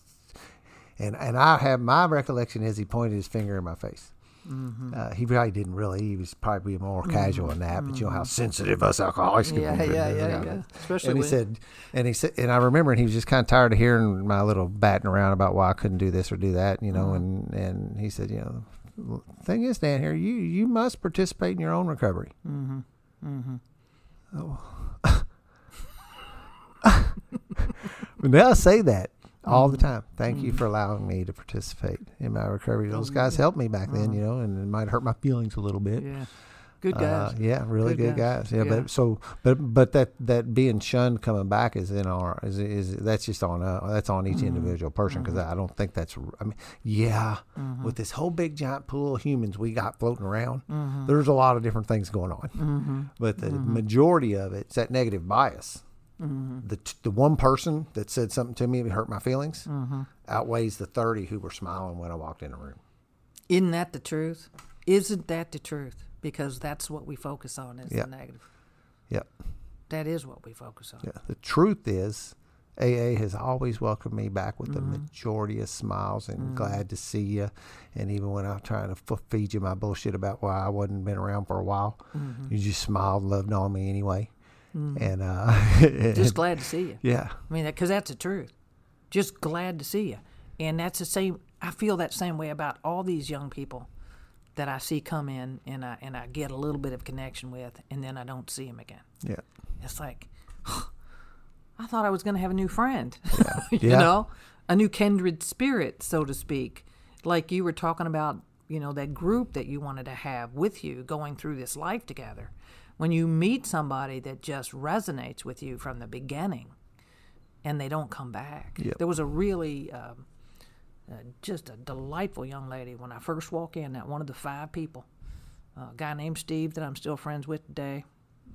and and I have my recollection is he pointed his finger in my face. Mm-hmm. Uh, he probably didn't really. He was probably more casual than that. But you know how sensitive us alcoholics can Mm-hmm. Yeah, be. yeah, You yeah, yeah. Especially And he when- said, and he said, and I remember, and he was just kind of tired of hearing my little batting around about why I couldn't do this or do that, you know. Mm-hmm. And and he said, you know, thing is, Dan, here you you must participate in your own recovery. But now I say that all Mm-hmm. the time. Thank you for allowing me to participate in my recovery. Those guys helped me back then, you know, and it might hurt my feelings a little bit. Mm-hmm. Yeah. Good Uh, guys. yeah, really Good good, guys. guys. Yeah, Yeah. but so, but but that that being shunned coming back is in our is is that's just on uh, that's on Mm-hmm. each individual person because I don't think that's. I mean, yeah, Mm-hmm. with this whole big giant pool of humans we got floating around, Mm-hmm. there's a lot of different things going on, but the majority of it's that negative bias. Mm-hmm. The t- the one person that said something to me that hurt my feelings Mm-hmm. outweighs the thirty who were smiling when I walked in the room. Isn't that the truth? Isn't that the truth? Because that's what we focus on is Yeah. the negative. Yep. That is what we focus on. Yeah. The truth is, AA has always welcomed me back with Mm-hmm. the majority of smiles and glad to see you. And even when I'm trying to f- feed you my bullshit about why I wasn't been around for a while, Mm-hmm. you just smiled, and loved on me anyway. And uh, Just glad to see you. yeah, I mean, because that's the truth. Just glad to see you. And that's the same. I feel that same way about all these young people that I see come in and I and I get a little bit of connection with, and then I don't see them again. yeah, It's like I thought I was going to have a new friend. you Yeah. know, a new kindred spirit, so to speak. Like you were talking about, you know, that group that you wanted to have with you going through this life together. When you meet somebody that just resonates with you from the beginning and they don't come back. Yep. There was a really um, uh, just a delightful young lady when I first walked in, that one of the five people a guy named Steve that I'm still friends with today,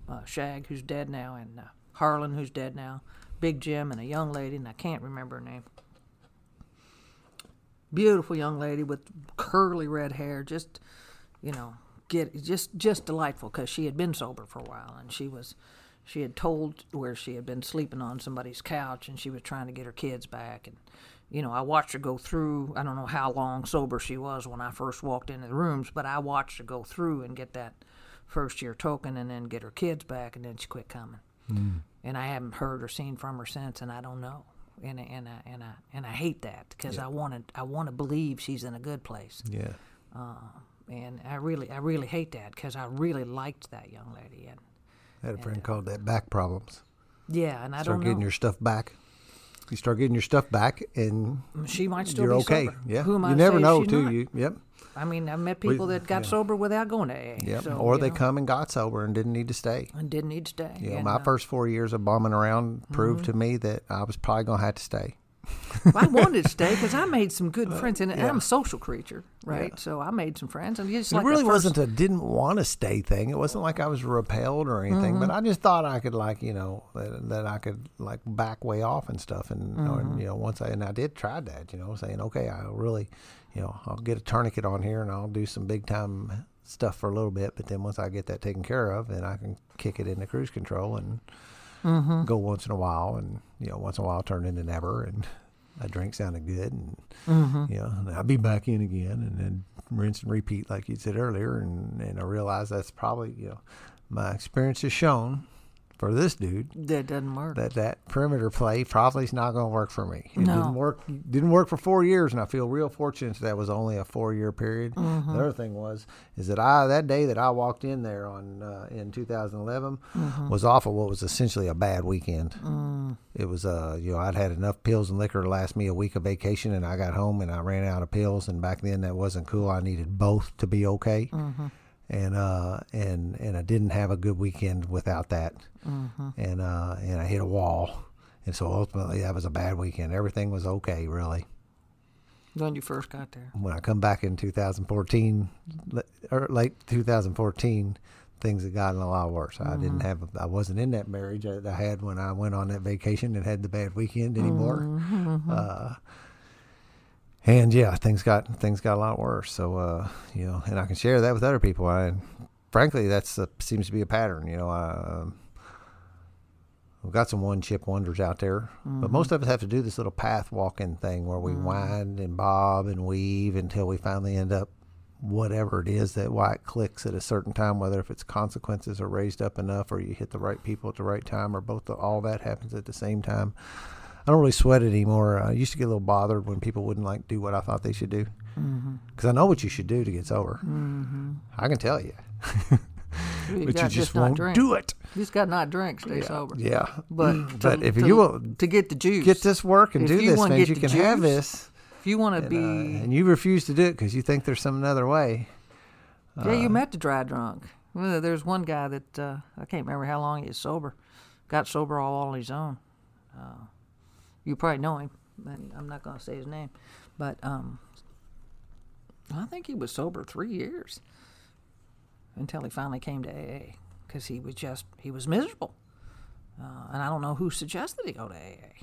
uh, Shag, who's dead now, and uh, Harlan, who's dead now, Big Jim, and a young lady, and I can't remember her name. Beautiful young lady with curly red hair, just you know, get just just delightful because she had been sober for a while and she was she had told where she had been sleeping on somebody's couch and she was trying to get her kids back and you know i watched her go through i don't know how long sober she was when i first walked into the rooms but i watched her go through and get that first year token and then get her kids back and then she quit coming mm. and i haven't heard or seen from her since and i don't know and and I, and I and I hate that because yeah. I want to I want to believe she's in a good place. Yeah. Uh, and I really, I really hate that because I really liked that young lady. And I had a friend and, uh, called that back problems. Yeah, and I start don't start getting know. your stuff back. You start getting your stuff back, and she might still you're be okay. sober. Yeah, Who am I you to never know, too. not? You, yep. I mean, I've met people We- that got yeah. sober without going to AA. Yep. So, or they know, come and got sober and didn't need to stay. and didn't need to stay. You know, And, my uh, Mm-hmm. first four years of bombing around proved to me that I was probably gonna have to stay. I wanted to stay because I made some good friends, and, and Uh, yeah. I'm a social creature, right? So I made some friends, and just It like really first- wasn't a didn't want to stay thing. It wasn't like I was repelled or anything, Mm-hmm. but I just thought I could like you know that, that I could like back way off and stuff. And or, Mm-hmm. you know once I and I did try that, you know, saying okay, I really, you know, I'll get a tourniquet on here and I'll do some big time stuff for a little bit, but then once I get that taken care of, then I can kick it into cruise control and Mm-hmm. go once in a while, and you know once in a while turn into never and. A drink sounded good, and Mm-hmm. you know, and I'll be back in again, and then rinse and repeat, like you said earlier. And, and I realized that's probably, you know, my experience has shown for this dude that doesn't work. that that perimeter play probably is not going to work for me. It No. didn't work. Didn't work for four years, and I feel real fortunate that, was only a four year period. Mm-hmm. The other thing was is that I that day that I walked in there on uh, in 2011 Mm-hmm. was off of what was essentially a bad weekend. Mm. It was uh you know I'd had enough pills and liquor to last me a week of vacation, and I got home and I ran out of pills, and back then that wasn't cool. I needed both to be okay. Mm-hmm. And uh and and I didn't have a good weekend without that Mm-hmm. and uh, and I hit a wall, and so ultimately that was a bad weekend. Everything was okay, really. when you first got there. When I come back in 2014, or late 2014, things had gotten a lot worse. I didn't have, I wasn't in that marriage that I had when I went on that vacation and had the bad weekend anymore. Uh, and yeah, things got things got a lot worse. So uh, you know, and I can share that with other people. I, frankly, that's a, seems to be a pattern. You know, I, um, we've got some one chip wonders out there, but most of us have to do this little path walking thing where we wind and bob and weave until we finally end up whatever it is that why it clicks at a certain time, whether if it's consequences are raised up enough or you hit the right people at the right time or both all that happens at the same time. I don't really sweat it anymore. I used to get a little bothered when people wouldn't like do what I thought they should do because I know what you should do to get sober. I can tell you, You but you just not won't drink. do it. You just got to not drink, stay sober. Yeah, But but if to- you will to get the juice, get this work and If do this, get you can have this. if you want to be, uh, and you refuse to do it because you think there's some other way. yeah, uh, you met the dry drunk. Well, there's one guy that uh, I can't remember how long he was sober, got sober all on his own. Uh, you probably know him. and I'm not going to say his name, but um, I think he was sober three years until he finally came to AA because he was just he was miserable, uh, and I don't know who suggested he go to AA.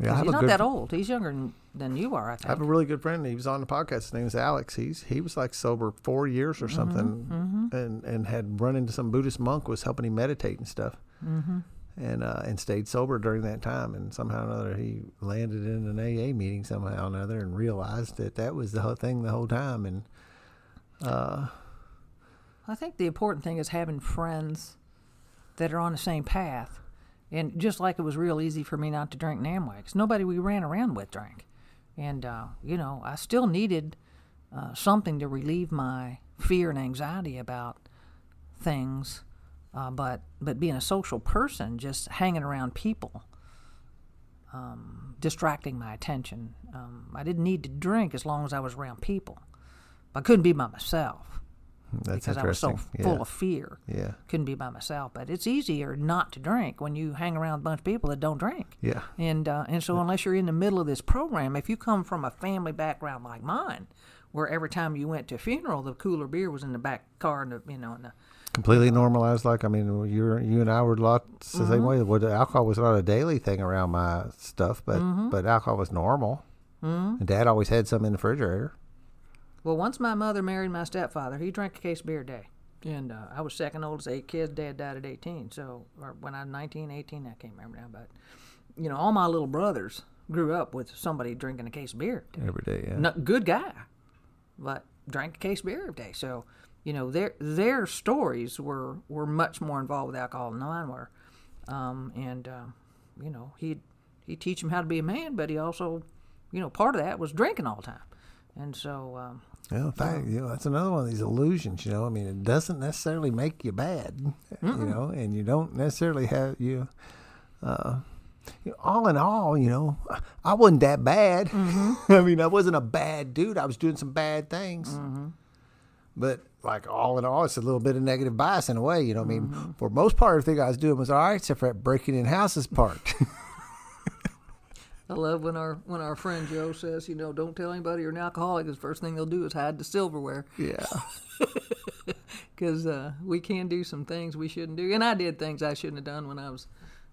Yeah, I 'Cause have he's a not good. that old. He's younger than, than you are, I I have a really good friend. He was on the podcast. His name is Alex. He's he was like sober four years Mm-hmm, or something, and and had run into some Buddhist monk was helping him meditate and stuff, Mm-hmm. And uh, and stayed sober during that time. And somehow or another, he landed in an AA meeting somehow or another, and realized that that was the whole thing the whole time. And uh, I think the important thing is having friends that are on the same path. And just like it was real easy for me not to drink Namwax, nobody we ran around with drank. And, uh, you know, I still needed uh, something to relieve my fear and anxiety about things. Uh, but, but being a social person, just hanging around people, um, distracting my attention. Um, I didn't need to drink as long as I was around people. I couldn't be by myself that's because I was so interesting. full of fear. yeah, Couldn't be by myself. But it's easier not to drink when you hang around a bunch of people that don't drink. yeah, And uh, and so unless you're in the middle of this program, if you come from a family background like mine, where every time you went to a funeral, the cooler beer was in the back car, and the, you know, and the, Completely normalized. Like I mean, you you and I were lots the Mm-hmm. same way. Well, alcohol was not a daily thing around my stuff, but Mm-hmm. but alcohol was normal. Mm-hmm. And Dad always had some in the refrigerator. Well, once my mother married my stepfather, he drank a case of beer a day. And uh, I was second oldest, eight kids. Dad died at 18. So, or when I was 19, 18, I can't remember now. But, you know, all my little brothers grew up with somebody drinking a case of beer. Every day, yeah. Not good guy, but drank a case of beer every day. So, you know, their their stories were, were much more involved with alcohol than mine were. Um, and, uh, you know, he'd, he'd teach him how to be a man, but he also, you know, part of that was drinking all the time. And so, um, Yeah, in fact, you know, that's another one of these illusions. You know, I mean, it doesn't necessarily make you bad. You know, and you don't necessarily have you. Uh, you know, all in all, you know, I wasn't that bad. I mean, I wasn't a bad dude. I was doing some bad things. But like all in all, it's a little bit of negative bias in a way. You know, what I mean, for most part, everything I was doing was all right, except for that breaking in houses part. I love when our when our friend Joe says, you know, don't tell anybody you're an alcoholic. The first thing they'll do is hide the silverware yeah, because uh, we can do some things we shouldn't do, and I did things I shouldn't have done when I was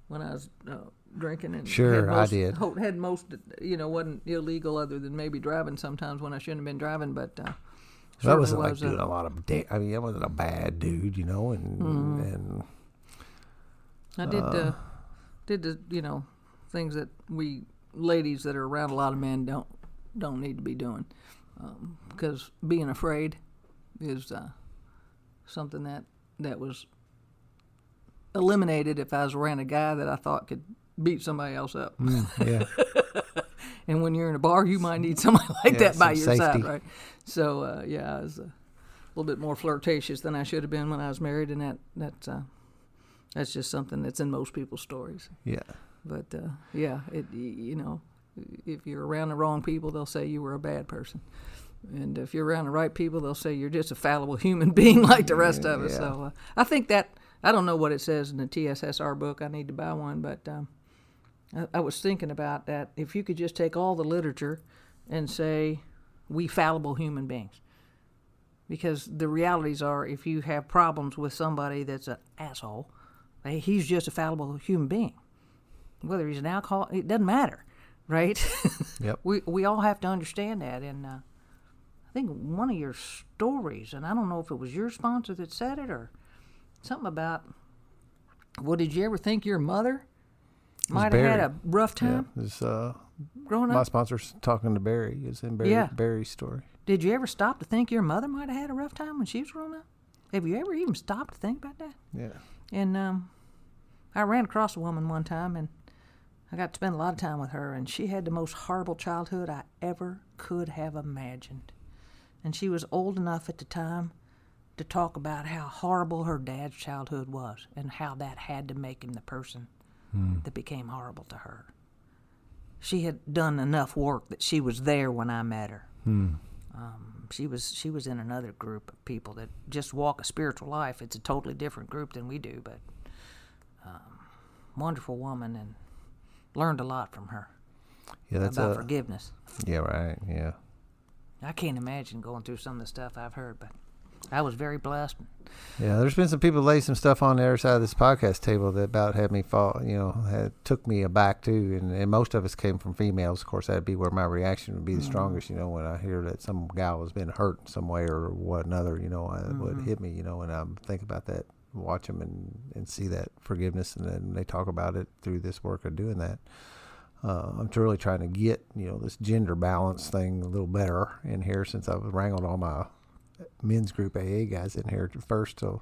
when I was uh, drinking and Sure, had I did. Had most, you know, wasn't illegal other than maybe driving sometimes when I shouldn't have been driving, but. Uh, that certainly wasn't like doing a lot of. Da- I mean, I wasn't a bad dude, you know, and and I did uh, did the you know things that we ladies that are around a lot of men don't don't need to be doing because being afraid is uh, something that that was eliminated if I was around a guy that I thought could beat somebody else up. yeah. And when you're in a bar, you might need somebody like Yeah, that by your side, right? So uh, yeah, I was a little bit more flirtatious than I should have been when I was married, and that that uh, that's just something that's in most people's stories. Yeah. But uh, yeah, it you know, if you're around the wrong people, they'll say you were a bad person, and if you're around the right people, they'll say you're just a fallible human being like the rest of us. Yeah. So uh, I think that I don't know what it says in the TSSR book. I need to buy one, but um, I, I was thinking about that. If you could just take all the literature and say we fallible human beings. Because the realities are, if you have problems with somebody that's an asshole, eh, he's just a fallible human being whether he's an alcohol, it doesn't matter, right? Yep. we we all have to understand that. And uh, I think one of your stories, and I don't know if it was your sponsor that said it or something about. Well, did you ever think your mother might have had a rough Yeah. time uh, growing up. my sponsor's talking to Barry. Is in Barry, Yeah. Barry's story. Did you ever stop to think your mother might have had a rough time when she was growing up? Have you ever even stopped to think about that? Yeah. And um, I ran across a woman one time, and I got to spend a lot of time with her, and she had the most horrible childhood I ever could have imagined. And she was old enough at the time to talk about how horrible her dad's childhood was, and how that had to make him the person that became horrible to her. She had done enough work that she was there when I met her. Um, she was she was in another group of people that just walk a spiritual life. It's a totally different group than we do, but um, wonderful woman and learned a lot from her Yeah, that's about a. forgiveness. Yeah, right. Yeah. I can't imagine going through some of the stuff I've heard, but I was very blessed. Yeah, there's been some people lay some stuff on the other side of this podcast table that about had me fall, you know, had, took me aback too, and, and most of us came from females. Of course, that'd be where my reaction would be the strongest, you know, when I hear that some gal has been hurt in some way or what another, you know, uh, would hit me, you know, and I think about that, watch them and, and see that forgiveness, and then they talk about it through this work of doing that. Uh, I'm really trying to get, you know, this gender balance thing a little better in here since I've wrangled all my men's group AA guys in here first. So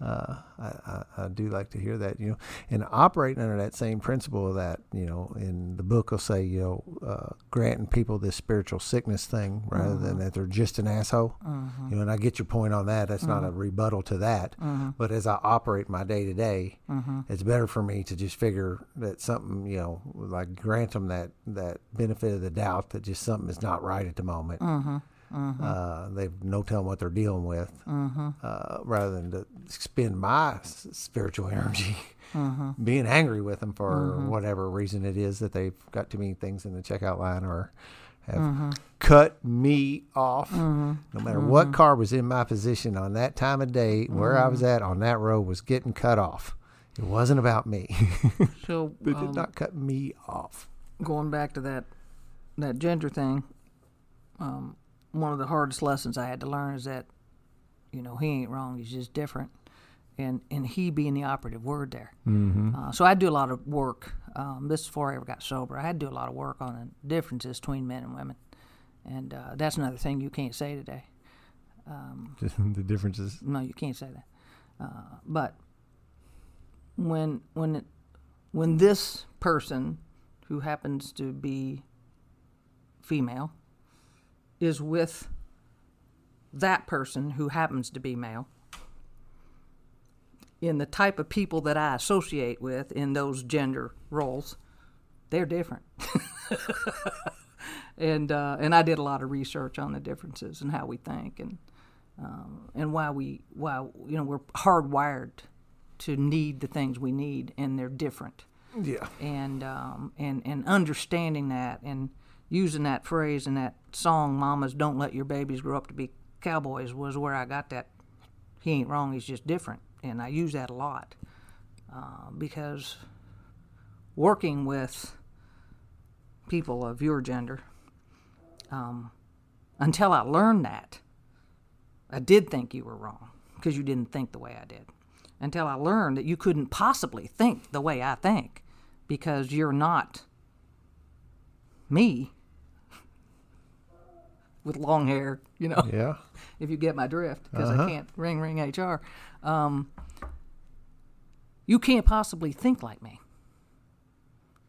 uh, I, I, I do like to hear that, you know, and operating under that same principle of that, you know, in the book will say, you know, uh, granting people this spiritual sickness thing rather than mm-hmm. that they're just an asshole. Mm-hmm. You know, and I get your point on that. That's not a mm-hmm. rebuttal to that. But as I operate my day to day, it's better for me to just figure that something, you know, like grant them that that benefit of the doubt that just something is not right at the moment. Uh, they've no telling what they're dealing with, uh, rather than to spend my s- spiritual energy being angry with them for whatever reason it is that they've got too many things in the checkout line or have cut me off. No matter what car was in my position on that time of day, where I was at on that road was getting cut off. It wasn't about me. So they did um, not cut me off. going back to that that gender thing, um, one of the hardest lessons I had to learn is that, you know, he ain't wrong. He's just different, and and he being the operative word there. Mm-hmm. Uh, so I do a lot of work. Um, this is before I ever got sober. I had to do a lot of work on the differences between men and women, and uh, that's another thing you can't say today. the differences. No, you can't say that. Uh, but when when it, when this person, who happens to be female, is with that person who happens to be male, in the type of people that I associate with in those gender roles, they're different. and uh, and I did a lot of research on the differences and how we think and um, and why we why you know we're hardwired to need the things we need and they're different Yeah. and um, and and understanding that and using that phrase in that song "Mamas don't let your babies grow up to be cowboys" was where I got that. He ain't wrong. He's just different, and I use that a lot uh, because working with people of your gender, um, until I learned that, I did think you were wrong because you didn't think the way I did. Until I learned that you couldn't possibly think the way I think because you're not me with long hair, you know, Yeah. if you get my drift, because Uh-huh. I can't ring ring HR. Um, you can't possibly think like me.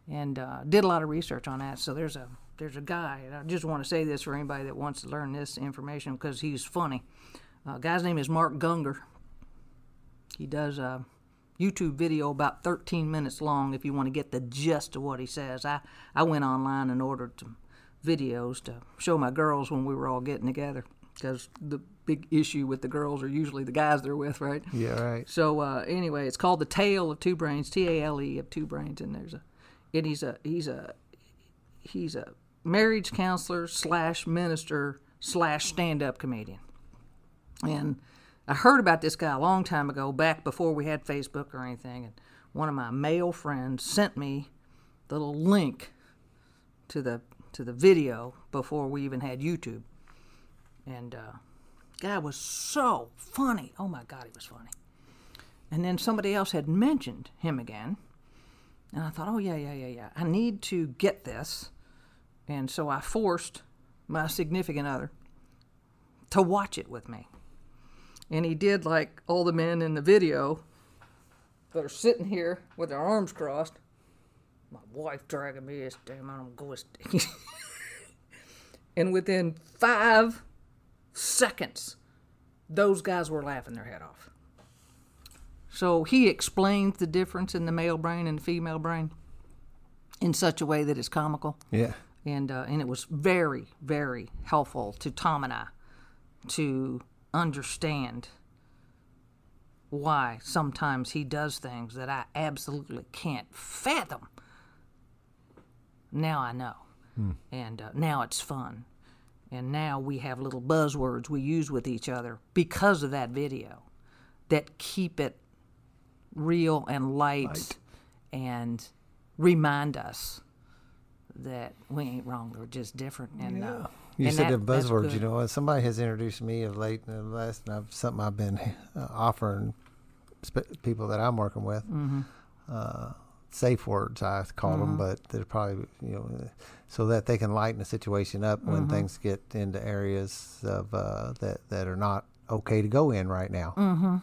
And uh, did a lot of research on that. So there's a there's a guy, and I just want to say this for anybody that wants to learn this information because he's funny. Uh, guy's name is Mark Gungor. He does a YouTube video about 13 minutes long if you want to get the gist of what he says. I, I went online and ordered some videos to show my girls when we were all getting together because the big issue with the girls are usually the guys they're with, right? Yeah. Right. So uh, anyway, it's called the Tale of Two Brains, T A L E of Two Brains, and there's a, and he's a he's a he's a marriage counselor slash minister slash stand up comedian, and I heard about this guy a long time ago, back before we had Facebook or anything, and one of my male friends sent me the little link to the to the video before we even had YouTube, and uh, guy was so funny. Oh my God, he was funny. And then somebody else had mentioned him again. And I thought, oh, yeah, yeah, yeah, yeah. I need to get this. And so I forced my significant other to watch it with me. And he did like all the men in the video that are sitting here with their arms crossed. My wife dragging me this damn I'm going to And within five seconds, those guys were laughing their head off. So he explains the difference in the male brain and the female brain in such a way that is comical. Yeah. And, uh, and it was very, very helpful to Tom and I to understand why sometimes he does things that I absolutely can't fathom. Now I know. And uh, now it's fun. And now we have little buzzwords we use with each other because of that video that keep it real and light, and remind us that we ain't wrong. We're just different. And uh, You and said that- the buzzwords. You know, somebody has introduced me of late in the last, and I've, something I've been uh, offering sp- people that I'm working with. Mm-hmm. Uh, safe words, I call them, but they're probably you know, so that they can lighten the situation up when Mm-hmm. things get into areas of uh, that that are not okay to go in right now. Mm-hmm.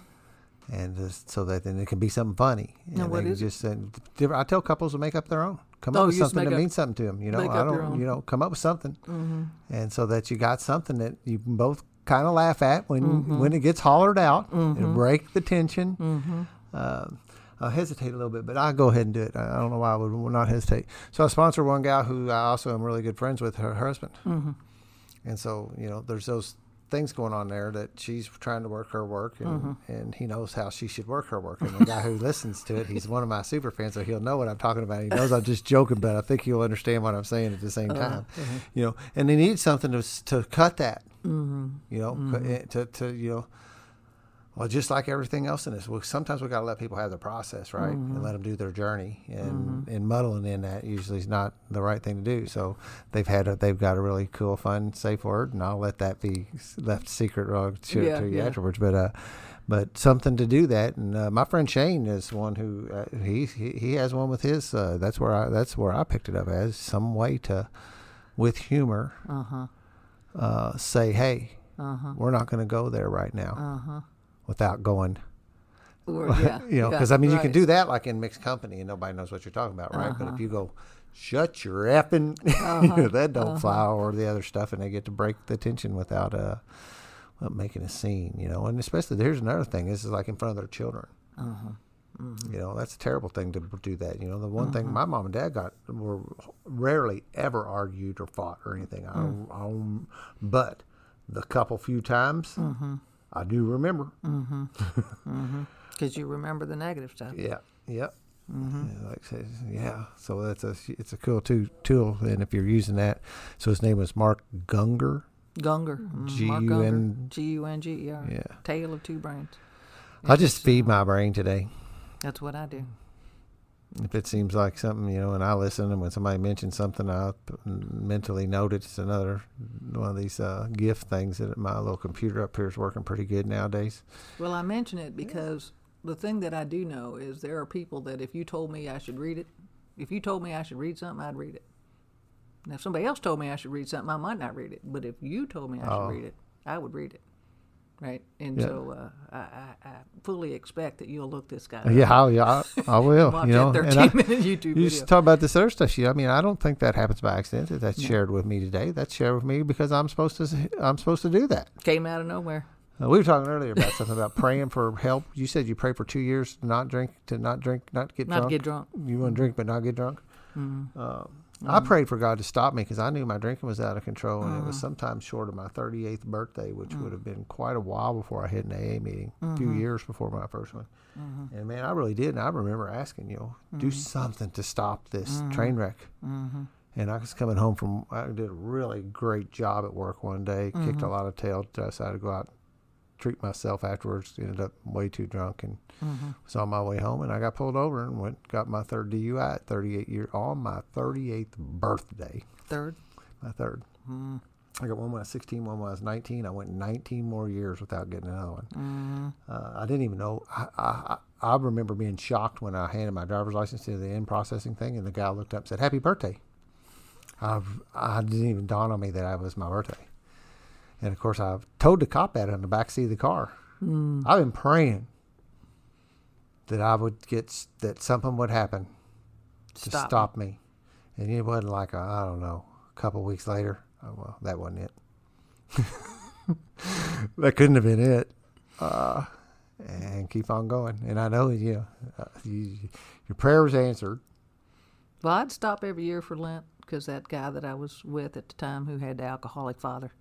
And just so that then it can be something funny. Now, and what they is just uh, different- I tell couples to make up their own. Come Oh, up with something that up- means something to them. You know, I don't. You know, come up with something Mm-hmm. and so that you got something that you can both kind of laugh at when when it gets hollered out. It'll break the tension. Uh, I'll hesitate a little bit, but I'll go ahead and do it. I I don't know why I would not hesitate. So I sponsor one gal who I also am really good friends with, her husband. Mm-hmm. And so you know, there's those things going on there that she's trying to work her work, and, mm-hmm. and he knows how she should work her work. And the guy who listens to it, he's one of my super fans, so he'll know what I'm talking about. He knows I'm just joking, but I think he'll understand what I'm saying at the same uh, time. Mm-hmm. You know, and they need something to to cut that. You know, eh, to to you know. Well, just like everything else in this, we, sometimes we got to let people have the process, right, and let them do their journey. And and muddling in that usually is not the right thing to do. So they've had a, they've got a really cool, fun, safe word, and I'll let that be left secret. Or I'll Yeah, to you yeah. afterwards. But uh, but something to do that. And uh, my friend Shane is one who uh, he, he he has one with his. Uh, that's where I that's where I picked it up as some way to, with humor, Uh huh. uh, say, hey, Uh huh. we're not going to go there right now Uh huh. Without going Or yeah. you know, yeah, because I mean, you can do that like in mixed company, and nobody knows what you're talking about, right? But Uh-huh. if you go, shut your effing, you know, that don't fly, or the other stuff, and they get to break the tension without uh, making a scene, you know. And especially, here's another thing: this is like in front of their children. Uh-huh. You know, that's a terrible thing to do that. You know, the one Uh-huh. thing my mom and dad got were rarely ever argued or fought or anything. I Mm. I but the couple few times, Mm-hmm. I do remember. Mm-hmm. Because you remember the negative stuff. Yeah. Yep. Mm-hmm. Yeah, like I said, yeah. So that's a it's a cool too, tool, and if you're using that, so his name was Mark Gungor. Gungor. mm, Mark G-U-N- Gunger. G U N G E R. Yeah. Tale of two brains. I just It's, feed uh, my brain today. That's what I do. If it seems like something, you know, and I listen, and when somebody mentions something, I mentally note it. It's another one of these uh, gift things that my little computer up here is working pretty good nowadays. Well, I mention it because the thing that I do know is there are people that if you told me I should read it, if you told me I should read something, I'd read it. Now, if somebody else told me I should read something, I might not read it. But if you told me I Oh. should read it, I would read it. Right? And Yeah. so uh, I, I, I fully expect that you'll look this guy up. Yeah, I, yeah, I, I will. You know, 13 I- minute YouTube You video. just talk about this other stuff. You, I mean, I don't think that happens by accident. That that's shared with me today. That's shared with me because I'm supposed to. I'm supposed to do that. Came out of nowhere. Uh, we were talking earlier about something about praying for help. You said you pray for two years to not drink, to not drink, not get Not drunk. get drunk. You want to drink but not get drunk. Mm-hmm. Um, I prayed for God to stop me because I knew my drinking was out of control, and Mm-hmm. it was sometime short of my 38th birthday, which Mm. would have been quite a while before I hit an AA meeting, a few Mm-hmm. years before my first one. And man, I really did. And I remember asking, you know, do Mm-hmm. something to stop this train wreck. And I was coming home from, I did a really great job at work one day, kicked Mm-hmm. a lot of tail, decided to go out, treat myself afterwards, ended up way too drunk and Mm-hmm. was on my way home and I got pulled over and went, got my third DUI at 38 year on my 38th birthday, Third. my third. Mm-hmm. I got one when I was 16, one when I was 19. I went 19 more years without getting another one. Uh, I didn't even know. I, I, I remember being shocked when I handed my driver's license to the in processing thing, and the guy looked up and said, "Happy birthday." I, I didn't even dawn on me that I was my birthday, and of course I've told the cop that on the back seat of the car. I've been praying that I would get that something would happen to Stop. stop, me, and it wasn't like I I don't know. A couple weeks later, oh, well, that wasn't it. that couldn't have been it. Uh, and keep on going. And I know you, know, uh, you your prayer was answered. Well, I'd stop every year for Lent because that guy that I was with at the time who had the alcoholic father,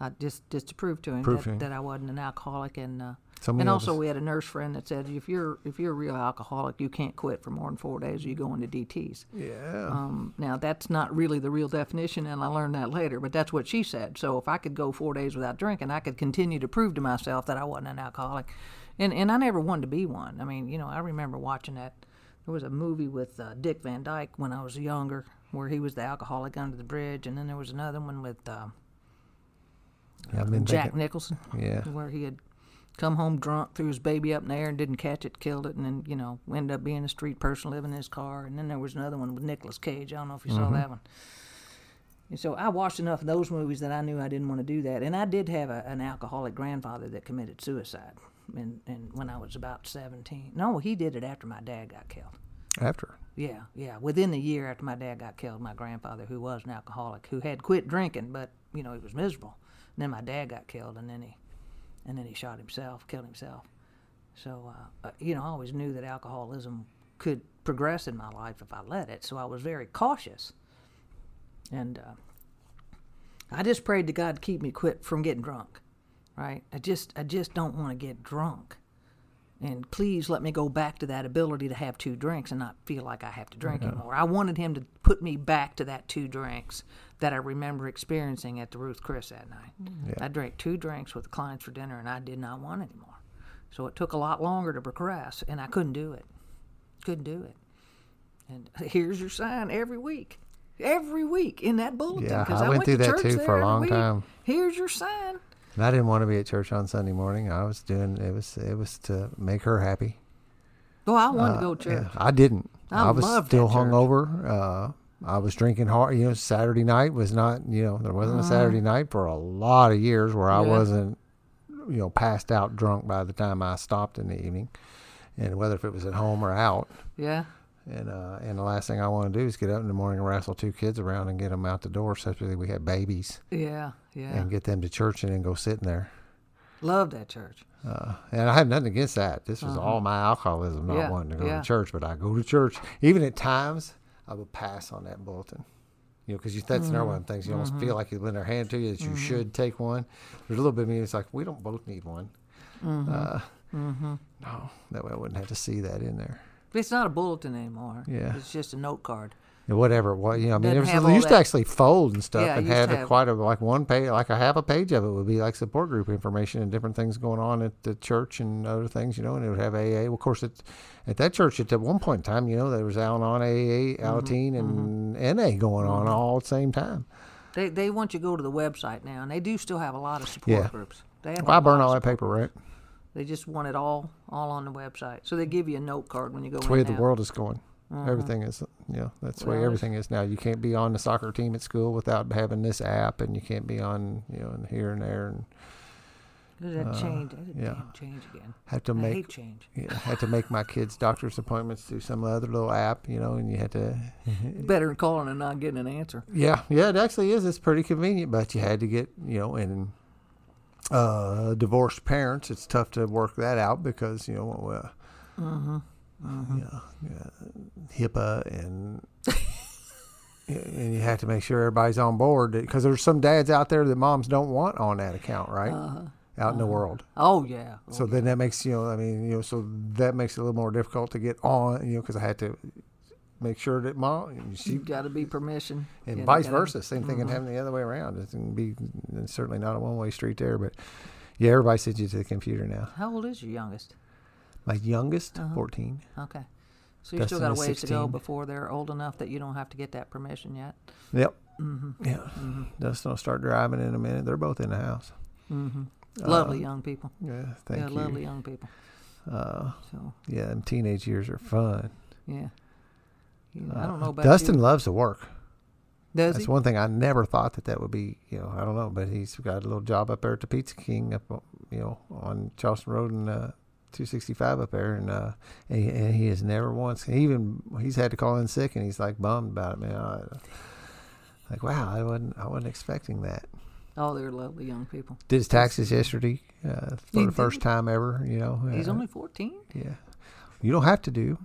I just just to prove to him Prove that, him. that I wasn't an alcoholic, and uh, and also we had a nurse friend that said if you're if you're a real alcoholic, you can't quit for more than four days, or you go into DTS. Yeah. Um, now that's not really the real definition, and I learned that later. But that's what she said. So if I could go four days without drinking, I could continue to prove to myself that I wasn't an alcoholic, and and I never wanted to be one. I mean, you know, I remember watching that. There was a movie with uh, Dick Van Dyke when I was younger, where he was the alcoholic under the bridge, and then there was another one with uh, I've been Jack thinking- Nicholson, Yeah. where he had come home drunk, threw his baby up in the air and didn't catch it, killed it, and then you know ended up being a street person living in his car. And then there was another one with Nicolas Cage. I don't know if you saw mm-hmm. that one. And so I watched enough of those movies that I knew I didn't want to do that. And I did have a, an alcoholic grandfather that committed suicide, and and when I was about seventeen. No, he did it after my dad got killed. After. Yeah, yeah. Within the year after my dad got killed, my grandfather, who was an alcoholic, who had quit drinking, but you know he was miserable. And then my dad got killed, and then he, and then he shot himself, killed himself. So uh, uh, you know, I always knew that alcoholism could progress in my life if I let it. So I was very cautious, and uh, I just prayed to God to keep me quit from getting drunk. right? I just I just don't want to get drunk. And please let me go back to that ability to have two drinks and not feel like I have to drink anymore. I wanted him to put me back to that two drinks that I remember experiencing at the Ruth Chris that night. Mm. I drank two drinks with the clients for dinner and I did not want anymore. So it took a lot longer to progress and I couldn't do it. Couldn't do it. And here's your sign every week. Every week in that bulletin. Yeah, 'cause I went to through that church too for a long week. time. Here's your sign. And I didn't want to be at church on Sunday morning. I was doing it was it was to make her happy. Oh, I wanted to Uh, go to church. Yeah, I didn't. I I, was still hungover. Uh, I was drinking hard. You know, Saturday night was not. You know, there wasn't a Saturday night for a lot of years where I Uh-huh. Wasn't. You know, passed out drunk by the time I stopped in the evening, and whether if it was at home or out. Yeah. And uh, and the last thing I want to do is get up in the morning and wrestle two kids around and get them out the door, especially we had babies, Yeah. Yeah. and get them to church and then go sit in there. Love that church. Uh, and I have nothing against that. This was all my alcoholism, not Uh-huh. Yeah, wanting to go yeah. to church. But I go to church. Even at times, I would pass on that bulletin. You know, because that's another Mm-hmm. one of the things you almost feel like you lend their hand to you that you should take one. There's a little bit of me that's like, we don't both need one. Mm-hmm. Uh, No, that way I wouldn't have to see that in there. It's not a bulletin anymore. Yeah. It's just a note card. Yeah, whatever. What you know, I mean, there was, they used to actually fold and stuff, Yeah, and had a, quite a like one page, like a half a page of it would be like support group information and different things going on at the church and other things, you know. And it would have AA. Well, of course, it, at that church at one point in time, you know, there was Al-Anon, AA, Mm-hmm, Alateen, and NA going on all at the same time. They they want you to go to the website now, and they do still have a lot of support Yeah. groups. They Well, I burn all that paper, right? They just want it all all on the website. So they give you a note card when you go That's the way the world is going. Everything is, you know, that's the way Mm-hmm. Everything is now. You can't be on the soccer team at school without having this app, and you can't be on, you know, and here and there, and That change. That uh, yeah. damn change again. have to make change. know, had to make my kids' doctor's appointments through some other little app, you know, and you had to. Better than calling and not getting an answer. Yeah, yeah, it actually is. It's pretty convenient, but you had to get, you know, and uh, divorced parents, it's tough to work that out because you know, uh, Mm-hmm. you know, uh, HIPAA and. And you have to make sure everybody's on board because there's some dads out there that moms don't want on that account, right? Out in the world. Oh yeah. Oh, So then that makes you know, I mean, you know, so that makes it a little more difficult to get on, you know, because I had to make sure that mom, she, you got to be permission. and Yeah, vice versa, same thing can happen the other way around. It's gonna be it's certainly not a one way street there, but yeah, everybody sends you to the computer now. How old is your youngest? My youngest, Uh-huh. 14. Okay. So you still got a Dustin ways to go before they're old enough that you don't have to get that permission yet. Yep. Mm-hmm. Yeah. Dustin will start driving in a minute. They're both in the house. Mm-hmm. Uh, lovely young people. Yeah, thank yeah, you. lovely young people. Uh, So yeah, and teenage years are fun. yeah. I don't know about Dustin You. loves to work. Does That's he? one thing I never thought that that would be. You know, I don't know, but he's got a little job up there at the Pizza King, up uh, you know on Charlestown Road and uh, 265 up there, and uh, and, he, and he has never once. He even he's had to call in sick, and he's like bummed about it, man. I, like wow, I wasn't I wasn't expecting that. Oh, they're lovely young people. Did his taxes yesterday uh, for He the first time ever. You know, He's uh, only 14. yeah. You don't have to do,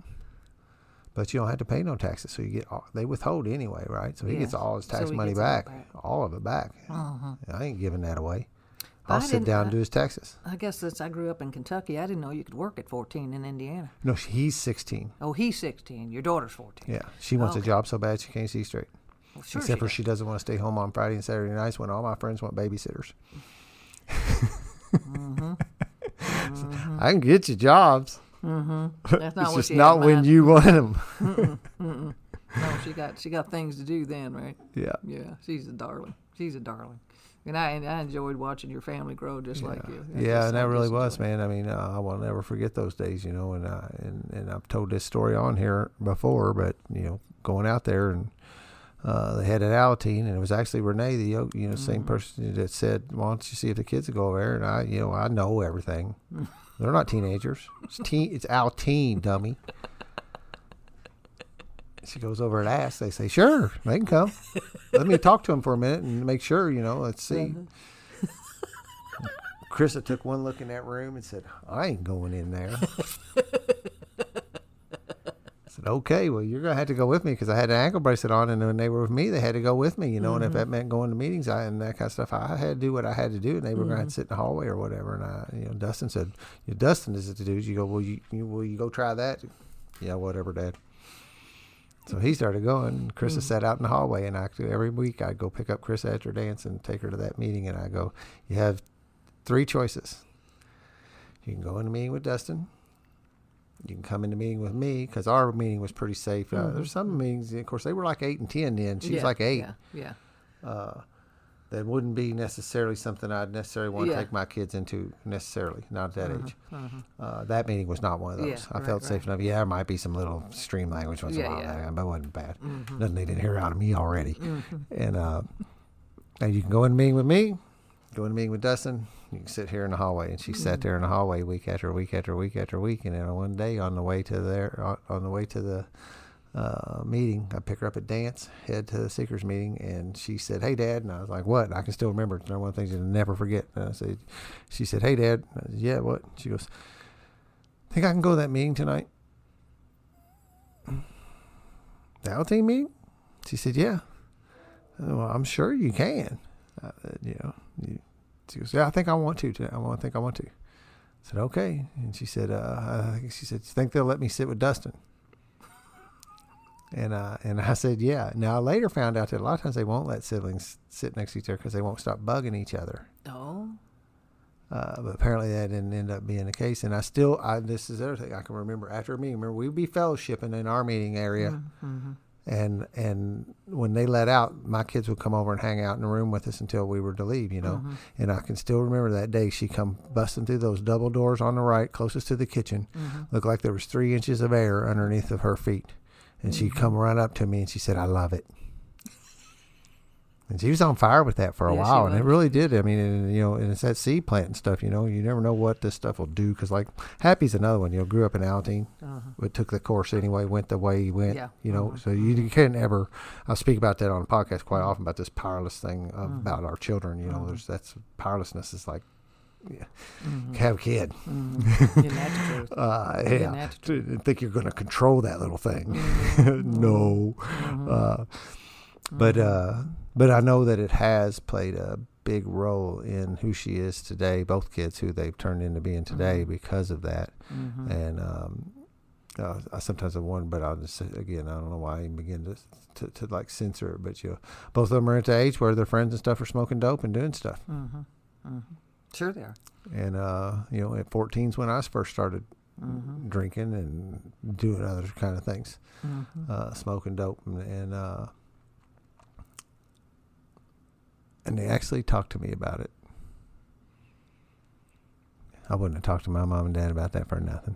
but you don't have to pay no taxes. So you get all, they withhold anyway, right? So he gets all his tax he money gets all back, back. all of it back. Uh-huh. I ain't giving that away. But I I'll sit down and do his taxes. I guess since I grew up in Kentucky, I didn't know you could work at 14 in Indiana. No, he's 16. Oh, he's 16. Your daughter's 14. Yeah, she wants Okay. a job so bad she can't see straight. Well, sure Except she for does. she doesn't want to stay home on Friday and Saturday nights when all my friends want babysitters. Mm-hmm. I can get you jobs. That's not it's just not when mind. you want them. No, she got she got things to do then, right? yeah. Yeah, she's a darling. She's a darling. And I and I enjoyed watching your family grow just like you. I Yeah, and that really was, enjoyed man. I mean, uh, I will never forget those days, you know. And uh, and and I've told this story on here before, but you know, going out there and uh, they had an Alateen, and it was actually Renee, the you know Mm-hmm. same person that said, "Why don't you see if the kids will go over there?" And I, you know, I know everything. They're not teenagers. It's teen. It's Alateen, dummy. She goes over and asks. They say, "Sure, they can come. Let me talk to them for a minute and make sure. You know, let's see." Uh-huh. Krista took one look in that room and said, "I ain't going in there." I said, okay, well, you're going to have to go with me because I had an ankle bracelet on, and when they were with me, they had to go with me, you know. And if mm-hmm. that meant going to meetings I, and that kind of stuff, I had to do what I had to do, and they were going to mm-hmm. sit in the hallway or whatever. And I, you know, Dustin said, yeah, Dustin is it to do? You go, well, you, you will you go try that? Yeah, whatever, Dad. So he started going. Chris has mm. sat out in the hallway, and I every week I'd go pick up Chris after dance and take her to that meeting, and I go, you have three choices. You can go in a meeting with Dustin. You can come in the meeting with me because our meeting was pretty safe. Uh, there's some meetings, of course, they were like eight and ten then. She's Yeah, like eight. Yeah. Yeah. That wouldn't be necessarily something I'd necessarily want to take my kids into necessarily, not at that age. uh-huh. Uh, that meeting was not one of those. Yeah, I right, felt safe right. enough. Yeah, there might be some little stream language once in Yeah, a while, yeah. Mm-hmm. but it wasn't bad. Nothing they didn't hear out of me already. And uh, and you can go in a meeting with me, go in a meeting with Dustin. You can sit here in the hallway, and she Mm-hmm. sat there in the hallway week after week after week after week. And then one day on the way to there, on, on the way to the uh, meeting, I pick her up at dance, head to the Seekers meeting, and she said, "Hey, Dad," and I was like, "What?" I can still remember. It's one of the things you never forget. And I said, "She said, hey, Dad." I said, yeah, what? She goes, "Think I can go to that meeting tonight?" The team meeting? She said, "Yeah." Said, well, I'm sure you can. I said, you know, you, she goes, "Yeah, I think I want to. Today. I want. I think I want to." I said, "Okay." And she said, uh, I think she said, "Think they'll let me sit with Dustin?" And uh, and I said, "Yeah." Now I later found out that a lot of times they won't let siblings sit next to each other because they won't stop bugging each other. Oh. Uh, but apparently that didn't end up being the case. And I still, I this is the other thing I can remember after a meeting. Remember, we'd be fellowshipping in our meeting area, and and when they let out, my kids would come over and hang out in the room with us until we were to leave. You know, mm-hmm. and I can still remember that day. She come busting through those double doors on the right, closest to the kitchen. Mm-hmm. Looked like there was three inches of air underneath of her feet, and she mm-hmm. come right up to me and she said, "I love it." And she was on fire with that for a Yeah, while, and it really did. I mean, and, you know, and it's that seed planting stuff. You know, you never know what this stuff will do. Because like Happy's another one. You know, grew up in Alateen, uh-huh. but took the course anyway. Went the way he went. Yeah. You know, uh-huh. so you, you can't ever. I speak about that on the podcast quite mm-hmm. often about this powerless thing of, mm-hmm. about our children. You know, there's mm-hmm. that's powerlessness is like. Yeah, have a kid. Isn't that the truth? Uh, Yeah, yeah, that's to think you're going to control that little thing. no, uh, but uh, but I know that it has played a big role in who she is today. Both kids, who they've turned into being today, because of that. And um, uh, I sometimes I wonder, but I'll just say again, I don't know why I even begin to, to to like censor it. But you, know, both of them are at the age where their friends and stuff are smoking dope and doing stuff. Sure they are. And uh, you know, at 14 is when I first started drinking and doing other kind of things, uh, smoking dope, and, and uh, and they actually talked to me about it. I wouldn't have talked to my mom and dad about that for nothing.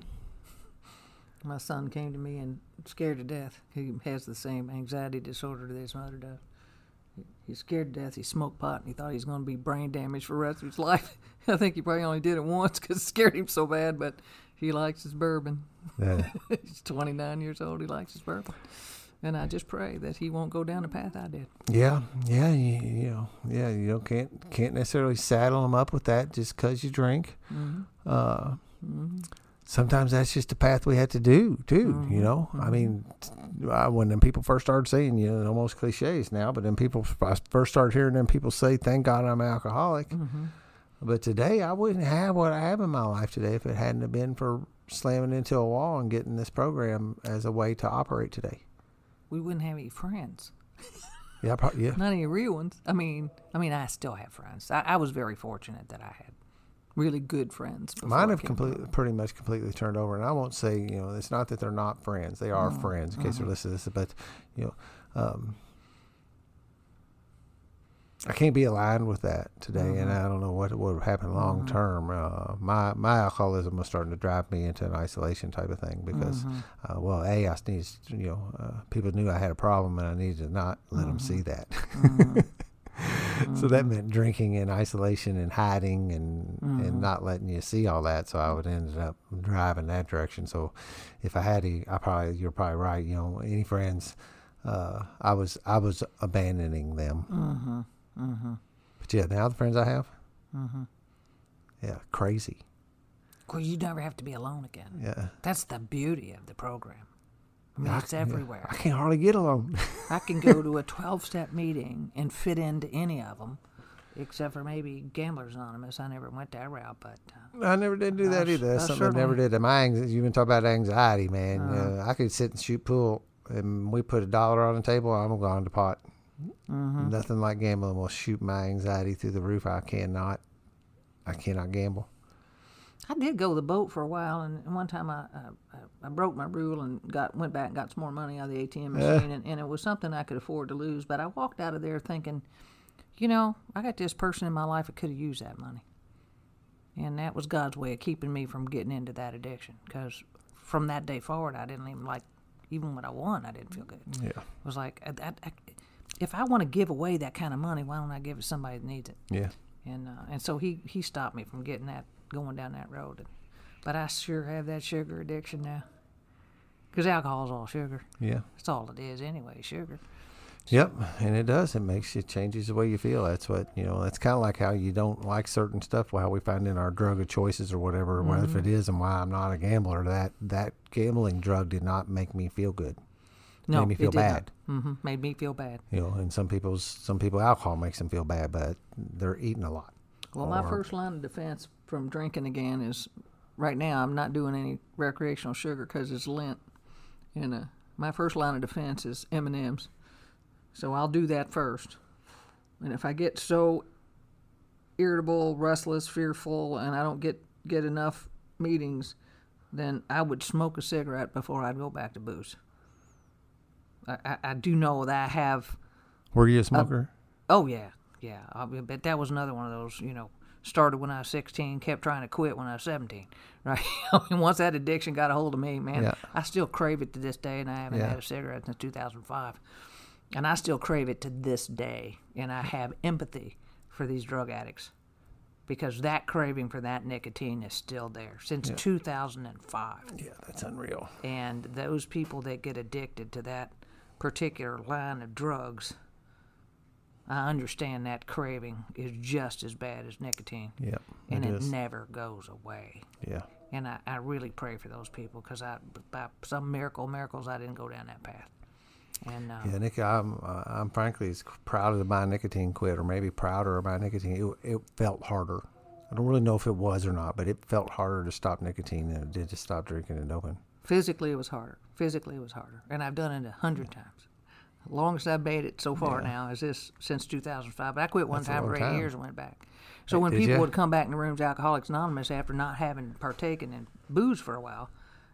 My son came to me and scared to death. He has the same anxiety disorder that his mother does. He's scared to death. He smoked pot and he thought he was going to be brain damaged for the rest of his life. I think he probably only did it once because it scared him so bad, but he likes his bourbon. Yeah. He's 29 years old. He likes his bourbon. And I just pray that he won't go down the path I did. Yeah, yeah, you, you know, yeah, you know, can't can't necessarily saddle him up with that just because you drink. Mm-hmm. Uh, mm-hmm. Sometimes that's just the path we had to do too. You mm-hmm. know, I mean, I, when them people first started saying, you know, almost cliches now, but then people I first started hearing them people say, "Thank God I'm alcoholic." But today, I wouldn't have what I have in my life today if it hadn't have been for slamming into a wall and getting this program as a way to operate today. We wouldn't have any friends. Yeah, pro- yeah. Not any real ones. I mean, I mean, I still have friends. I, I was very fortunate that I had really good friends. Mine have completely, pretty much completely turned over, and I won't say, you know, it's not that they're not friends; they are friends. In case they're listening to this, but you know, um, I can't be aligned with that today, and I don't know what would happen long term. Uh, my my alcoholism was starting to drive me into an isolation type of thing because, uh, well, a I needed, you know, uh, people knew I had a problem, and I needed to not let them see that. so that meant drinking in isolation and hiding and and not letting you see all that. So I would ended up driving that direction. So if I had to, I probably you're probably right. You know, any friends, uh, I was I was abandoning them. But yeah, now the friends I have, yeah, crazy. Well, you never have to be alone again. Yeah, That's the beauty of the program. I mean, it's everywhere. I can't hardly get alone. I can go to a 12 step meeting and fit into any of them, except for maybe Gamblers Anonymous. I never went that route, but uh, I never did do that I either. That's I something I never did. My anxiety, you been talking about anxiety, man. Uh, I could sit and shoot pool, and we put a dollar on the table. I'm going to pot. Mm-hmm. Nothing like gambling will shoot my anxiety through the roof. I cannot. I cannot gamble. I did go the boat for a while, and one time I, I, I- broke my rule and got went back and got some more money out of the ATM machine, and, and it was something I could afford to lose. But I walked out of there thinking, you know, I got this person in my life that could have used that money, and that was God's way of keeping me from getting into that addiction. Because from that day forward, I didn't even like, even when I won, I didn't feel good. Yeah. It was like, I, I, I, if I want to give away that kind of money, why don't I give it to somebody that needs it? Yeah. and uh, and so he he stopped me from getting that going down that road. And, but I sure have that sugar addiction now, because alcohol's all sugar. Yeah. That's all it is anyway, sugar. Yep, and it does. It makes you changes the way you feel. That's what you know. That's kind of like how you don't like certain stuff. How we find in our drug of choices or whatever, whether if it is and why I'm not a gambler. That that gambling drug did not make me feel good. No, made me feel bad. hmm Made me feel bad. You know, and some people's some people alcohol makes them feel bad, but they're eating a lot. Well, my first line of defense from drinking again is right now I'm not doing any recreational sugar because it's Lent, and uh, my first line of defense is M and M's. So I'll do that first, and if I get so irritable, restless, fearful, and I don't get get enough meetings, then I would smoke a cigarette before I'd go back to booze. I, I, do know that I have Were you a smoker? Oh yeah, yeah. I but that was another one of those. You know, started when I was 16, kept trying to quit when I was 17. Right. I mean, once that addiction got a hold of me, man, Yeah. I still crave it to this day, and I haven't Yeah. had a cigarette since 2005. And I still crave it to this day, and I have empathy for these drug addicts because that craving for that nicotine is still there since 2005 yeah, that's unreal. and those people that get addicted to that particular line of drugs i understand that craving is just as bad as nicotine Yep, and it it never goes away Yeah, and I, I really pray for those people because I, by some miracle, miracles, I didn't go down that path. And uh, yeah. Nick, I'm uh, I'm frankly as proud of my nicotine quit, or maybe prouder of my nicotine. It, it felt harder. I don't really know if it was or not, but it felt harder to stop nicotine than it did to stop drinking and doping. Physically, it was harder. Physically, it was harder, and I've done it a hundred times. Longest I've made it so far Yeah. now is this since 2005. But I quit one That's time for eight time. years and went back. So when did people ya? would come back in the rooms, Alcoholics Anonymous, after not having partaken in booze for a while,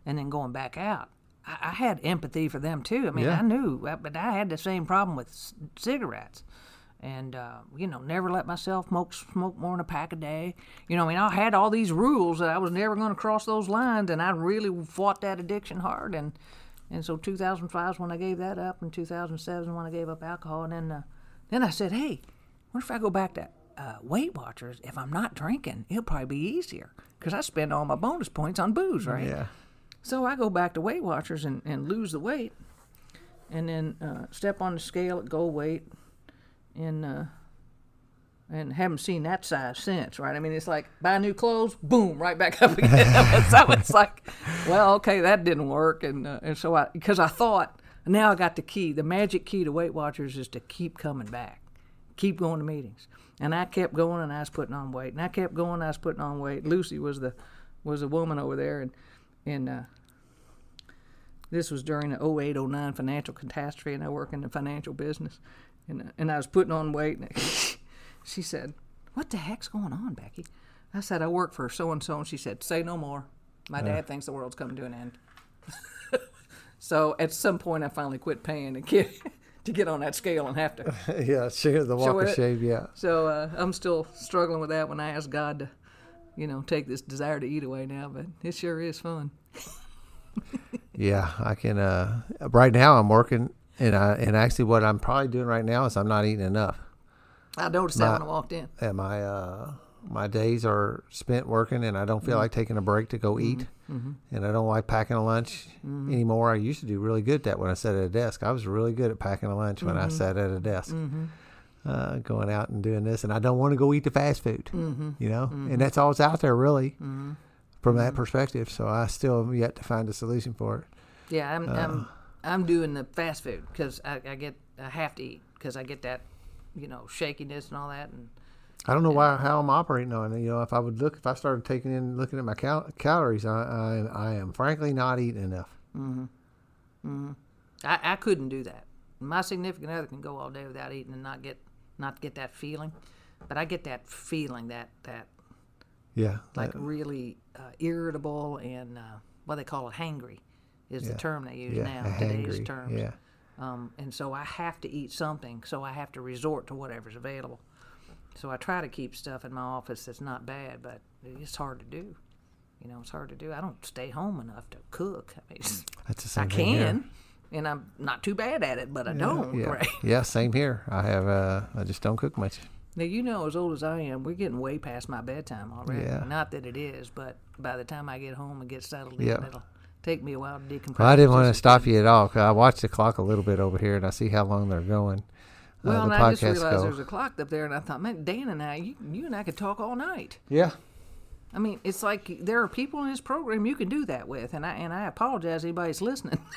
and then going back out, I, I had empathy for them too. I mean, Yeah. I knew, but I had the same problem with c- cigarettes. And uh, you know, never let myself smoke smoke more than a pack a day. You know, I mean, I had all these rules that I was never going to cross those lines, and I really fought that addiction hard. And and so 2005 is when I gave that up, and 2007 is when I gave up alcohol. And then uh, then I said, hey, what if I go back to uh, Weight Watchers? If I'm not drinking, it'll probably be easier because I spend all my bonus points on booze, right? Yeah, So I go back to Weight Watchers and, and lose the weight, and then uh, step on the scale at goal weight, and uh, and haven't seen that size since, right? I mean, it's like buy new clothes, boom, right back up again. so it's like, well, okay, that didn't work, and uh, and so I because I thought now I got the key. The magic key to Weight Watchers is to keep coming back, keep going to meetings, and I kept going, and I was putting on weight, and I kept going, I was putting on weight. Lucy was the was a woman over there, and and uh, this was during the 08 09 financial catastrophe, and I work in the financial business. And, uh, and I was putting on weight, and she said, What the heck's going on, Becky? I said, I work for so and so, and she said, Say no more. My dad thinks the world's coming to an end. so at some point, I finally quit paying to get, to get on that scale and have to. yeah. Share the walk of shame. Yeah, So uh, I'm still struggling with that when I ask God to, you know, take this desire to eat away now, but it sure is fun. yeah. I can. Uh, right now, I'm working, and I and actually, what I'm probably doing right now is I'm not eating enough. I noticed that when I walked in. and my uh, my days are spent working, and I don't feel mm-hmm. like taking a break to go eat, mm-hmm. Mm-hmm. and I don't like packing a lunch anymore. I used to do really good at that when I sat at a desk. I was really good at packing a lunch when I sat at a desk, uh, going out and doing this, and I don't want to go eat the fast food, you know, and that's all that's out there really. From that perspective, so I still have yet to find a solution for it. Yeah, I'm, I'm uh, I'm doing the fast food because I, I get I have to eat because I get that, you know, shakiness and all that. And I don't know why how I'm operating on it. You know, if I would look, if I started taking in looking at my cal- calories, I, I I am frankly not eating enough. Hmm. Hmm. I, I couldn't do that. My significant other can go all day without eating and not get not get that feeling, but I get that feeling that that Yeah, like that- really uh, irritable and uh, what they call it hangry is Yeah. the term they use yeah, now today's terms. Yeah, Um, and so I have to eat something, so I have to resort to whatever's available. So I try to keep stuff in my office that's not bad, but it's hard to do. You know, it's hard to do. I don't stay home enough to cook. I mean, that's the I same here. can, and I'm not too bad at it, but I don't. Yeah, Right? yeah, same here. I have uh, I just don't cook much. Now you know, as old as I am, we're getting way past my bedtime already. Yeah. Not that it is, but by the time I get home and get settled Yeah. in, it'll take me a while to decompress. Well, I didn't want to stop you at all because I watched the clock a little bit over here and I see how long they're going. Well, uh, and I just realized there's a clock up there, and I thought, man, Dan and I, you, you and I could talk all night. Yeah, I mean, it's like there are people in this program you can do that with, and I and I apologize anybody's listening.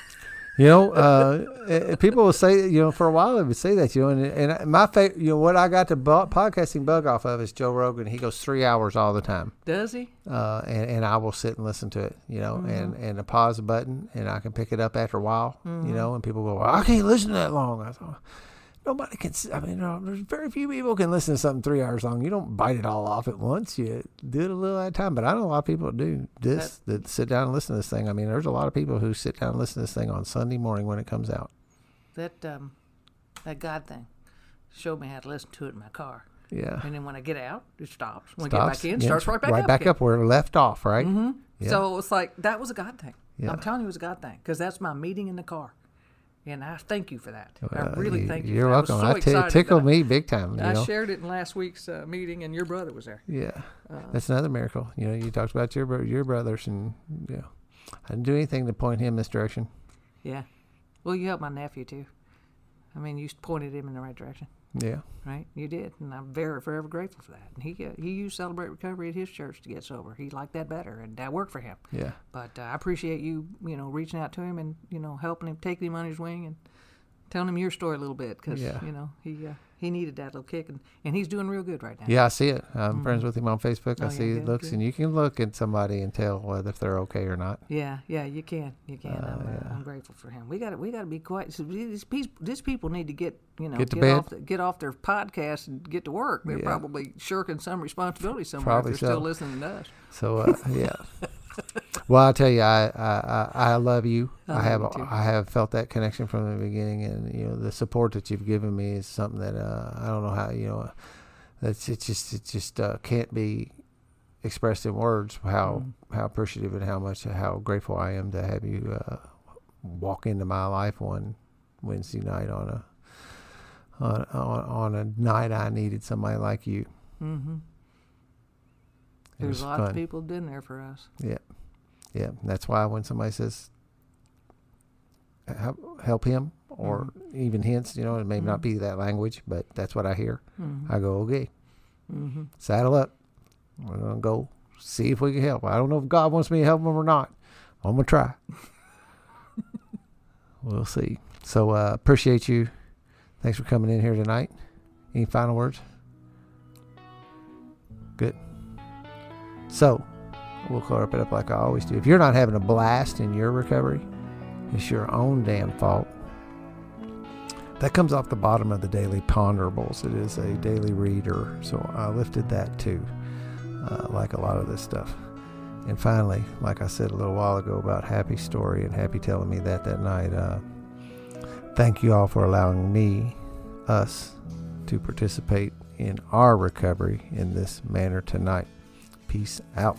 You know, uh, people will say, you know, for a while they would say that, you know, and, and my favorite, you know, what I got the bu- podcasting bug off of is Joe Rogan. He goes three hours all the time, Does he? uh, and and I will sit and listen to it, you know, Mm-hmm. and and a pause button, and I can pick it up after a while, Mm-hmm. you know, and people go, well, I can't listen to that long. I thought. Nobody can. I mean, no, there's very few people can listen to something three hours long. You don't bite it all off at once. You do it a little at a time. But I know a lot of people do this that sit down and listen to this thing. I mean, there's a lot of people who sit down and listen to this thing on Sunday morning when it comes out. That um, that God thing showed me how to listen to it in my car, Yeah. and then when I get out, it stops. When I get back in, yeah, starts right back right up. Right back up where it left off, right? Mm-hmm. Yeah. So it's like that was a God thing. Yeah. I'm telling you, it was a God thing because that's my meeting in the car, and I thank you for that. I Uh, really you- thank you. You're for that. I so I t- excited tickled me big time. You I, I know? shared it in last week's uh, meeting, and your brother was there. Yeah, Uh, that's another miracle. You know, you talked about your bro- your brothers, and you know, I didn't do anything to point him in this direction. Yeah. Well, you helped my nephew too. I mean, you pointed him in the right direction, Yeah, right? You did, and I'm very, forever grateful for that. And he uh, he used Celebrate Recovery at his church to get sober. He liked that better, and that worked for him. yeah, But uh, I appreciate you, you know, reaching out to him and you know helping him, taking him on his wing, and telling him your story a little bit because Yeah. you know he uh, he needed that little kick, and, and he's doing real good right now. yeah. I see it. I'm friends with him on Facebook. Oh, I yeah, see good, looks, good. and you can look at somebody and tell whether if they're okay or not. Yeah, yeah, you can, you can. Uh, I'm, uh, I'm grateful for him. We got to, we got to be quite. So these, these, people need to get, you know, Get bed. off, the, get off their podcast and get to work. They're Yeah. probably shirking some responsibility somewhere Probably if they're still listening to us. So uh, yeah. Well, I tell you, I I, I, love you. I I, have you. I have felt that connection from the beginning, and you know the support that you've given me is something that uh, I don't know how you know. That's it. Just it just uh, can't be expressed in words how Mm-hmm. how appreciative and how much how grateful I am to have you uh, walk into my life one Wednesday night on a on, on on a night I needed somebody like you. Mm-hmm. There's lots fun. of people been there for us. Yeah, yeah. That's why when somebody says help, help him, or even hints, you know, it may not be that language, but that's what I hear. I go, okay, Mm-hmm. saddle up. We're gonna go see if we can help. I don't know if God wants me to help him or not. I'm gonna try. we'll see. So uh, appreciate you. Thanks for coming in here tonight. Any final words? Good. So we'll wrap it up like I always do. If you're not having a blast in your recovery, it's your own damn fault. That comes off the bottom of the daily ponderables. It is a daily reader, so I lifted that too, uh, like a lot of this stuff. And finally, like I said a little while ago about Happy story and Happy telling me that that night, uh, thank you all for allowing me, us, to participate in our recovery in this manner tonight. Peace out.